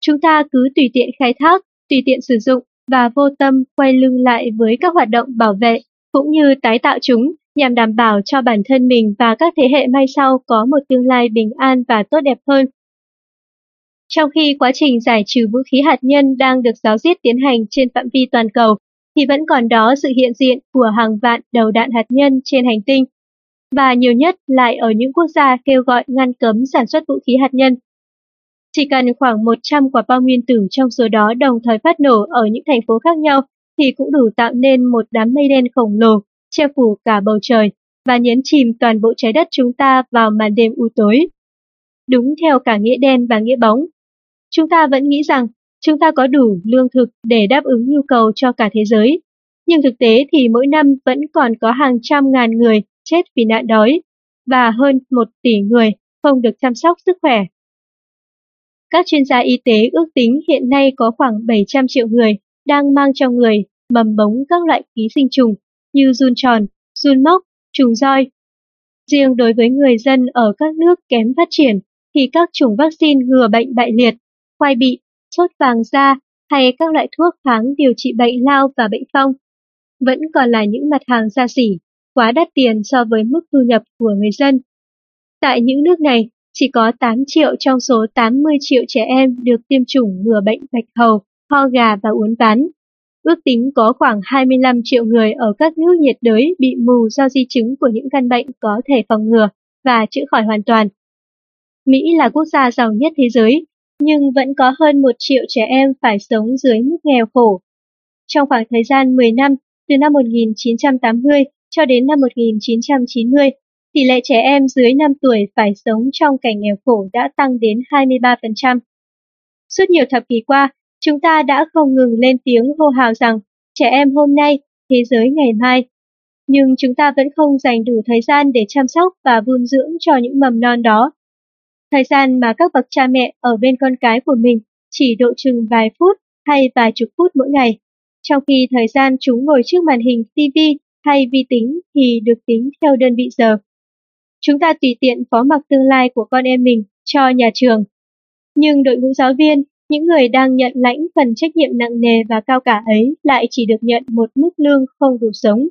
Chúng ta cứ tùy tiện khai thác, tùy tiện sử dụng và vô tâm quay lưng lại với các hoạt động bảo vệ cũng như tái tạo chúng nhằm đảm bảo cho bản thân mình và các thế hệ mai sau có một tương lai bình an và tốt đẹp hơn. Trong khi quá trình giải trừ vũ khí hạt nhân đang được giáo diết tiến hành trên phạm vi toàn cầu, thì vẫn còn đó sự hiện diện của hàng vạn đầu đạn hạt nhân trên hành tinh, và nhiều nhất lại ở những quốc gia kêu gọi ngăn cấm sản xuất vũ khí hạt nhân. Chỉ cần khoảng 100 quả bom nguyên tử trong số đó đồng thời phát nổ ở những thành phố khác nhau thì cũng đủ tạo nên một đám mây đen khổng lồ, che phủ cả bầu trời và nhấn chìm toàn bộ trái đất chúng ta vào màn đêm u tối. Đúng theo cả nghĩa đen và nghĩa bóng. Chúng ta vẫn nghĩ rằng chúng ta có đủ lương thực để đáp ứng nhu cầu cho cả thế giới. Nhưng thực tế thì mỗi năm vẫn còn có hàng trăm ngàn người chết vì nạn đói và hơn một tỷ người không được chăm sóc sức khỏe các chuyên gia y tế ước tính hiện nay có khoảng 700 triệu người đang mang trong người mầm bống các loại ký sinh trùng như run tròn, run mốc, trùng roi. Riêng đối với người dân ở các nước kém phát triển thì các chủng vaccine ngừa bệnh bại liệt, khoai bị, sốt vàng da hay các loại thuốc kháng điều trị bệnh lao và bệnh phong vẫn còn là những mặt hàng xa xỉ, quá đắt tiền so với mức thu nhập của người dân. Tại những nước này, chỉ có 8 triệu trong số 80 triệu trẻ em được tiêm chủng ngừa bệnh bạch hầu, ho gà và uốn ván. Ước tính có khoảng 25 triệu người ở các nước nhiệt đới bị mù do di chứng của những căn bệnh có thể phòng ngừa và chữa khỏi hoàn toàn. Mỹ là quốc gia giàu nhất thế giới, nhưng vẫn có hơn 1 triệu trẻ em phải sống dưới mức nghèo khổ. Trong khoảng thời gian 10 năm, từ năm 1980 cho đến năm 1990, tỷ lệ trẻ em dưới 5 tuổi phải sống trong cảnh nghèo khổ đã tăng đến 23%. Suốt nhiều thập kỷ qua, chúng ta đã không ngừng lên tiếng hô hào rằng trẻ em hôm nay, thế giới ngày mai. Nhưng chúng ta vẫn không dành đủ thời gian để chăm sóc và vun dưỡng cho những mầm non đó. Thời gian mà các bậc cha mẹ ở bên con cái của mình chỉ độ chừng vài phút hay vài chục phút mỗi ngày, trong khi thời gian chúng ngồi trước màn hình TV hay vi tính thì được tính theo đơn vị giờ. Chúng ta tùy tiện phó mặc tương lai của con em mình cho nhà trường. Nhưng đội ngũ giáo viên, những người đang nhận lãnh phần trách nhiệm nặng nề và cao cả ấy lại chỉ được nhận một mức lương không đủ sống.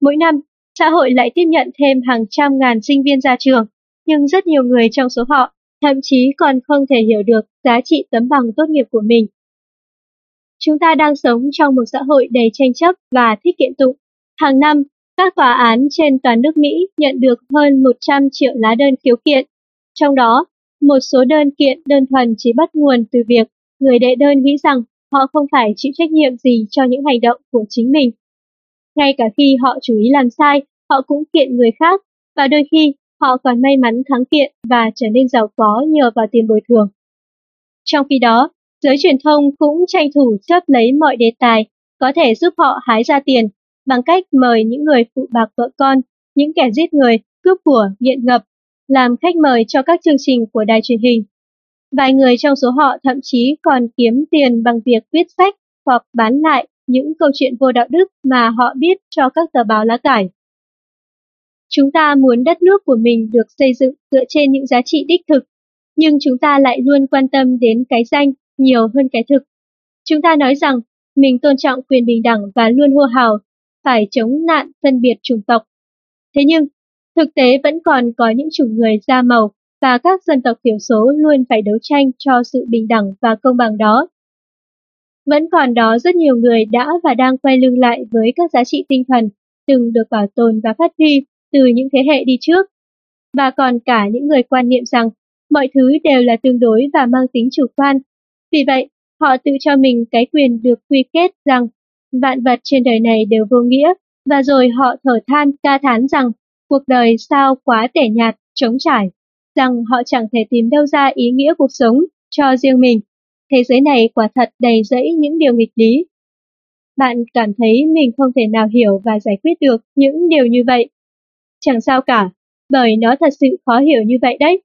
Mỗi năm, xã hội lại tiếp nhận thêm hàng trăm ngàn sinh viên ra trường, nhưng rất nhiều người trong số họ thậm chí còn không thể hiểu được giá trị tấm bằng tốt nghiệp của mình. Chúng ta đang sống trong một xã hội đầy tranh chấp và thích kiện tụng. Hàng năm, các tòa án trên toàn nước Mỹ nhận được hơn 100 triệu lá đơn khiếu kiện. Trong đó, một số đơn kiện đơn thuần chỉ bắt nguồn từ việc người đệ đơn nghĩ rằng họ không phải chịu trách nhiệm gì cho những hành động của chính mình. Ngay cả khi họ chú ý làm sai, họ cũng kiện người khác và đôi khi họ còn may mắn thắng kiện và trở nên giàu có nhờ vào tiền bồi thường. Trong khi đó, giới truyền thông cũng tranh thủ chấp lấy mọi đề tài có thể giúp họ hái ra tiền bằng cách mời những người phụ bạc vợ con, những kẻ giết người, cướp của, nghiện ngập, làm khách mời cho các chương trình của đài truyền hình. Vài người trong số họ thậm chí còn kiếm tiền bằng việc viết sách hoặc bán lại những câu chuyện vô đạo đức mà họ biết cho các tờ báo lá cải. Chúng ta muốn đất nước của mình được xây dựng dựa trên những giá trị đích thực, nhưng chúng ta lại luôn quan tâm đến cái danh nhiều hơn cái thực. Chúng ta nói rằng mình tôn trọng quyền bình đẳng và luôn hô hào phải chống nạn phân biệt chủng tộc. Thế nhưng, thực tế vẫn còn có những chủng người da màu và các dân tộc thiểu số luôn phải đấu tranh cho sự bình đẳng và công bằng đó. Vẫn còn đó rất nhiều người đã và đang quay lưng lại với các giá trị tinh thần từng được bảo tồn và phát huy từ những thế hệ đi trước. Và còn cả những người quan niệm rằng mọi thứ đều là tương đối và mang tính chủ quan. Vì vậy, họ tự cho mình cái quyền được quy kết rằng vạn vật trên đời này đều vô nghĩa, và rồi họ thở than ca thán rằng cuộc đời sao quá tẻ nhạt, trống trải, rằng họ chẳng thể tìm đâu ra ý nghĩa cuộc sống cho riêng mình. Thế giới này quả thật đầy rẫy những điều nghịch lý. Bạn cảm thấy mình không thể nào hiểu và giải quyết được những điều như vậy. Chẳng sao cả, bởi nó thật sự khó hiểu như vậy đấy.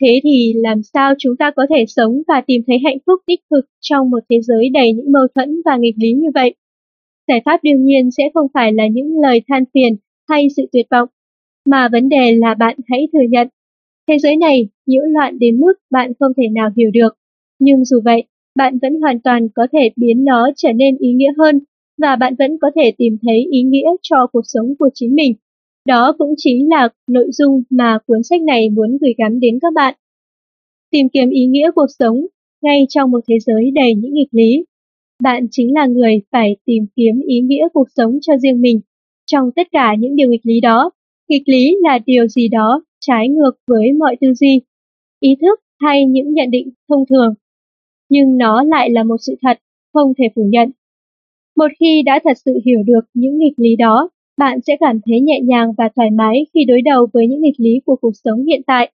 Thế thì làm sao chúng ta có thể sống và tìm thấy hạnh phúc đích thực trong một thế giới đầy những mâu thuẫn và nghịch lý như vậy? Giải pháp đương nhiên sẽ không phải là những lời than phiền hay sự tuyệt vọng, mà vấn đề là bạn hãy thừa nhận. Thế giới này nhiễu loạn đến mức bạn không thể nào hiểu được. Nhưng dù vậy, bạn vẫn hoàn toàn có thể biến nó trở nên ý nghĩa hơn và bạn vẫn có thể tìm thấy ý nghĩa cho cuộc sống của chính mình đó cũng chính là nội dung mà cuốn sách này muốn gửi gắm đến các bạn. Tìm kiếm ý nghĩa cuộc sống ngay trong một thế giới đầy những nghịch lý. Bạn chính là người phải tìm kiếm ý nghĩa cuộc sống cho riêng mình. Trong tất cả những điều nghịch lý đó, nghịch lý là điều gì đó trái ngược với mọi tư duy, ý thức hay những nhận định thông thường. Nhưng nó lại là một sự thật, không thể phủ nhận. Một khi đã thật sự hiểu được những nghịch lý đó, bạn sẽ cảm thấy nhẹ nhàng và thoải mái khi đối đầu với những nghịch lý của cuộc sống hiện tại.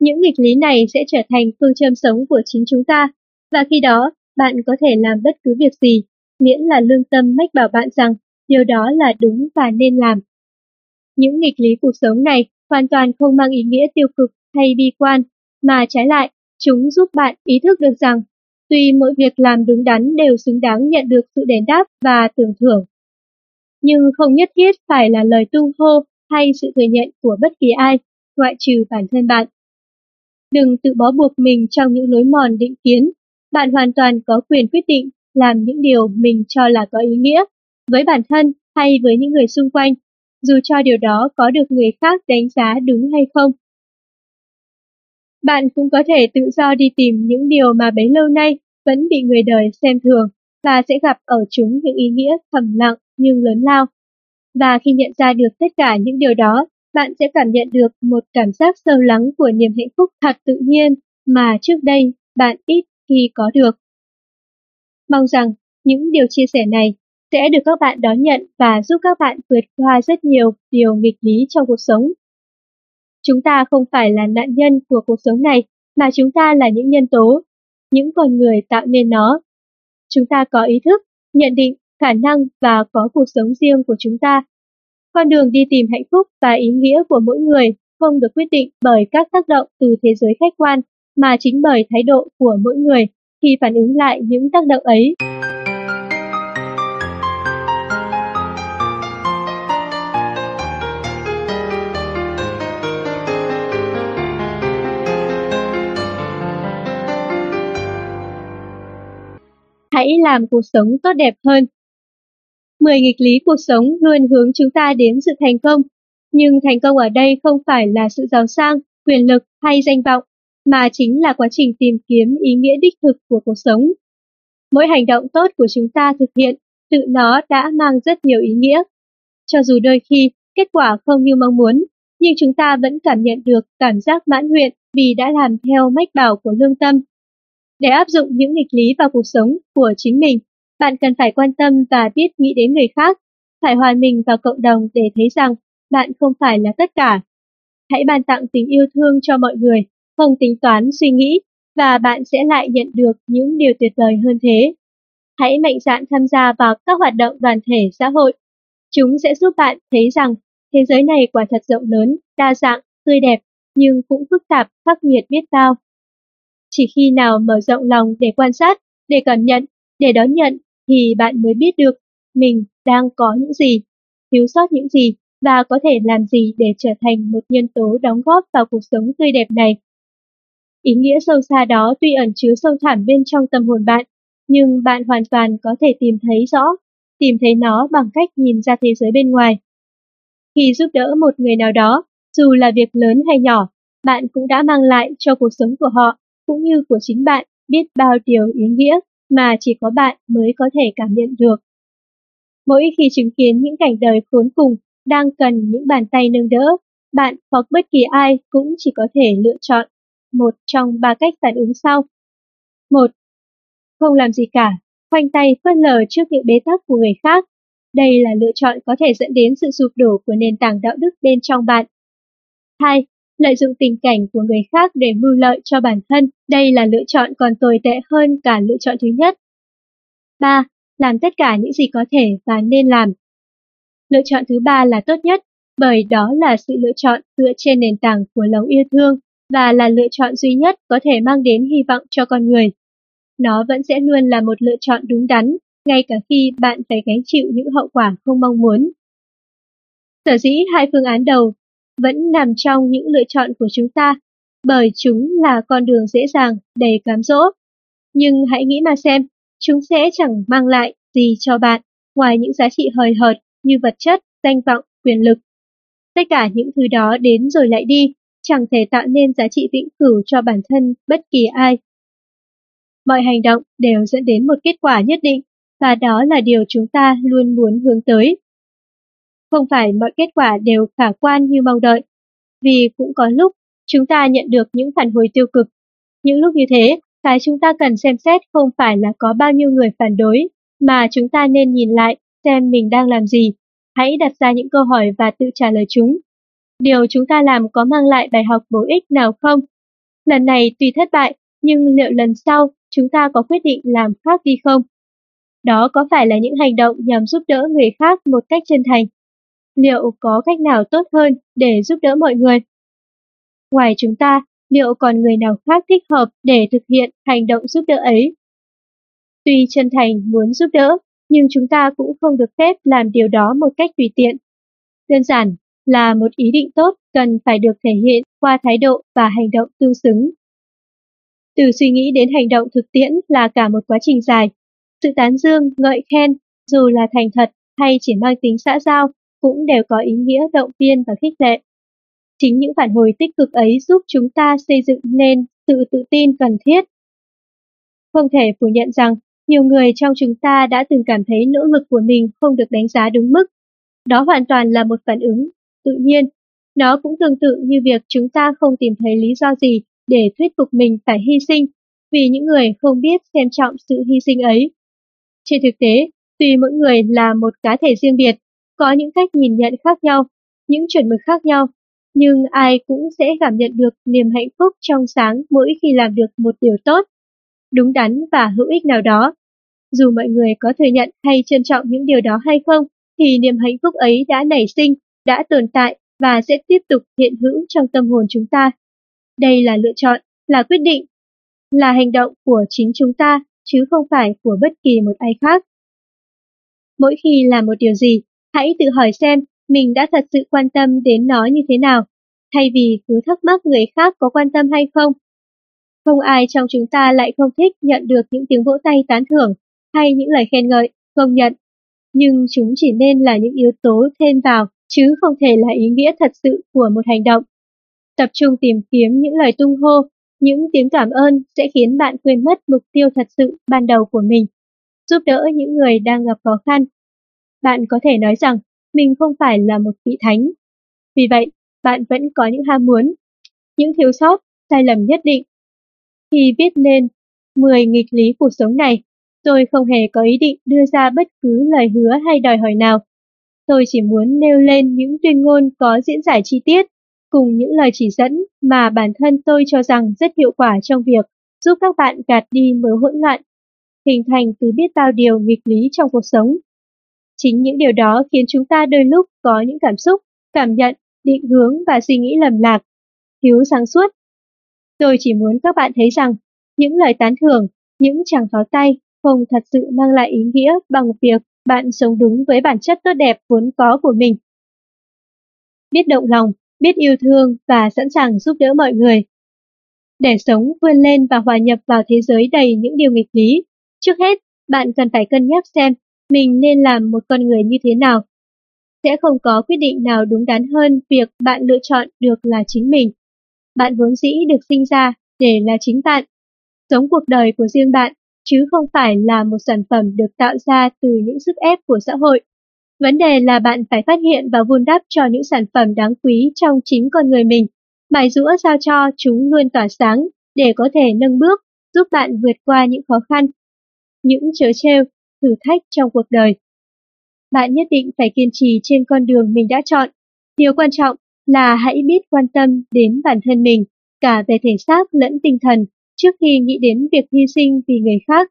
Những nghịch lý này sẽ trở thành phương châm sống của chính chúng ta, và khi đó, bạn có thể làm bất cứ việc gì, miễn là lương tâm mách bảo bạn rằng điều đó là đúng và nên làm. Những nghịch lý cuộc sống này hoàn toàn không mang ý nghĩa tiêu cực hay bi quan, mà trái lại, chúng giúp bạn ý thức được rằng tuy mỗi việc làm đúng đắn đều xứng đáng nhận được sự đền đáp và tưởng thưởng nhưng không nhất thiết phải là lời tung hô hay sự thừa nhận của bất kỳ ai, ngoại trừ bản thân bạn. Đừng tự bó buộc mình trong những lối mòn định kiến. Bạn hoàn toàn có quyền quyết định làm những điều mình cho là có ý nghĩa, với bản thân hay với những người xung quanh, dù cho điều đó có được người khác đánh giá đúng hay không. Bạn cũng có thể tự do đi tìm những điều mà bấy lâu nay vẫn bị người đời xem thường và sẽ gặp ở chúng những ý nghĩa thầm lặng nhưng lớn lao. Và khi nhận ra được tất cả những điều đó, bạn sẽ cảm nhận được một cảm giác sâu lắng của niềm hạnh phúc thật tự nhiên mà trước đây bạn ít khi có được. Mong rằng những điều chia sẻ này sẽ được các bạn đón nhận và giúp các bạn vượt qua rất nhiều điều nghịch lý trong cuộc sống. Chúng ta không phải là nạn nhân của cuộc sống này, mà chúng ta là những nhân tố, những con người tạo nên nó. Chúng ta có ý thức, nhận định, khả năng và có cuộc sống riêng của chúng ta. Con đường đi tìm hạnh phúc và ý nghĩa của mỗi người không được quyết định bởi các tác động từ thế giới khách quan, mà chính bởi thái độ của mỗi người khi phản ứng lại những tác động ấy. Hãy làm cuộc sống tốt đẹp hơn. Mười nghịch lý cuộc sống luôn hướng chúng ta đến sự thành công, nhưng thành công ở đây không phải là sự giàu sang, quyền lực hay danh vọng, mà chính là quá trình tìm kiếm ý nghĩa đích thực của cuộc sống. Mỗi hành động tốt của chúng ta thực hiện, tự nó đã mang rất nhiều ý nghĩa. Cho dù đôi khi kết quả không như mong muốn, nhưng chúng ta vẫn cảm nhận được cảm giác mãn nguyện vì đã làm theo mách bảo của lương tâm để áp dụng những nghịch lý vào cuộc sống của chính mình, bạn cần phải quan tâm và biết nghĩ đến người khác, phải hòa mình vào cộng đồng để thấy rằng bạn không phải là tất cả. Hãy ban tặng tình yêu thương cho mọi người, không tính toán suy nghĩ, và bạn sẽ lại nhận được những điều tuyệt vời hơn thế. Hãy mạnh dạn tham gia vào các hoạt động đoàn thể xã hội. Chúng sẽ giúp bạn thấy rằng thế giới này quả thật rộng lớn, đa dạng, tươi đẹp, nhưng cũng phức tạp, khắc nghiệt biết bao. Chỉ khi nào mở rộng lòng để quan sát, để cảm nhận, để đón nhận thì bạn mới biết được mình đang có những gì, thiếu sót những gì và có thể làm gì để trở thành một nhân tố đóng góp vào cuộc sống tươi đẹp này. Ý nghĩa sâu xa đó tuy ẩn chứa sâu thẳm bên trong tâm hồn bạn, nhưng bạn hoàn toàn có thể tìm thấy rõ, tìm thấy nó bằng cách nhìn ra thế giới bên ngoài. Khi giúp đỡ một người nào đó, dù là việc lớn hay nhỏ, bạn cũng đã mang lại cho cuộc sống của họ cũng như của chính bạn biết bao điều ý nghĩa mà chỉ có bạn mới có thể cảm nhận được. Mỗi khi chứng kiến những cảnh đời khốn cùng đang cần những bàn tay nâng đỡ, bạn hoặc bất kỳ ai cũng chỉ có thể lựa chọn một trong ba cách phản ứng sau. Một, không làm gì cả, khoanh tay phớt lờ trước những bế tắc của người khác. Đây là lựa chọn có thể dẫn đến sự sụp đổ của nền tảng đạo đức bên trong bạn. Hai, lợi dụng tình cảnh của người khác để mưu lợi cho bản thân, đây là lựa chọn còn tồi tệ hơn cả lựa chọn thứ nhất. 3. Làm tất cả những gì có thể và nên làm. Lựa chọn thứ ba là tốt nhất, bởi đó là sự lựa chọn dựa trên nền tảng của lòng yêu thương và là lựa chọn duy nhất có thể mang đến hy vọng cho con người. Nó vẫn sẽ luôn là một lựa chọn đúng đắn, ngay cả khi bạn phải gánh chịu những hậu quả không mong muốn. Sở dĩ hai phương án đầu vẫn nằm trong những lựa chọn của chúng ta, bởi chúng là con đường dễ dàng, đầy cám dỗ. Nhưng hãy nghĩ mà xem, chúng sẽ chẳng mang lại gì cho bạn, ngoài những giá trị hời hợt như vật chất, danh vọng, quyền lực. Tất cả những thứ đó đến rồi lại đi, chẳng thể tạo nên giá trị vĩnh cửu cho bản thân bất kỳ ai. Mọi hành động đều dẫn đến một kết quả nhất định, và đó là điều chúng ta luôn muốn hướng tới. Không phải mọi kết quả đều khả quan như mong đợi, vì cũng có lúc chúng ta nhận được những phản hồi tiêu cực. Những lúc như thế, cái chúng ta cần xem xét không phải là có bao nhiêu người phản đối, mà chúng ta nên nhìn lại xem mình đang làm gì. Hãy đặt ra những câu hỏi và tự trả lời chúng. Điều chúng ta làm có mang lại bài học bổ ích nào không? Lần này tuy thất bại, nhưng liệu lần sau chúng ta có quyết định làm khác đi không? Đó có phải là những hành động nhằm giúp đỡ người khác một cách chân thành liệu có cách nào tốt hơn để giúp đỡ mọi người? Ngoài chúng ta, liệu còn người nào khác thích hợp để thực hiện hành động giúp đỡ ấy? Tuy chân thành muốn giúp đỡ, nhưng chúng ta cũng không được phép làm điều đó một cách tùy tiện. Đơn giản là một ý định tốt cần phải được thể hiện qua thái độ và hành động tương xứng. Từ suy nghĩ đến hành động thực tiễn là cả một quá trình dài. Sự tán dương, ngợi khen, dù là thành thật hay chỉ mang tính xã giao, cũng đều có ý nghĩa động viên và khích lệ. Chính những phản hồi tích cực ấy giúp chúng ta xây dựng nên sự tự tin cần thiết. Không thể phủ nhận rằng, nhiều người trong chúng ta đã từng cảm thấy nỗ lực của mình không được đánh giá đúng mức. Đó hoàn toàn là một phản ứng, tự nhiên. Nó cũng tương tự như việc chúng ta không tìm thấy lý do gì để thuyết phục mình phải hy sinh, vì những người không biết xem trọng sự hy sinh ấy. Trên thực tế, tuy mỗi người là một cá thể riêng biệt, có những cách nhìn nhận khác nhau, những chuẩn mực khác nhau, nhưng ai cũng sẽ cảm nhận được niềm hạnh phúc trong sáng mỗi khi làm được một điều tốt, đúng đắn và hữu ích nào đó. Dù mọi người có thừa nhận hay trân trọng những điều đó hay không, thì niềm hạnh phúc ấy đã nảy sinh, đã tồn tại và sẽ tiếp tục hiện hữu trong tâm hồn chúng ta. Đây là lựa chọn, là quyết định, là hành động của chính chúng ta, chứ không phải của bất kỳ một ai khác. Mỗi khi làm một điều gì, hãy tự hỏi xem mình đã thật sự quan tâm đến nó như thế nào, thay vì cứ thắc mắc người khác có quan tâm hay không. Không ai trong chúng ta lại không thích nhận được những tiếng vỗ tay tán thưởng hay những lời khen ngợi, công nhận. Nhưng chúng chỉ nên là những yếu tố thêm vào, chứ không thể là ý nghĩa thật sự của một hành động. Tập trung tìm kiếm những lời tung hô, những tiếng cảm ơn sẽ khiến bạn quên mất mục tiêu thật sự ban đầu của mình, giúp đỡ những người đang gặp khó khăn. Bạn có thể nói rằng mình không phải là một vị thánh. Vì vậy, bạn vẫn có những ham muốn, những thiếu sót, sai lầm nhất định. Khi viết nên 10 nghịch lý cuộc sống này, tôi không hề có ý định đưa ra bất cứ lời hứa hay đòi hỏi nào. Tôi chỉ muốn nêu lên những tuyên ngôn có diễn giải chi tiết, cùng những lời chỉ dẫn mà bản thân tôi cho rằng rất hiệu quả trong việc giúp các bạn gạt đi mớ hỗn loạn, hình thành từ biết bao điều nghịch lý trong cuộc sống. Chính những điều đó khiến chúng ta đôi lúc có những cảm xúc, cảm nhận, định hướng và suy nghĩ lầm lạc, thiếu sáng suốt. Tôi chỉ muốn các bạn thấy rằng những lời tán thưởng, những chàng pháo tay không thật sự mang lại ý nghĩa bằng việc bạn sống đúng với bản chất tốt đẹp vốn có của mình. Biết động lòng, biết yêu thương và sẵn sàng giúp đỡ mọi người. Để sống vươn lên và hòa nhập vào thế giới đầy những điều nghịch lý, trước hết bạn cần phải cân nhắc xem mình nên làm một con người như thế nào. Sẽ không có quyết định nào đúng đắn hơn việc bạn lựa chọn được là chính mình. Bạn vốn dĩ được sinh ra để là chính bạn, sống cuộc đời của riêng bạn, chứ không phải là một sản phẩm được tạo ra từ những sức ép của xã hội. Vấn đề là bạn phải phát hiện và vun đắp cho những sản phẩm đáng quý trong chính con người mình, mài rũa sao cho chúng luôn tỏa sáng để có thể nâng bước, giúp bạn vượt qua những khó khăn. Những trớ treo thử thách trong cuộc đời. Bạn nhất định phải kiên trì trên con đường mình đã chọn. Điều quan trọng là hãy biết quan tâm đến bản thân mình, cả về thể xác lẫn tinh thần, trước khi nghĩ đến việc hy sinh vì người khác.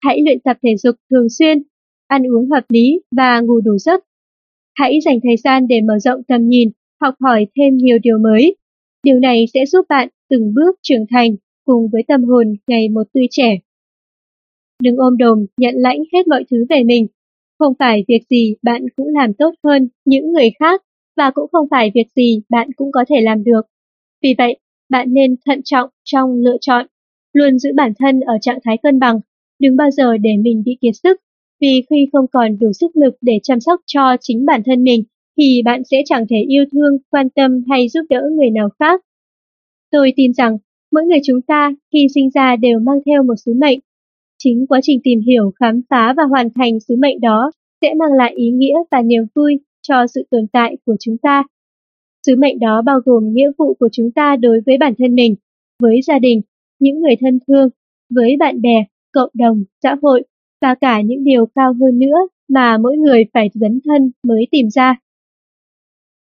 Hãy luyện tập thể dục thường xuyên, ăn uống hợp lý và ngủ đủ giấc. Hãy dành thời gian để mở rộng tầm nhìn, học hỏi thêm nhiều điều mới. Điều này sẽ giúp bạn từng bước trưởng thành cùng với tâm hồn ngày một tươi trẻ đừng ôm đồm nhận lãnh hết mọi thứ về mình. Không phải việc gì bạn cũng làm tốt hơn những người khác và cũng không phải việc gì bạn cũng có thể làm được. Vì vậy, bạn nên thận trọng trong lựa chọn, luôn giữ bản thân ở trạng thái cân bằng, đừng bao giờ để mình bị kiệt sức, vì khi không còn đủ sức lực để chăm sóc cho chính bản thân mình, thì bạn sẽ chẳng thể yêu thương, quan tâm hay giúp đỡ người nào khác. Tôi tin rằng, mỗi người chúng ta khi sinh ra đều mang theo một sứ mệnh, Chính quá trình tìm hiểu, khám phá và hoàn thành sứ mệnh đó sẽ mang lại ý nghĩa và niềm vui cho sự tồn tại của chúng ta. Sứ mệnh đó bao gồm nghĩa vụ của chúng ta đối với bản thân mình, với gia đình, những người thân thương, với bạn bè, cộng đồng, xã hội và cả những điều cao hơn nữa mà mỗi người phải dấn thân mới tìm ra.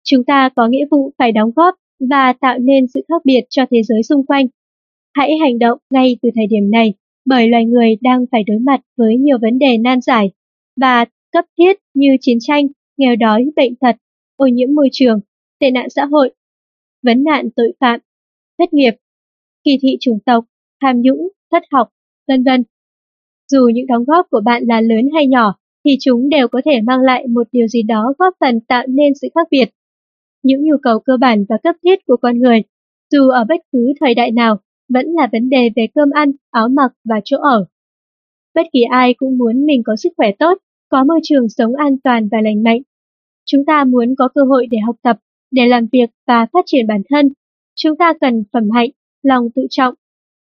Chúng ta có nghĩa vụ phải đóng góp và tạo nên sự khác biệt cho thế giới xung quanh. Hãy hành động ngay từ thời điểm này bởi loài người đang phải đối mặt với nhiều vấn đề nan giải và cấp thiết như chiến tranh, nghèo đói, bệnh tật, ô nhiễm môi trường, tệ nạn xã hội, vấn nạn tội phạm, thất nghiệp, kỳ thị chủng tộc, tham nhũng, thất học, vân vân. Dù những đóng góp của bạn là lớn hay nhỏ, thì chúng đều có thể mang lại một điều gì đó góp phần tạo nên sự khác biệt. những nhu cầu cơ bản và cấp thiết của con người, dù ở bất cứ thời đại nào, vẫn là vấn đề về cơm ăn, áo mặc và chỗ ở. Bất kỳ ai cũng muốn mình có sức khỏe tốt, có môi trường sống an toàn và lành mạnh. Chúng ta muốn có cơ hội để học tập, để làm việc và phát triển bản thân. Chúng ta cần phẩm hạnh, lòng tự trọng,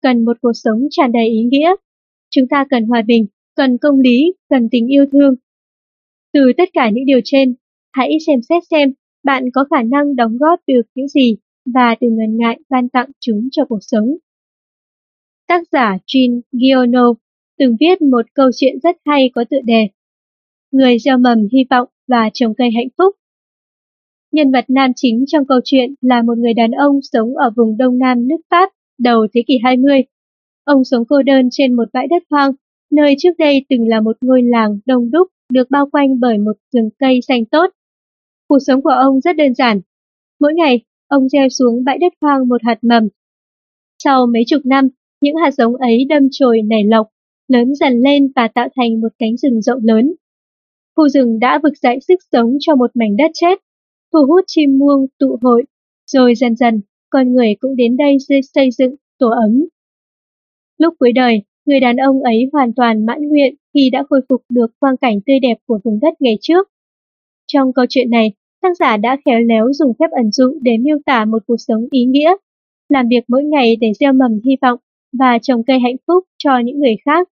cần một cuộc sống tràn đầy ý nghĩa. Chúng ta cần hòa bình, cần công lý, cần tình yêu thương. Từ tất cả những điều trên, hãy xem xét xem bạn có khả năng đóng góp được những gì và đừng ngần ngại ban tặng chúng cho cuộc sống. Tác giả Jean Giono từng viết một câu chuyện rất hay có tựa đề Người gieo mầm hy vọng và trồng cây hạnh phúc. Nhân vật nam chính trong câu chuyện là một người đàn ông sống ở vùng đông nam nước Pháp đầu thế kỷ 20. Ông sống cô đơn trên một bãi đất hoang, nơi trước đây từng là một ngôi làng đông đúc được bao quanh bởi một rừng cây xanh tốt. Cuộc sống của ông rất đơn giản. Mỗi ngày, ông gieo xuống bãi đất hoang một hạt mầm. Sau mấy chục năm, những hạt giống ấy đâm chồi nảy lọc, lớn dần lên và tạo thành một cánh rừng rộng lớn. Khu rừng đã vực dậy sức sống cho một mảnh đất chết, thu hút chim muông tụ hội, rồi dần dần con người cũng đến đây xây dựng tổ ấm. Lúc cuối đời, người đàn ông ấy hoàn toàn mãn nguyện khi đã khôi phục được quang cảnh tươi đẹp của vùng đất ngày trước. Trong câu chuyện này, tác giả đã khéo léo dùng phép ẩn dụ để miêu tả một cuộc sống ý nghĩa, làm việc mỗi ngày để gieo mầm hy vọng và trồng cây hạnh phúc cho những người khác.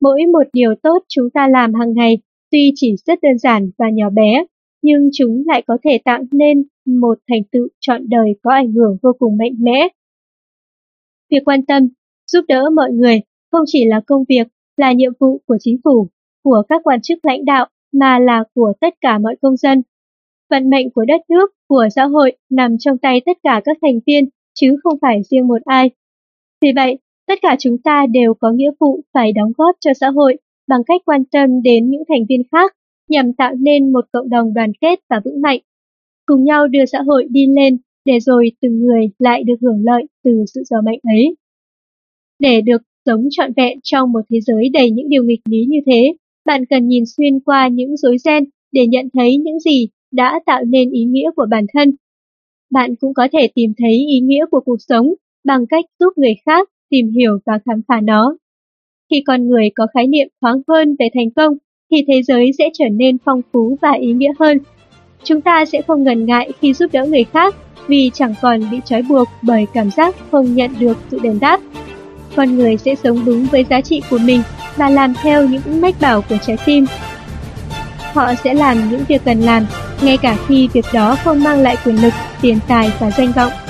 Mỗi một điều tốt chúng ta làm hàng ngày tuy chỉ rất đơn giản và nhỏ bé, nhưng chúng lại có thể tạo nên một thành tựu trọn đời có ảnh hưởng vô cùng mạnh mẽ. Việc quan tâm, giúp đỡ mọi người không chỉ là công việc, là nhiệm vụ của chính phủ, của các quan chức lãnh đạo, mà là của tất cả mọi công dân. Vận mệnh của đất nước, của xã hội nằm trong tay tất cả các thành viên, chứ không phải riêng một ai. Vì vậy, tất cả chúng ta đều có nghĩa vụ phải đóng góp cho xã hội bằng cách quan tâm đến những thành viên khác nhằm tạo nên một cộng đồng đoàn kết và vững mạnh. Cùng nhau đưa xã hội đi lên để rồi từng người lại được hưởng lợi từ sự giàu mạnh ấy. Để được sống trọn vẹn trong một thế giới đầy những điều nghịch lý như thế, bạn cần nhìn xuyên qua những rối ren để nhận thấy những gì đã tạo nên ý nghĩa của bản thân. Bạn cũng có thể tìm thấy ý nghĩa của cuộc sống bằng cách giúp người khác tìm hiểu và khám phá nó. Khi con người có khái niệm thoáng hơn về thành công, thì thế giới sẽ trở nên phong phú và ý nghĩa hơn. Chúng ta sẽ không ngần ngại khi giúp đỡ người khác vì chẳng còn bị trói buộc bởi cảm giác không nhận được sự đền đáp. Con người sẽ sống đúng với giá trị của mình và làm theo những mách bảo của trái tim. Họ sẽ làm những việc cần làm, ngay cả khi việc đó không mang lại quyền lực, tiền tài và danh vọng.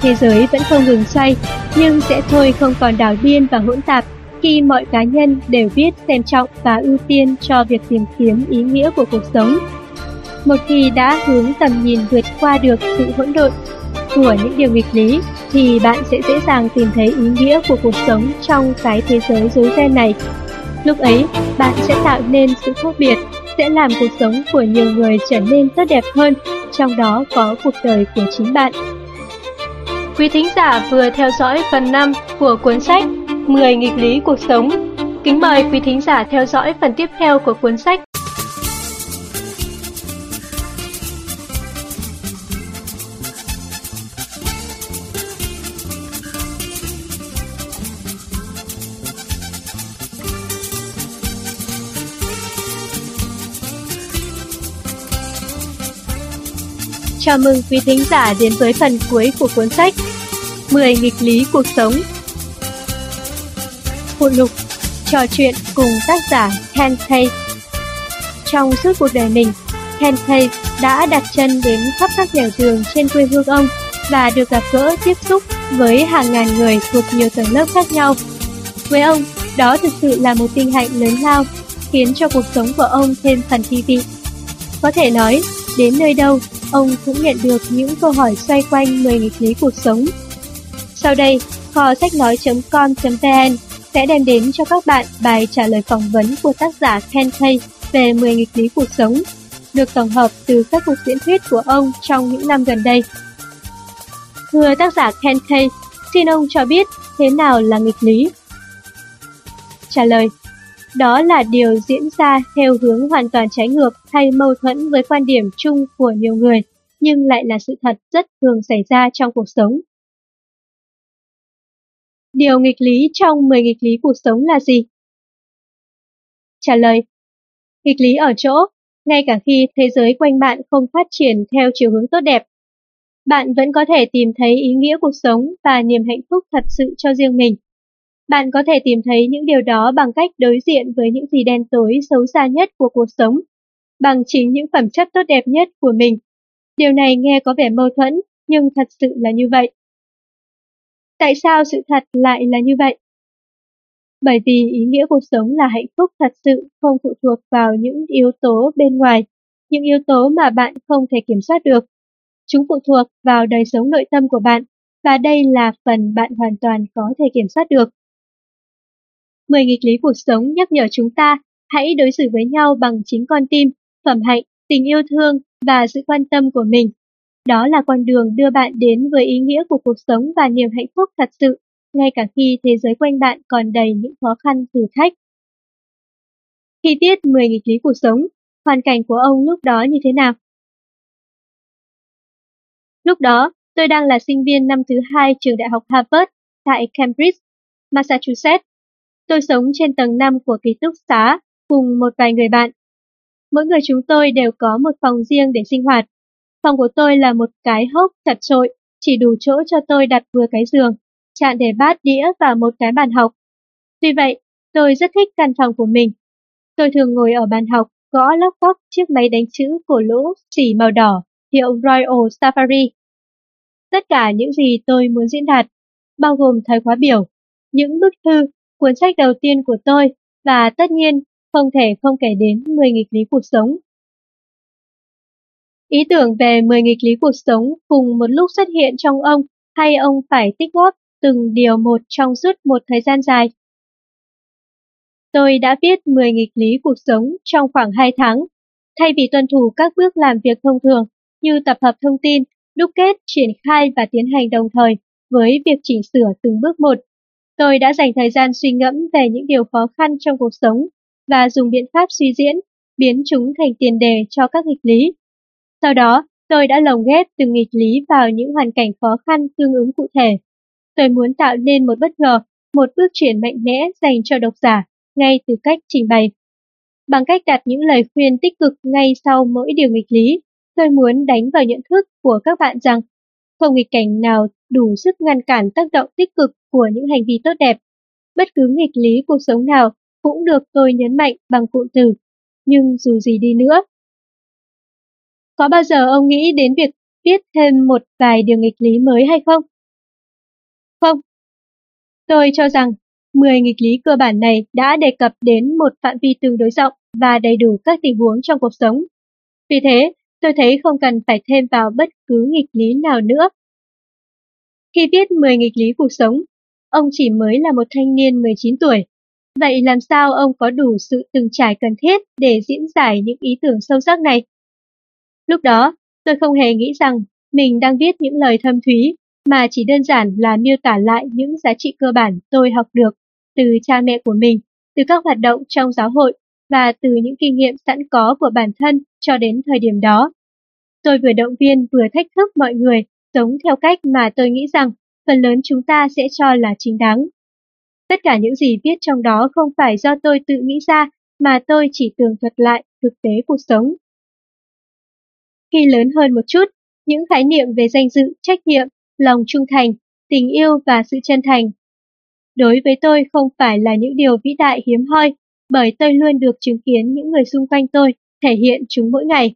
Thế giới vẫn không ngừng xoay, nhưng sẽ thôi không còn đảo điên và hỗn tạp khi mọi cá nhân đều biết xem trọng và ưu tiên cho việc tìm kiếm ý nghĩa của cuộc sống. Một khi đã hướng tầm nhìn vượt qua được sự hỗn độn của những điều nghịch lý, thì bạn sẽ dễ dàng tìm thấy ý nghĩa của cuộc sống trong cái thế giới rối ren này. Lúc ấy, bạn sẽ tạo nên sự khác biệt, sẽ làm cuộc sống của nhiều người trở nên tốt đẹp hơn, trong đó có cuộc đời của chính bạn. Quý thính giả vừa theo dõi phần 5 của cuốn sách 10 nghịch lý cuộc sống. Kính mời quý thính giả theo dõi phần tiếp theo của cuốn sách. Chào mừng quý thính giả đến với phần cuối của cuốn sách 10 nghịch lý cuộc sống Phụ lục Trò chuyện cùng tác giả Ken Tay Trong suốt cuộc đời mình, Ken Tay đã đặt chân đến khắp các nẻo đường trên quê hương ông và được gặp gỡ tiếp xúc với hàng ngàn người thuộc nhiều tầng lớp khác nhau. Với ông, đó thực sự là một vinh hạnh lớn lao, khiến cho cuộc sống của ông thêm phần thi vị. Có thể nói, đến nơi đâu, ông cũng nhận được những câu hỏi xoay quanh 10 nghịch lý cuộc sống. Sau đây, kho sách nói.com.vn sẽ đem đến cho các bạn bài trả lời phỏng vấn của tác giả Ken Kay về 10 nghịch lý cuộc sống, được tổng hợp từ các cuộc diễn thuyết của ông trong những năm gần đây. Thưa tác giả Ken Kay, xin ông cho biết thế nào là nghịch lý? Trả lời đó là điều diễn ra theo hướng hoàn toàn trái ngược hay mâu thuẫn với quan điểm chung của nhiều người, nhưng lại là sự thật rất thường xảy ra trong cuộc sống. Điều nghịch lý trong 10 nghịch lý cuộc sống là gì? Trả lời Nghịch lý ở chỗ, ngay cả khi thế giới quanh bạn không phát triển theo chiều hướng tốt đẹp, bạn vẫn có thể tìm thấy ý nghĩa cuộc sống và niềm hạnh phúc thật sự cho riêng mình. Bạn có thể tìm thấy những điều đó bằng cách đối diện với những gì đen tối xấu xa nhất của cuộc sống, bằng chính những phẩm chất tốt đẹp nhất của mình. Điều này nghe có vẻ mâu thuẫn, nhưng thật sự là như vậy. Tại sao sự thật lại là như vậy? Bởi vì ý nghĩa cuộc sống là hạnh phúc thật sự không phụ thuộc vào những yếu tố bên ngoài, những yếu tố mà bạn không thể kiểm soát được. Chúng phụ thuộc vào đời sống nội tâm của bạn, và đây là phần bạn hoàn toàn có thể kiểm soát được. Mười nghịch lý cuộc sống nhắc nhở chúng ta hãy đối xử với nhau bằng chính con tim, phẩm hạnh, tình yêu thương và sự quan tâm của mình. Đó là con đường đưa bạn đến với ý nghĩa của cuộc sống và niềm hạnh phúc thật sự, ngay cả khi thế giới quanh bạn còn đầy những khó khăn thử thách. Khi viết 10 nghịch lý cuộc sống, hoàn cảnh của ông lúc đó như thế nào? Lúc đó, tôi đang là sinh viên năm thứ hai trường đại học Harvard tại Cambridge, Massachusetts. Tôi sống trên tầng 5 của ký túc xá cùng một vài người bạn. Mỗi người chúng tôi đều có một phòng riêng để sinh hoạt. Phòng của tôi là một cái hốc chật trội, chỉ đủ chỗ cho tôi đặt vừa cái giường, chạn để bát đĩa và một cái bàn học. Tuy vậy, tôi rất thích căn phòng của mình. Tôi thường ngồi ở bàn học, gõ lóc cóc chiếc máy đánh chữ cổ lỗ xỉ màu đỏ hiệu Royal Safari. Tất cả những gì tôi muốn diễn đạt, bao gồm thời khóa biểu, những bức thư, cuốn sách đầu tiên của tôi và tất nhiên không thể không kể đến 10 nghịch lý cuộc sống. Ý tưởng về 10 nghịch lý cuộc sống cùng một lúc xuất hiện trong ông hay ông phải tích góp từng điều một trong suốt một thời gian dài. Tôi đã viết 10 nghịch lý cuộc sống trong khoảng 2 tháng, thay vì tuân thủ các bước làm việc thông thường như tập hợp thông tin, đúc kết, triển khai và tiến hành đồng thời với việc chỉnh sửa từng bước một. Tôi đã dành thời gian suy ngẫm về những điều khó khăn trong cuộc sống và dùng biện pháp suy diễn, biến chúng thành tiền đề cho các nghịch lý. Sau đó, tôi đã lồng ghép từng nghịch lý vào những hoàn cảnh khó khăn tương ứng cụ thể. Tôi muốn tạo nên một bất ngờ, một bước chuyển mạnh mẽ dành cho độc giả ngay từ cách trình bày. Bằng cách đặt những lời khuyên tích cực ngay sau mỗi điều nghịch lý, tôi muốn đánh vào nhận thức của các bạn rằng không nghịch cảnh nào đủ sức ngăn cản tác động tích cực của những hành vi tốt đẹp. Bất cứ nghịch lý cuộc sống nào cũng được tôi nhấn mạnh bằng cụm từ, nhưng dù gì đi nữa. Có bao giờ ông nghĩ đến việc viết thêm một vài điều nghịch lý mới hay không? Không. Tôi cho rằng 10 nghịch lý cơ bản này đã đề cập đến một phạm vi tương đối rộng và đầy đủ các tình huống trong cuộc sống. Vì thế, tôi thấy không cần phải thêm vào bất cứ nghịch lý nào nữa. Khi viết 10 nghịch lý cuộc sống, ông chỉ mới là một thanh niên 19 tuổi. Vậy làm sao ông có đủ sự từng trải cần thiết để diễn giải những ý tưởng sâu sắc này? Lúc đó, tôi không hề nghĩ rằng mình đang viết những lời thâm thúy, mà chỉ đơn giản là miêu tả lại những giá trị cơ bản tôi học được từ cha mẹ của mình, từ các hoạt động trong giáo hội và từ những kinh nghiệm sẵn có của bản thân cho đến thời điểm đó. Tôi vừa động viên vừa thách thức mọi người sống theo cách mà tôi nghĩ rằng phần lớn chúng ta sẽ cho là chính đáng. Tất cả những gì viết trong đó không phải do tôi tự nghĩ ra mà tôi chỉ tường thuật lại thực tế cuộc sống. Khi lớn hơn một chút, những khái niệm về danh dự, trách nhiệm, lòng trung thành, tình yêu và sự chân thành. Đối với tôi không phải là những điều vĩ đại hiếm hoi, bởi tôi luôn được chứng kiến những người xung quanh tôi thể hiện chúng mỗi ngày.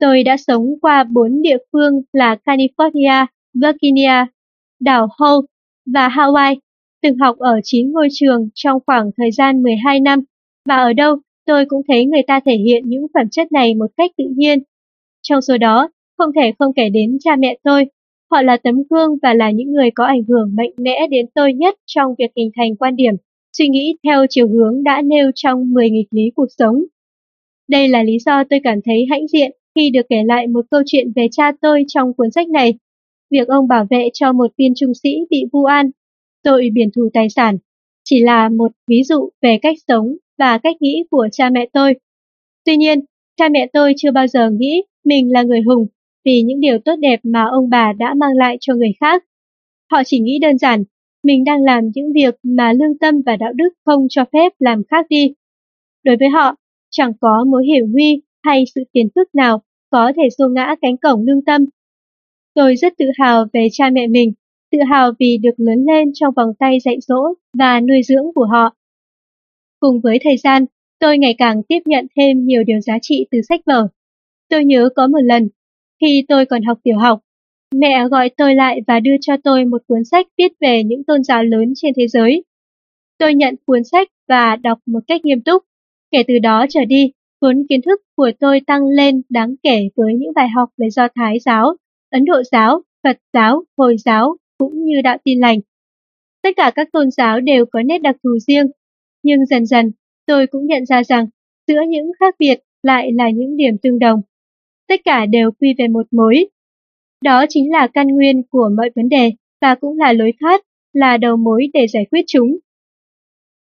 Tôi đã sống qua bốn địa phương là California, Virginia, đảo Hope và Hawaii, từng học ở 9 ngôi trường trong khoảng thời gian 12 năm, và ở đâu tôi cũng thấy người ta thể hiện những phẩm chất này một cách tự nhiên. Trong số đó, không thể không kể đến cha mẹ tôi. Họ là tấm gương và là những người có ảnh hưởng mạnh mẽ đến tôi nhất trong việc hình thành quan điểm, suy nghĩ theo chiều hướng đã nêu trong 10 nghịch lý cuộc sống. Đây là lý do tôi cảm thấy hãnh diện khi được kể lại một câu chuyện về cha tôi trong cuốn sách này. Việc ông bảo vệ cho một viên trung sĩ bị vu an, tội biển thù tài sản, chỉ là một ví dụ về cách sống và cách nghĩ của cha mẹ tôi. Tuy nhiên, cha mẹ tôi chưa bao giờ nghĩ mình là người hùng vì những điều tốt đẹp mà ông bà đã mang lại cho người khác. Họ chỉ nghĩ đơn giản, mình đang làm những việc mà lương tâm và đạo đức không cho phép làm khác đi. Đối với họ, chẳng có mối hiểm nguy hay sự phiền phức nào có thể xô ngã cánh cổng lương tâm. Tôi rất tự hào về cha mẹ mình, tự hào vì được lớn lên trong vòng tay dạy dỗ và nuôi dưỡng của họ. Cùng với thời gian, tôi ngày càng tiếp nhận thêm nhiều điều giá trị từ sách vở. Tôi nhớ có một lần, khi tôi còn học tiểu học, mẹ gọi tôi lại và đưa cho tôi một cuốn sách viết về những tôn giáo lớn trên thế giới. Tôi nhận cuốn sách và đọc một cách nghiêm túc. Kể từ đó trở đi, cuốn kiến thức của tôi tăng lên đáng kể với những bài học về Do Thái giáo, Ấn Độ giáo, Phật giáo, Hồi giáo cũng như đạo tin lành. Tất cả các tôn giáo đều có nét đặc thù riêng, nhưng dần dần tôi cũng nhận ra rằng giữa những khác biệt lại là những điểm tương đồng. Tất cả đều quy về một mối. Đó chính là căn nguyên của mọi vấn đề và cũng là lối thoát, là đầu mối để giải quyết chúng.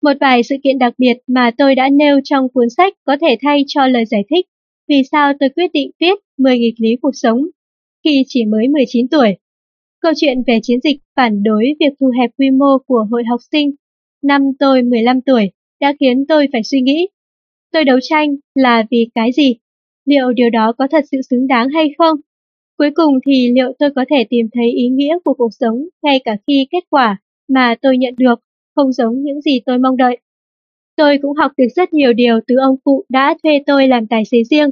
Một vài sự kiện đặc biệt mà tôi đã nêu trong cuốn sách có thể thay cho lời giải thích vì sao tôi quyết định viết 10 nghịch lý cuộc sống khi chỉ mới 19 tuổi. Câu chuyện về chiến dịch phản đối việc thu hẹp quy mô của hội học sinh năm tôi 15 tuổi đã khiến tôi phải suy nghĩ. Tôi đấu tranh là vì cái gì? Liệu điều đó có thật sự xứng đáng hay không? Cuối cùng thì liệu tôi có thể tìm thấy ý nghĩa của cuộc sống ngay cả khi kết quả mà tôi nhận được không giống những gì tôi mong đợi. Tôi cũng học được rất nhiều điều từ ông cụ đã thuê tôi làm tài xế riêng.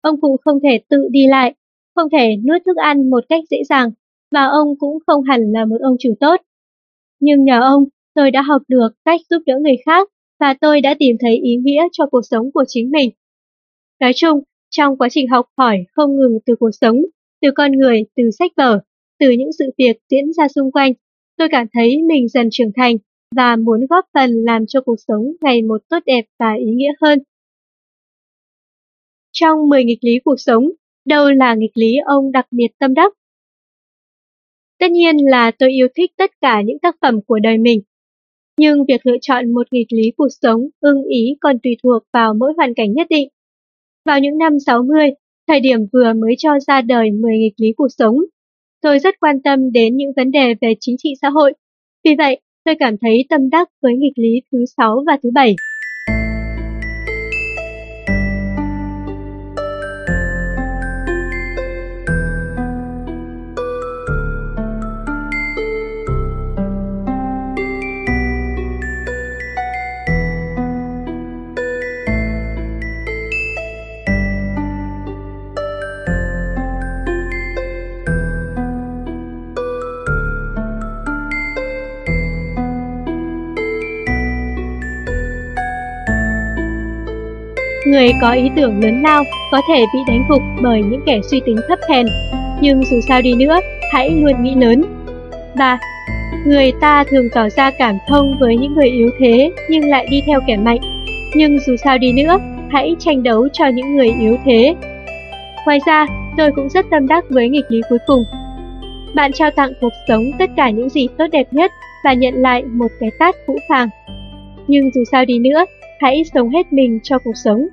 Ông cụ không thể tự đi lại, không thể nuốt thức ăn một cách dễ dàng, và ông cũng không hẳn là một ông chủ tốt. Nhưng nhờ ông, tôi đã học được cách giúp đỡ người khác và tôi đã tìm thấy ý nghĩa cho cuộc sống của chính mình. Nói chung, trong quá trình học hỏi không ngừng từ cuộc sống, từ con người, từ sách vở, từ những sự việc diễn ra xung quanh, tôi cảm thấy mình dần trưởng thành và muốn góp phần làm cho cuộc sống ngày một tốt đẹp và ý nghĩa hơn. Trong 10 nghịch lý cuộc sống, đâu là nghịch lý ông đặc biệt tâm đắc? Tất nhiên là tôi yêu thích tất cả những tác phẩm của đời mình. Nhưng việc lựa chọn một nghịch lý cuộc sống ưng ý còn tùy thuộc vào mỗi hoàn cảnh nhất định. Vào những năm 60, thời điểm vừa mới cho ra đời 10 nghịch lý cuộc sống, tôi rất quan tâm đến những vấn đề về chính trị xã hội. Vì vậy, tôi cảm thấy tâm đắc với nghịch lý thứ 6 và thứ 7. Người có ý tưởng lớn lao có thể bị đánh phục bởi những kẻ suy tính thấp hèn, nhưng dù sao đi nữa, hãy luôn nghĩ lớn. 3. Người ta thường tỏ ra cảm thông với những người yếu thế nhưng lại đi theo kẻ mạnh. Nhưng dù sao đi nữa, hãy tranh đấu cho những người yếu thế. Ngoài ra, tôi cũng rất tâm đắc với nghịch lý cuối cùng. Bạn trao tặng cuộc sống tất cả những gì tốt đẹp nhất và nhận lại một cái tát phũ phàng. Nhưng dù sao đi nữa, hãy sống hết mình cho cuộc sống.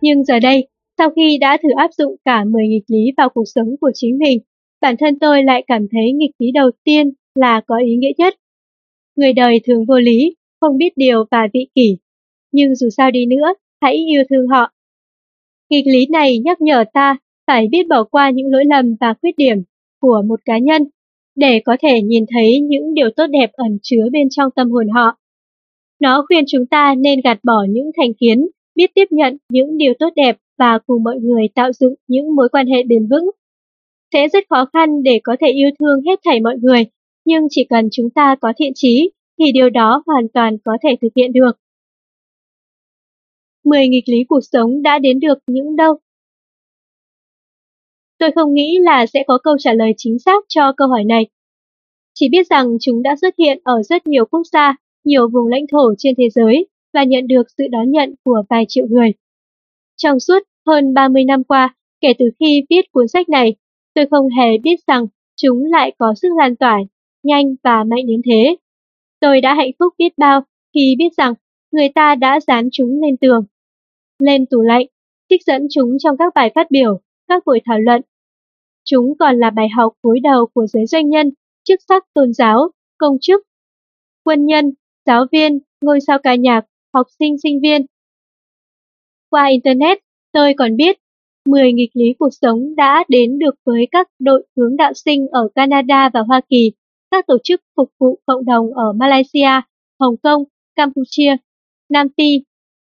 Nhưng giờ đây, sau khi đã thử áp dụng cả 10 nghịch lý vào cuộc sống của chính mình, bản thân tôi lại cảm thấy nghịch lý đầu tiên là có ý nghĩa nhất. Người đời thường vô lý, không biết điều và vị kỷ, nhưng dù sao đi nữa, hãy yêu thương họ. Nghịch lý này nhắc nhở ta phải biết bỏ qua những lỗi lầm và khuyết điểm của một cá nhân để có thể nhìn thấy những điều tốt đẹp ẩn chứa bên trong tâm hồn họ. Nó khuyên chúng ta nên gạt bỏ những thành kiến biết tiếp nhận những điều tốt đẹp và cùng mọi người tạo dựng những mối quan hệ bền vững. Sẽ rất khó khăn để có thể yêu thương hết thảy mọi người, nhưng chỉ cần chúng ta có thiện chí thì điều đó hoàn toàn có thể thực hiện được. 10 nghịch lý cuộc sống đã đến được những đâu? Tôi không nghĩ là sẽ có câu trả lời chính xác cho câu hỏi này. Chỉ biết rằng chúng đã xuất hiện ở rất nhiều quốc gia, nhiều vùng lãnh thổ trên thế giới và nhận được sự đón nhận của vài triệu người. Trong suốt hơn 30 năm qua, kể từ khi viết cuốn sách này, tôi không hề biết rằng chúng lại có sức lan tỏa nhanh và mạnh đến thế. Tôi đã hạnh phúc biết bao khi biết rằng người ta đã dán chúng lên tường, lên tủ lạnh, trích dẫn chúng trong các bài phát biểu, các buổi thảo luận. Chúng còn là bài học cúi đầu của giới doanh nhân, chức sắc tôn giáo, công chức, quân nhân, giáo viên, ngôi sao ca nhạc, học sinh sinh viên. Qua Internet, tôi còn biết 10 nghịch lý cuộc sống đã đến được với các đội hướng đạo sinh ở Canada và Hoa Kỳ, các tổ chức phục vụ cộng đồng ở Malaysia, Hồng Kông, Campuchia, Nam Phi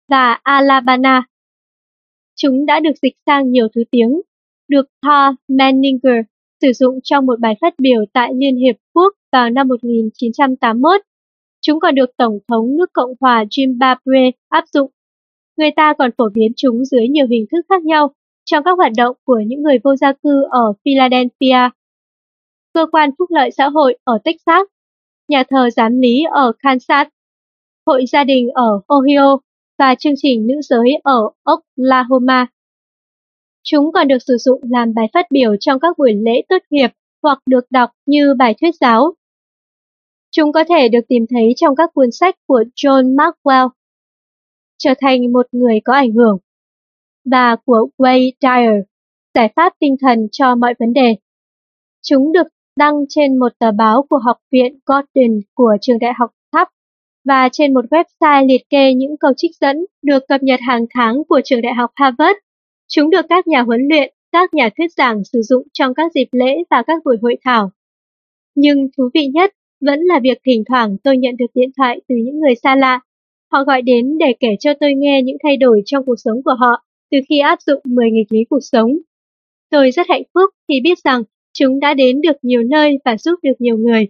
và Alabama. Chúng đã được dịch sang nhiều thứ tiếng, được Paul Manninger sử dụng trong một bài phát biểu tại Liên Hiệp Quốc vào năm 1981. Chúng còn được Tổng thống nước Cộng hòa Zimbabwe áp dụng. Người ta còn phổ biến chúng dưới nhiều hình thức khác nhau trong các hoạt động của những người vô gia cư ở Philadelphia, cơ quan phúc lợi xã hội ở Texas, nhà thờ giám lý ở Kansas, hội gia đình ở Ohio và chương trình nữ giới ở Oklahoma. Chúng còn được sử dụng làm bài phát biểu trong các buổi lễ tốt nghiệp hoặc được đọc như bài thuyết giáo. Chúng có thể được tìm thấy trong các cuốn sách của John Maxwell. Trở thành một người có ảnh hưởng và của Wayne Dyer, giải pháp tinh thần cho mọi vấn đề. Chúng được đăng trên một tờ báo của Học viện Gordon của trường đại học Tháp và trên một website liệt kê những câu trích dẫn được cập nhật hàng tháng của trường đại học Harvard. Chúng được các nhà huấn luyện, các nhà thuyết giảng sử dụng trong các dịp lễ và các buổi hội thảo. Nhưng thú vị nhất vẫn là việc thỉnh thoảng tôi nhận được điện thoại từ những người xa lạ. Họ gọi đến để kể cho tôi nghe những thay đổi trong cuộc sống của họ từ khi áp dụng 10 nghịch lý cuộc sống. Tôi rất hạnh phúc khi biết rằng chúng đã đến được nhiều nơi và giúp được nhiều người.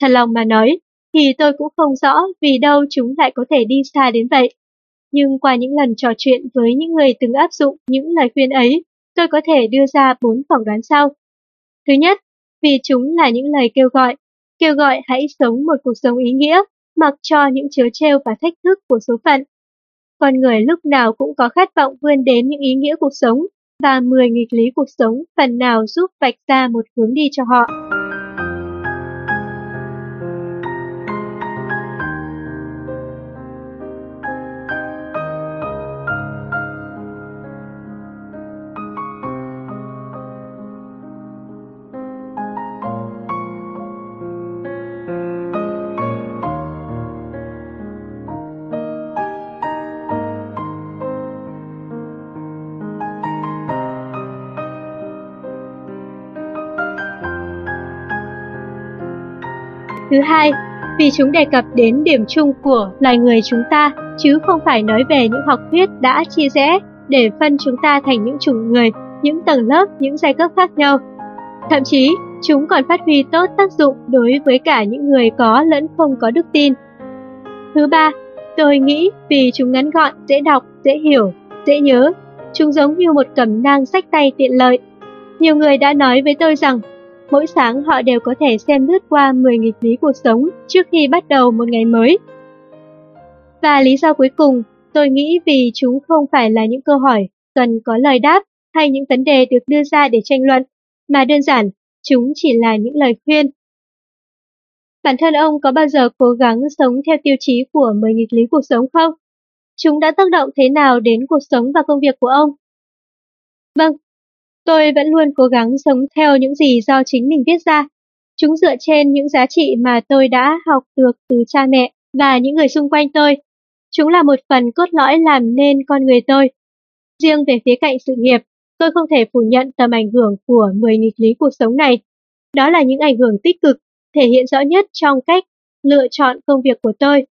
Thật lòng mà nói, thì tôi cũng không rõ vì đâu chúng lại có thể đi xa đến vậy. Nhưng qua những lần trò chuyện với những người từng áp dụng những lời khuyên ấy, tôi có thể đưa ra bốn phỏng đoán sau. Thứ nhất, vì chúng là những lời kêu gọi, kêu gọi hãy sống một cuộc sống ý nghĩa, mặc cho những chớ treo và thách thức của số phận. Con người lúc nào cũng có khát vọng vươn đến những ý nghĩa cuộc sống và 10 nghịch lý cuộc sống phần nào giúp vạch ra một hướng đi cho họ. Thứ hai, vì chúng đề cập đến điểm chung của loài người chúng ta, chứ không phải nói về những học thuyết đã chia rẽ để phân chúng ta thành những chủng người, những tầng lớp, những giai cấp khác nhau. Thậm chí, chúng còn phát huy tốt tác dụng đối với cả những người có lẫn không có đức tin. Thứ ba, tôi nghĩ vì chúng ngắn gọn, dễ đọc, dễ hiểu, dễ nhớ, chúng giống như một cẩm nang sách tay tiện lợi. Nhiều người đã nói với tôi rằng Mỗi sáng họ đều có thể xem lướt qua 10 nghịch lý cuộc sống trước khi bắt đầu một ngày mới. Và lý do cuối cùng, tôi nghĩ vì chúng không phải là những câu hỏi cần có lời đáp hay những vấn đề được đưa ra để tranh luận, mà đơn giản, chúng chỉ là những lời khuyên. Bản thân ông có bao giờ cố gắng sống theo tiêu chí của 10 nghịch lý cuộc sống không? Chúng đã tác động thế nào đến cuộc sống và công việc của ông? Vâng, Tôi vẫn luôn cố gắng sống theo những gì do chính mình viết ra. Chúng dựa trên những giá trị mà tôi đã học được từ cha mẹ và những người xung quanh tôi. Chúng là một phần cốt lõi làm nên con người tôi. Riêng về phía cạnh sự nghiệp, tôi không thể phủ nhận tầm ảnh hưởng của 10 nghịch lý cuộc sống này. Đó là những ảnh hưởng tích cực, thể hiện rõ nhất trong cách lựa chọn công việc của tôi.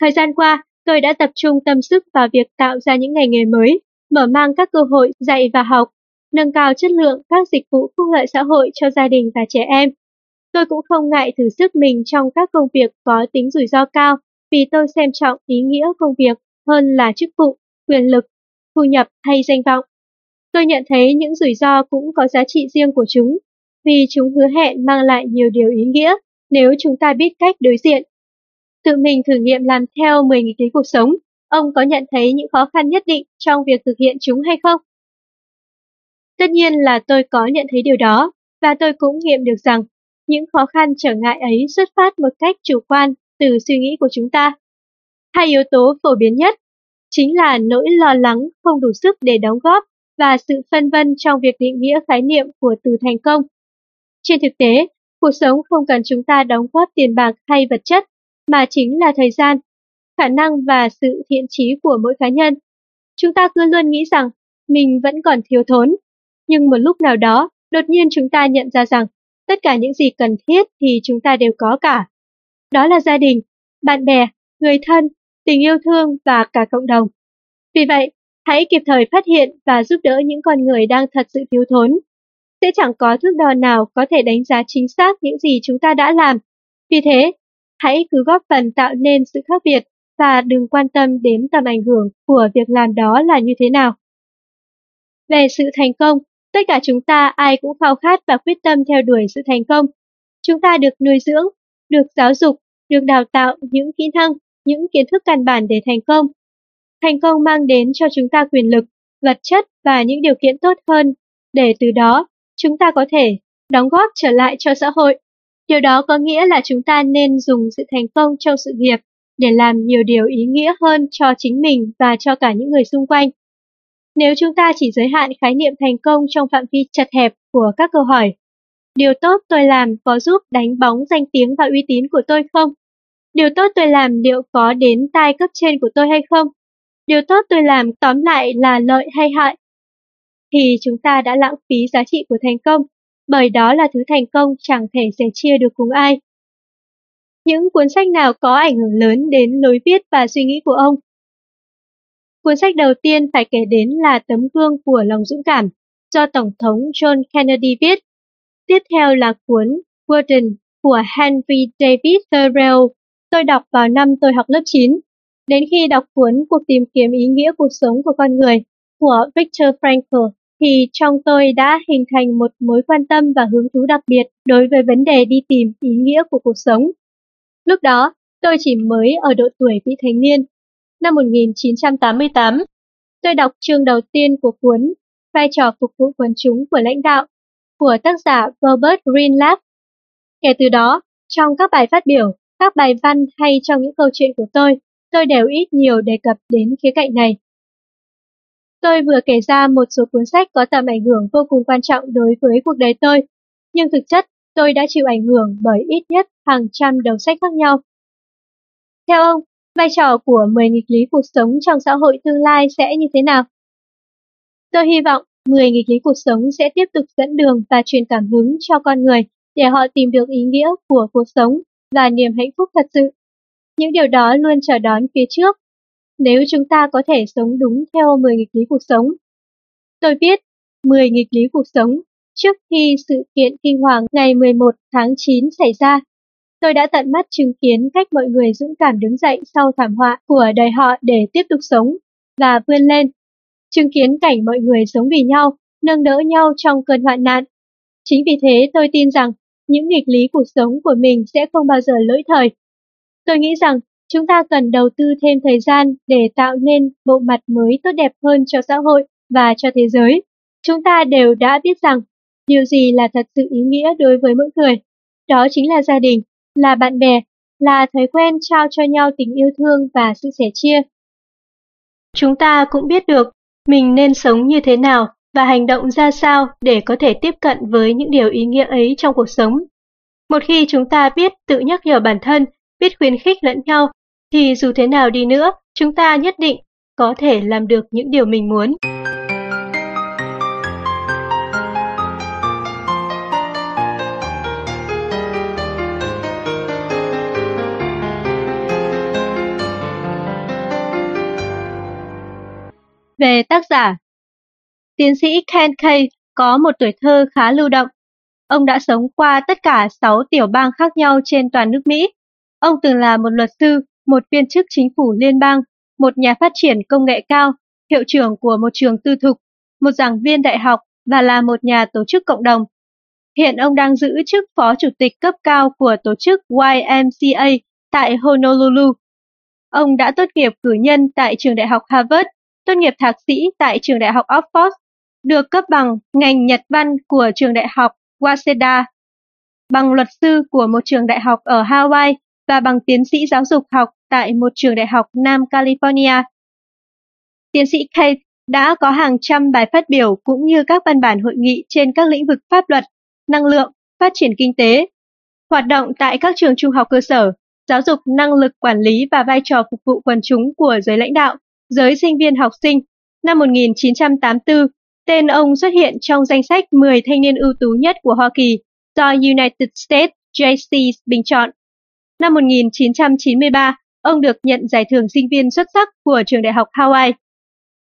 Thời gian qua, tôi đã tập trung tâm sức vào việc tạo ra những ngành nghề mới, mở mang các cơ hội dạy và học nâng cao chất lượng các dịch vụ phúc lợi xã hội cho gia đình và trẻ em. Tôi cũng không ngại thử sức mình trong các công việc có tính rủi ro cao vì tôi xem trọng ý nghĩa công việc hơn là chức vụ, quyền lực, thu nhập hay danh vọng. Tôi nhận thấy những rủi ro cũng có giá trị riêng của chúng vì chúng hứa hẹn mang lại nhiều điều ý nghĩa nếu chúng ta biết cách đối diện. Tự mình thử nghiệm làm theo 10 nghịch lý cuộc sống, ông có nhận thấy những khó khăn nhất định trong việc thực hiện chúng hay không? Tất nhiên là tôi có nhận thấy điều đó, và tôi cũng nghiệm được rằng những khó khăn trở ngại ấy xuất phát một cách chủ quan từ suy nghĩ của chúng ta. Hai yếu tố phổ biến nhất chính là nỗi lo lắng không đủ sức để đóng góp và sự phân vân trong việc định nghĩa khái niệm của từ thành công. Trên thực tế, cuộc sống không cần chúng ta đóng góp tiền bạc hay vật chất, mà chính là thời gian, khả năng và sự thiện trí của mỗi cá nhân. Chúng ta cứ luôn nghĩ rằng mình vẫn còn thiếu thốn, nhưng một lúc nào đó, đột nhiên chúng ta nhận ra rằng tất cả những gì cần thiết thì chúng ta đều có cả. Đó là gia đình, bạn bè, người thân, tình yêu thương và cả cộng đồng. Vì vậy, hãy kịp thời phát hiện và giúp đỡ những con người đang thật sự thiếu thốn. Sẽ chẳng có thước đo nào có thể đánh giá chính xác những gì chúng ta đã làm. Vì thế, hãy cứ góp phần tạo nên sự khác biệt và đừng quan tâm đến tầm ảnh hưởng của việc làm đó là như thế nào. Về sự thành công, tất cả chúng ta ai cũng khao khát và quyết tâm theo đuổi sự thành công. Chúng ta được nuôi dưỡng, được giáo dục, được đào tạo những kỹ năng, những kiến thức căn bản để thành công. Thành công mang đến cho chúng ta quyền lực, vật chất và những điều kiện tốt hơn, để từ đó chúng ta có thể đóng góp trở lại cho xã hội. Điều đó có nghĩa là chúng ta nên dùng sự thành công trong sự nghiệp để làm nhiều điều ý nghĩa hơn cho chính mình và cho cả những người xung quanh. Nếu chúng ta chỉ giới hạn khái niệm thành công trong phạm vi chật hẹp của các câu hỏi, điều tốt tôi làm có giúp đánh bóng danh tiếng và uy tín của tôi không? Điều tốt tôi làm liệu có đến tai cấp trên của tôi hay không? Điều tốt tôi làm tóm lại là lợi hay hại? Thì chúng ta đã lãng phí giá trị của thành công, bởi đó là thứ thành công chẳng thể sẻ chia được cùng ai. Những cuốn sách nào có ảnh hưởng lớn đến lối viết và suy nghĩ của ông? Cuốn sách đầu tiên phải kể đến là Tấm gương của lòng dũng cảm, do Tổng thống John Kennedy viết. Tiếp theo là cuốn Warden của Henry David Thoreau, tôi đọc vào năm tôi học lớp 9. Đến khi đọc cuốn Cuộc tìm kiếm ý nghĩa cuộc sống của con người của Viktor Frankl, thì trong tôi đã hình thành một mối quan tâm và hứng thú đặc biệt đối với vấn đề đi tìm ý nghĩa của cuộc sống. Lúc đó, tôi chỉ mới ở độ tuổi vị thành niên. Năm 1988, tôi đọc chương đầu tiên của cuốn Vai trò phục vụ quần chúng của lãnh đạo của tác giả Robert Greenleaf. Kể từ đó, trong các bài phát biểu, các bài văn hay trong những câu chuyện của tôi, tôi đều ít nhiều đề cập đến khía cạnh này. Tôi vừa kể ra một số cuốn sách có tầm ảnh hưởng vô cùng quan trọng đối với cuộc đời tôi, nhưng thực chất tôi đã chịu ảnh hưởng bởi ít nhất hàng trăm đầu sách khác nhau. Theo ông, vai trò của 10 nghịch lý cuộc sống trong xã hội tương lai sẽ như thế nào? Tôi hy vọng 10 nghịch lý cuộc sống sẽ tiếp tục dẫn đường và truyền cảm hứng cho con người để họ tìm được ý nghĩa của cuộc sống và niềm hạnh phúc thật sự. Những điều đó luôn chờ đón phía trước nếu chúng ta có thể sống đúng theo 10 nghịch lý cuộc sống. Tôi viết 10 nghịch lý cuộc sống trước khi sự kiện kinh hoàng ngày 11 tháng 9 xảy ra. Tôi đã tận mắt chứng kiến cách mọi người dũng cảm đứng dậy sau thảm họa của đời họ để tiếp tục sống và vươn lên. Chứng kiến cảnh mọi người sống vì nhau, nâng đỡ nhau trong cơn hoạn nạn. Chính vì thế tôi tin rằng những nghịch lý cuộc sống của mình sẽ không bao giờ lỗi thời. Tôi nghĩ rằng chúng ta cần đầu tư thêm thời gian để tạo nên bộ mặt mới tốt đẹp hơn cho xã hội và cho thế giới. Chúng ta đều đã biết rằng điều gì là thật sự ý nghĩa đối với mỗi người. Đó chính là gia đình, là bạn bè, là thói quen trao cho nhau tình yêu thương và sự sẻ chia. Chúng ta cũng biết được mình nên sống như thế nào và hành động ra sao để có thể tiếp cận với những điều ý nghĩa ấy trong cuộc sống. Một khi chúng ta biết tự nhắc nhở bản thân, biết khuyến khích lẫn nhau, thì dù thế nào đi nữa, chúng ta nhất định có thể làm được những điều mình muốn. Về tác giả Tiến sĩ Ken Kay có một tuổi thơ khá lưu động. Ông đã sống qua tất cả 6 tiểu bang khác nhau trên toàn nước Mỹ. Ông từng là một luật sư, một viên chức chính phủ liên bang, một nhà phát triển công nghệ cao, hiệu trưởng của một trường tư thục, một giảng viên đại học và là một nhà tổ chức cộng đồng. Hiện ông đang giữ chức phó chủ tịch cấp cao của tổ chức YMCA tại Honolulu. Ông đã tốt nghiệp cử nhân tại trường đại học Harvard, tốt nghiệp thạc sĩ tại trường đại học Oxford được cấp bằng ngành Nhật văn của trường đại học Waseda, bằng luật sư của một trường đại học ở Hawaii và bằng tiến sĩ giáo dục học tại một trường đại học Nam California. Tiến sĩ Kate đã có hàng trăm bài phát biểu cũng như các văn bản hội nghị trên các lĩnh vực pháp luật, năng lượng, phát triển kinh tế, hoạt động tại các trường trung học cơ sở, giáo dục năng lực quản lý và vai trò phục vụ quần chúng của giới lãnh đạo, giới sinh viên học sinh. Năm 1984, tên ông xuất hiện trong danh sách 10 thanh niên ưu tú nhất của Hoa Kỳ do United States JC bình chọn. Năm 1993, ông được nhận giải thưởng sinh viên xuất sắc của trường đại học Hawaii.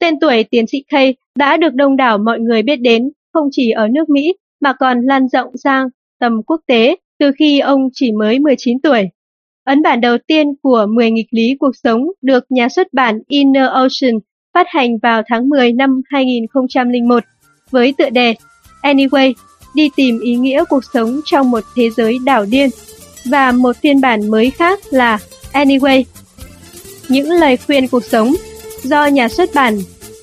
Tên tuổi tiến sĩ Kay đã được đông đảo mọi người biết đến, không chỉ ở nước Mỹ mà còn lan rộng sang tầm quốc tế từ khi ông chỉ mới 19 tuổi. Ấn bản đầu tiên của 10 nghịch lý cuộc sống được nhà xuất bản Inner Ocean phát hành vào tháng 10 năm 2001 với tựa đề Anyway, đi tìm ý nghĩa cuộc sống trong một thế giới đảo điên và một phiên bản mới khác là Anyway. Những lời khuyên cuộc sống do nhà xuất bản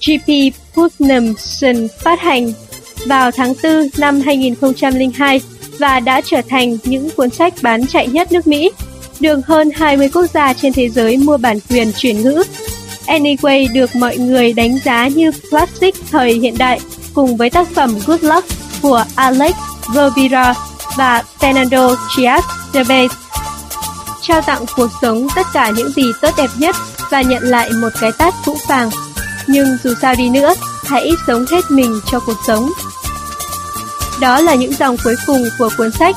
G.P. Putnamson phát hành vào tháng 4 năm 2002 và đã trở thành những cuốn sách bán chạy nhất nước Mỹ, được hơn 20 quốc gia trên thế giới mua bản quyền chuyển ngữ. Anyway được mọi người đánh giá như classic thời hiện đại cùng với tác phẩm Good Luck của Alex Rovira và Fernando Chias Derbez. Trao tặng cuộc sống tất cả những gì tốt đẹp nhất và nhận lại một cái tát phũ phàng. Nhưng dù sao đi nữa, hãy sống hết mình cho cuộc sống. Đó là những dòng cuối cùng của cuốn sách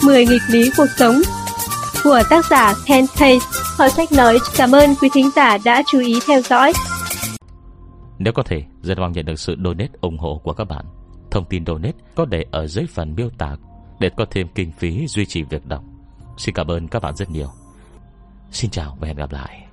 10 nghịch lý cuộc sống của tác giả Ken Case. Hội sách nói cảm ơn quý thính giả đã chú ý theo dõi. Nếu có thể, rất mong nhận được sự donate ủng hộ của các bạn. Thông tin donate có để ở dưới phần miêu tả để có thêm kinh phí duy trì việc đọc. Xin cảm ơn các bạn rất nhiều. Xin chào và hẹn gặp lại.